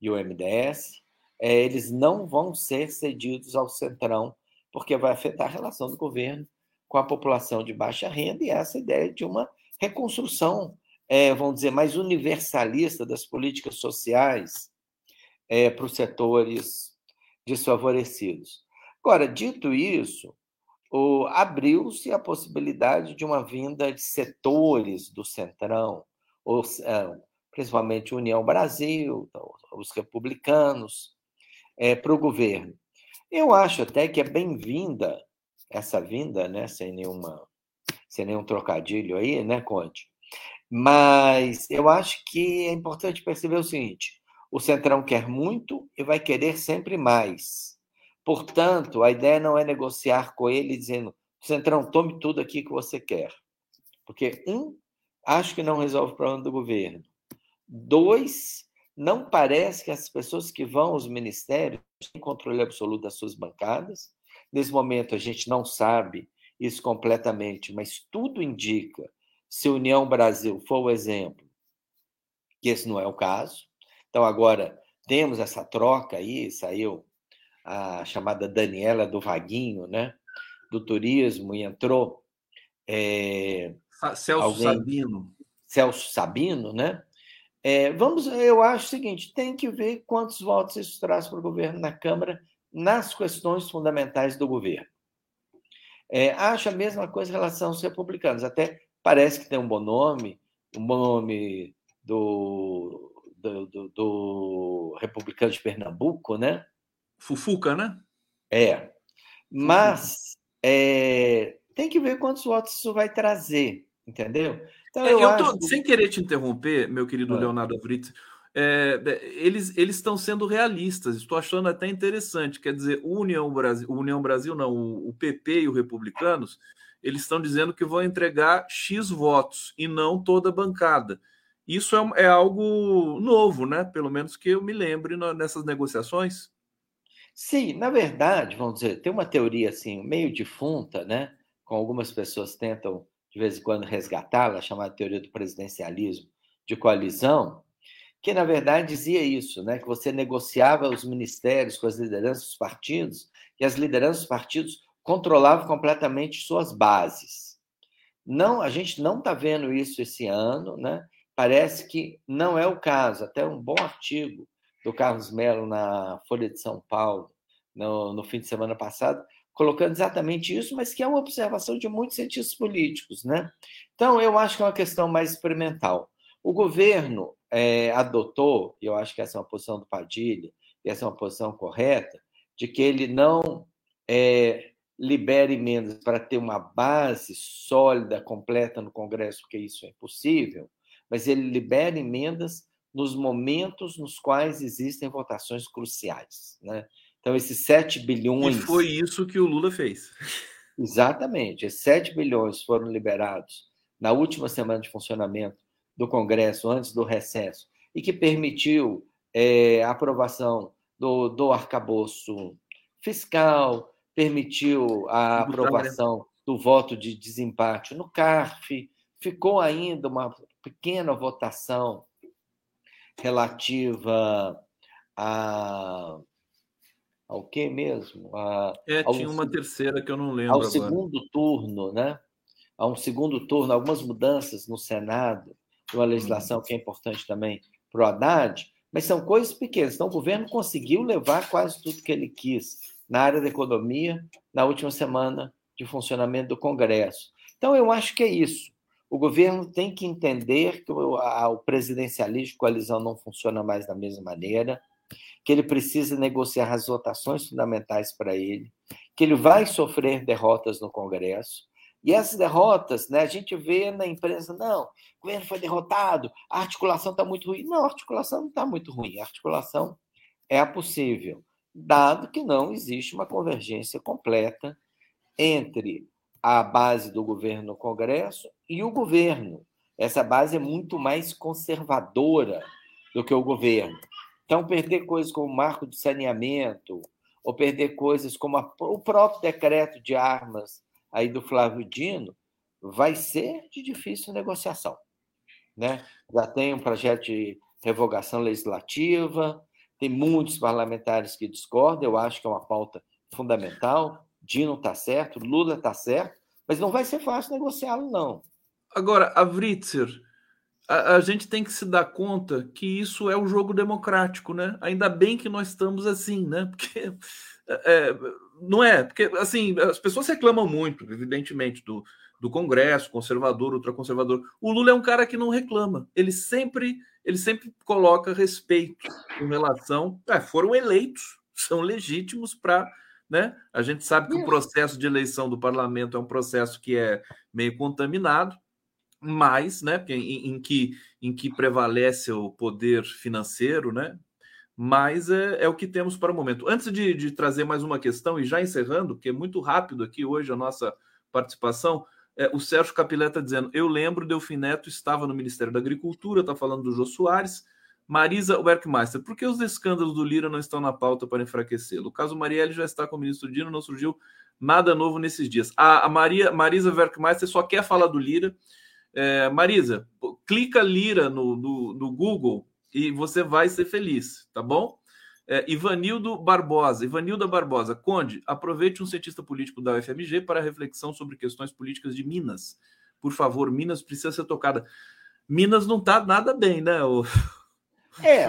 e o MDS, é, eles não vão ser cedidos ao Centrão porque vai afetar a relação do governo com a população de baixa renda e essa ideia de uma reconstrução, é, vamos dizer, mais universalista das políticas sociais é, para os setores desfavorecidos. Agora, dito isso, abriu-se a possibilidade de uma vinda de setores do Centrão, ou, é, principalmente União Brasil, os republicanos, é, para o governo. Eu acho até que é bem-vinda essa vinda, né? Sem nenhuma, sem nenhum trocadilho aí, né, Conte? Mas eu acho que é importante perceber o seguinte: o Centrão quer muito e vai querer sempre mais. Portanto, a ideia não é negociar com ele dizendo, Centrão, tome tudo aqui que você quer. Porque, um, acho que não resolve o problema do governo. Dois, não parece que as pessoas que vão aos ministérios têm controle absoluto das suas bancadas. Nesse momento, a gente não sabe isso completamente, mas tudo indica, se a União Brasil for o exemplo, que esse não é o caso. Então, agora, temos essa troca aí, saiu a chamada Daniela do Vaguinho, né? do turismo, e entrou. É, Celso alguém, Sabino. Celso Sabino, né? É, vamos, eu acho o seguinte: tem que ver quantos votos isso traz para o governo na Câmara nas questões fundamentais do governo. É, acho a mesma coisa em relação aos republicanos. Até parece que tem um bom nome, um bom nome do, do, do, do republicano de Pernambuco, né? Fufuca, né? É. Mas é, tem que ver quantos votos isso vai trazer, entendeu? Então, é, eu, eu tô, sem querer te interromper, meu querido ah. Leonardo Fritz, é, eles eles estão sendo realistas. Estou achando até interessante. Quer dizer, o União Brasil, União Brasil não, o, o PP e os republicanos, eles estão dizendo que vão entregar x votos e não toda a bancada. Isso é, é algo novo, né? Pelo menos que eu me lembre nessas negociações. Sim, na verdade, vamos dizer, tem uma teoria assim, meio difunta, né? Com algumas pessoas tentam de vez em quando resgatá-la, chamada teoria do presidencialismo de coalizão, que na verdade dizia isso, né? Que você negociava os ministérios com as lideranças dos partidos e as lideranças dos partidos controlavam completamente suas bases. Não, a gente não está vendo isso esse ano, né? Parece que não é o caso. Até um bom artigo do Carlos Melo na Folha de São Paulo, no, no fim de semana passado, colocando exatamente isso, mas que é uma observação de muitos cientistas políticos. Né? Então, eu acho que é uma questão mais experimental. O governo é, adotou, e eu acho que essa é uma posição do Padilha, e essa é uma posição correta, de que ele não é, libere emendas para ter uma base sólida, completa no Congresso, porque isso é impossível, mas ele libera emendas nos momentos nos quais existem votações cruciais. Né? Então, esses 7 bilhões. E foi isso que o Lula fez. Exatamente. Esses 7 bilhões foram liberados na última semana de funcionamento do Congresso, antes do recesso, e que permitiu é, a aprovação do, do arcabouço fiscal, permitiu a aprovação do voto de desempate no CARF, ficou ainda uma pequena votação relativa a ao que mesmo? A, é, tinha uma terceira que eu não lembro. Ao agora. segundo turno, né? A um segundo turno, algumas mudanças no Senado, uma legislação que é importante também para o Haddad, mas são coisas pequenas. Então, o governo conseguiu levar quase tudo que ele quis na área da economia na última semana de funcionamento do Congresso. Então, eu acho que é isso. O governo tem que entender que o, a, o presidencialismo de coalizão não funciona mais da mesma maneira. que ele precisa negociar as votações fundamentais para ele, que ele vai sofrer derrotas no Congresso. E essas derrotas, né, a gente vê na imprensa, não, o governo foi derrotado, a articulação está muito ruim. Não, a articulação não está muito ruim, a articulação é possível, dado que não existe uma convergência completa entre a base do governo no Congresso e o governo. Essa base é muito mais conservadora do que o governo. Então, perder coisas como o marco de saneamento, ou perder coisas como a, o próprio decreto de armas aí do Flávio Dino, vai ser de difícil negociação. Né? Já tem um projeto de revogação legislativa, tem muitos parlamentares que discordam, eu acho que é uma pauta fundamental. Dino está certo, Lula está certo, mas não vai ser fácil negociá-lo, não. Agora, a Writzer, a, a, gente tem que se dar conta que isso é um jogo democrático, né? Ainda bem que nós estamos assim, né? Porque é, é, não é, porque assim, as pessoas reclamam muito, evidentemente, do, do Congresso, conservador, ultraconservador. O Lula é um cara que não reclama. Ele sempre, ele sempre coloca respeito em relação. É, foram eleitos, são legítimos para. Né? A gente sabe que o processo de eleição do parlamento é um processo que é meio contaminado, mas, né, em, em, que, em que prevalece o poder financeiro, né? Mas é, é o que temos para o momento. Antes de, de trazer mais uma questão, e já encerrando, que é muito rápido aqui hoje a nossa participação, é, o Sérgio Capilé está dizendo: Eu lembro, Delfim Neto estava no Ministério da Agricultura, está falando do Jô Soares. Marisa Werkmeister, por que os escândalos do Lira não estão na pauta para enfraquecê-lo? O caso Marielle já está com o ministro Dino, não surgiu nada novo nesses dias. A, a Maria, Marisa Werkmeister só quer falar do Lira, é, Marisa, clica Lira no, no, no, Google e você vai ser feliz, tá bom? É, Ivanildo Barbosa, Ivanilda Barbosa, Conde, aproveite um cientista político da UFMG para reflexão sobre questões políticas de Minas. Por favor, Minas precisa ser tocada. Minas não está nada bem, né? O... É,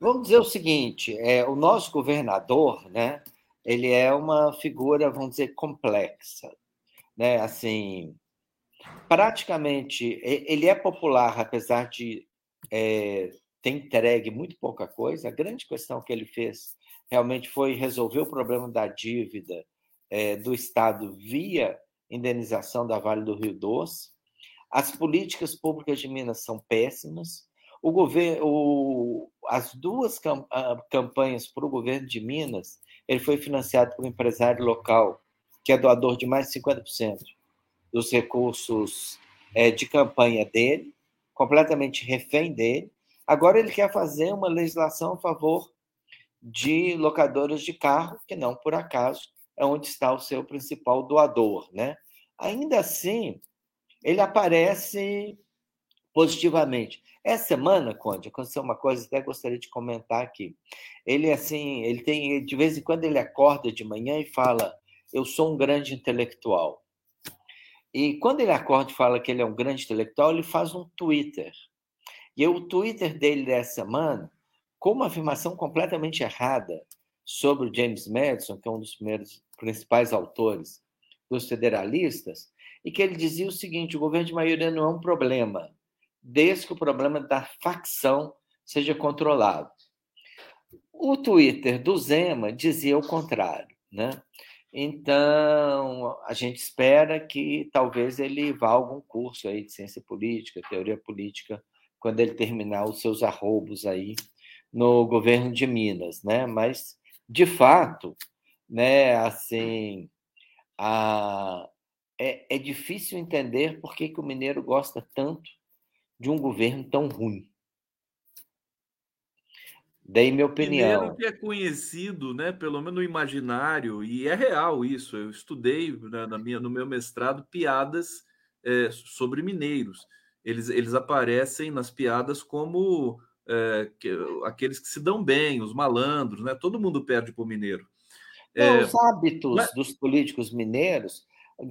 vamos dizer o seguinte: é, o nosso governador, né? Ele é uma figura, vamos dizer, complexa, né? Assim, praticamente ele é popular, apesar de é, ter entregue muito pouca coisa. A grande questão que ele fez realmente foi resolver o problema da dívida é, do Estado via indenização da Vale do Rio Doce. As políticas públicas de Minas são péssimas. O governo, as duas campanhas para o governo de Minas, ele foi financiado por um empresário local que é doador de mais de 50% dos recursos é, de campanha dele, completamente refém dele. Agora ele quer fazer uma legislação a favor de locadoras de carro, que não por acaso é onde está o seu principal doador, né? Ainda assim, ele aparece positivamente. Essa semana, Conde, aconteceu uma coisa até gostaria de comentar aqui. Ele assim, ele tem de vez em quando ele acorda de manhã e fala: "Eu sou um grande intelectual". E quando ele acorda e fala que ele é um grande intelectual, ele faz um Twitter. E o Twitter dele dessa semana, com uma afirmação completamente errada sobre o James Madison, que é um dos primeiros principais autores dos federalistas, e que ele dizia o seguinte: o governo de maioria não é um problema, desde que o problema da facção seja controlado. O Twitter do Zema dizia o contrário, né? Então, a gente espera que talvez ele vá a algum curso aí de ciência política, teoria política, quando ele terminar os seus arrobos aí no governo de Minas, né? Mas, de fato, né, assim, a, é, é difícil entender por que, que o mineiro gosta tanto de um governo tão ruim. Dei minha opinião. Mineiro que é conhecido, né, pelo menos no imaginário, e é real isso. Eu estudei né, na minha, no meu mestrado piadas é, sobre mineiros. Eles, eles aparecem nas piadas como é, que, aqueles que se dão bem, os malandros, né? Todo mundo perde para o mineiro. É, os hábitos mas... dos políticos mineiros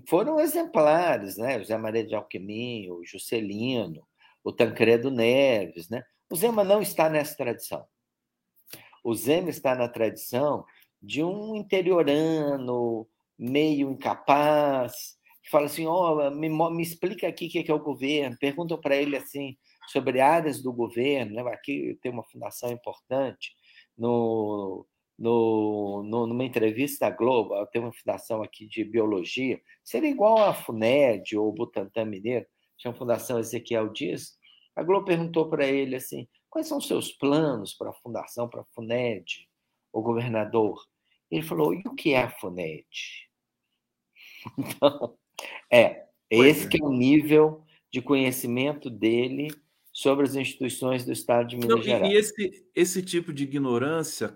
foram exemplares, né? José Maria de Alquimim, o Juscelino, o Tancredo Neves, né? O Zema não está nessa tradição. O Zema está na tradição de um interiorano meio incapaz, que fala assim: oh, me, me explica aqui o que é, o governo. Perguntam para ele assim sobre áreas do governo. Né? Aqui tem uma fundação importante no, no, no, numa entrevista à Globo, tem uma fundação aqui de biologia, seria igual a FUNED ou Butantan Mineiro, tinha uma fundação Ezequiel Dias. A Globo perguntou para ele assim: quais são os seus planos para a fundação, para a FUNED, o governador? Ele falou: e o que é a FUNED? Então, é, esse é. que é o nível de conhecimento dele sobre as instituições do Estado de Minas Não, Gerais. E esse, esse tipo de ignorância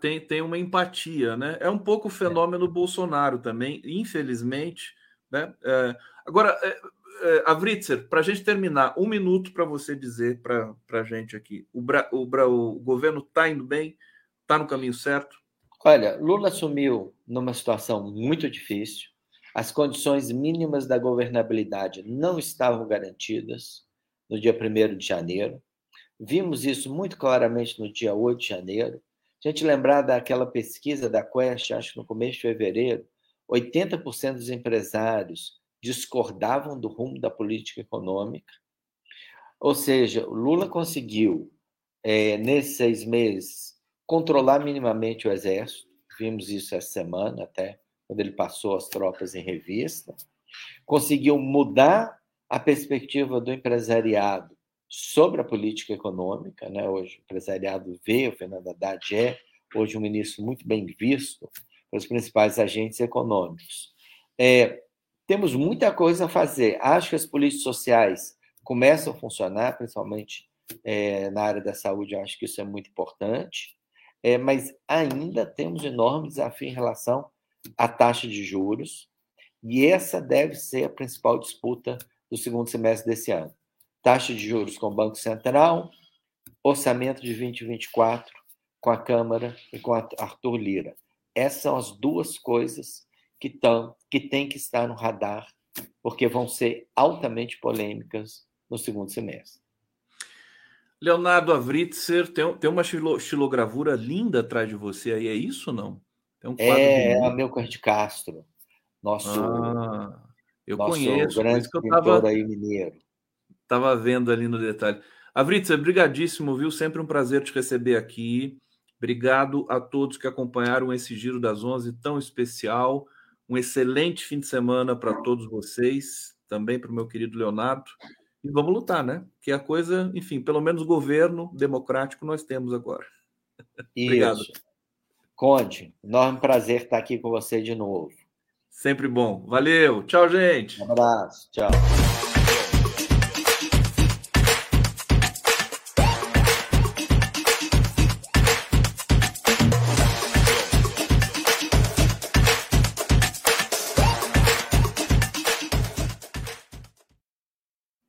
tem, tem uma empatia, né? É um pouco o é. fenômeno é. Bolsonaro também, infelizmente. Né? É, agora, é, é, Avritzer, para a gente terminar, um minuto para você dizer para a gente aqui: o, Bra, o, Bra, o governo está indo bem? Está no caminho certo? Olha, Lula assumiu numa situação muito difícil. As condições mínimas da governabilidade não estavam garantidas no dia 1 de janeiro. Vimos isso muito claramente no dia 8 de janeiro. A gente lembrar daquela pesquisa da Quest, acho que no começo de fevereiro, 80% dos empresários discordavam do rumo da política econômica. Ou seja, Lula conseguiu, é, nesses seis meses, controlar minimamente o exército. Vimos isso essa semana, até quando ele passou as tropas em revista. Conseguiu mudar a perspectiva do empresariado sobre a política econômica. Né? Hoje, o empresariado vê, o Fernando Haddad é hoje um ministro muito bem visto pelos principais agentes econômicos. É, temos muita coisa a fazer. Acho que as políticas sociais começam a funcionar, principalmente é, na área da saúde, acho que isso é muito importante, é, mas ainda temos enorme desafio em relação à taxa de juros, e essa deve ser a principal disputa do segundo semestre desse ano. Taxa de juros com o Banco Central, orçamento de 2024 com a Câmara e com Arthur Lira. Essas são as duas coisas que, tão, que têm que estar no radar, porque vão ser altamente polêmicas no segundo semestre. Leonardo Avritzer, tem, tem uma estilogravura linda atrás de você aí, é isso ou não? Um é, é a Melchior de Castro, nosso ah. Eu Nosso conheço, grande que eu tava, aí mineiro. Tava vendo ali no detalhe. Avritza, brigadíssimo, viu? Sempre um prazer te receber aqui. Obrigado a todos que acompanharam esse Giro das Onze tão especial. Um excelente fim de semana para todos vocês, também para o meu querido Leonardo. E vamos lutar, né? Que a coisa, enfim, pelo menos governo democrático nós temos agora. Obrigado. Conde, enorme prazer estar aqui com você de novo. Sempre bom. Valeu. Tchau, gente. Um abraço. Tchau.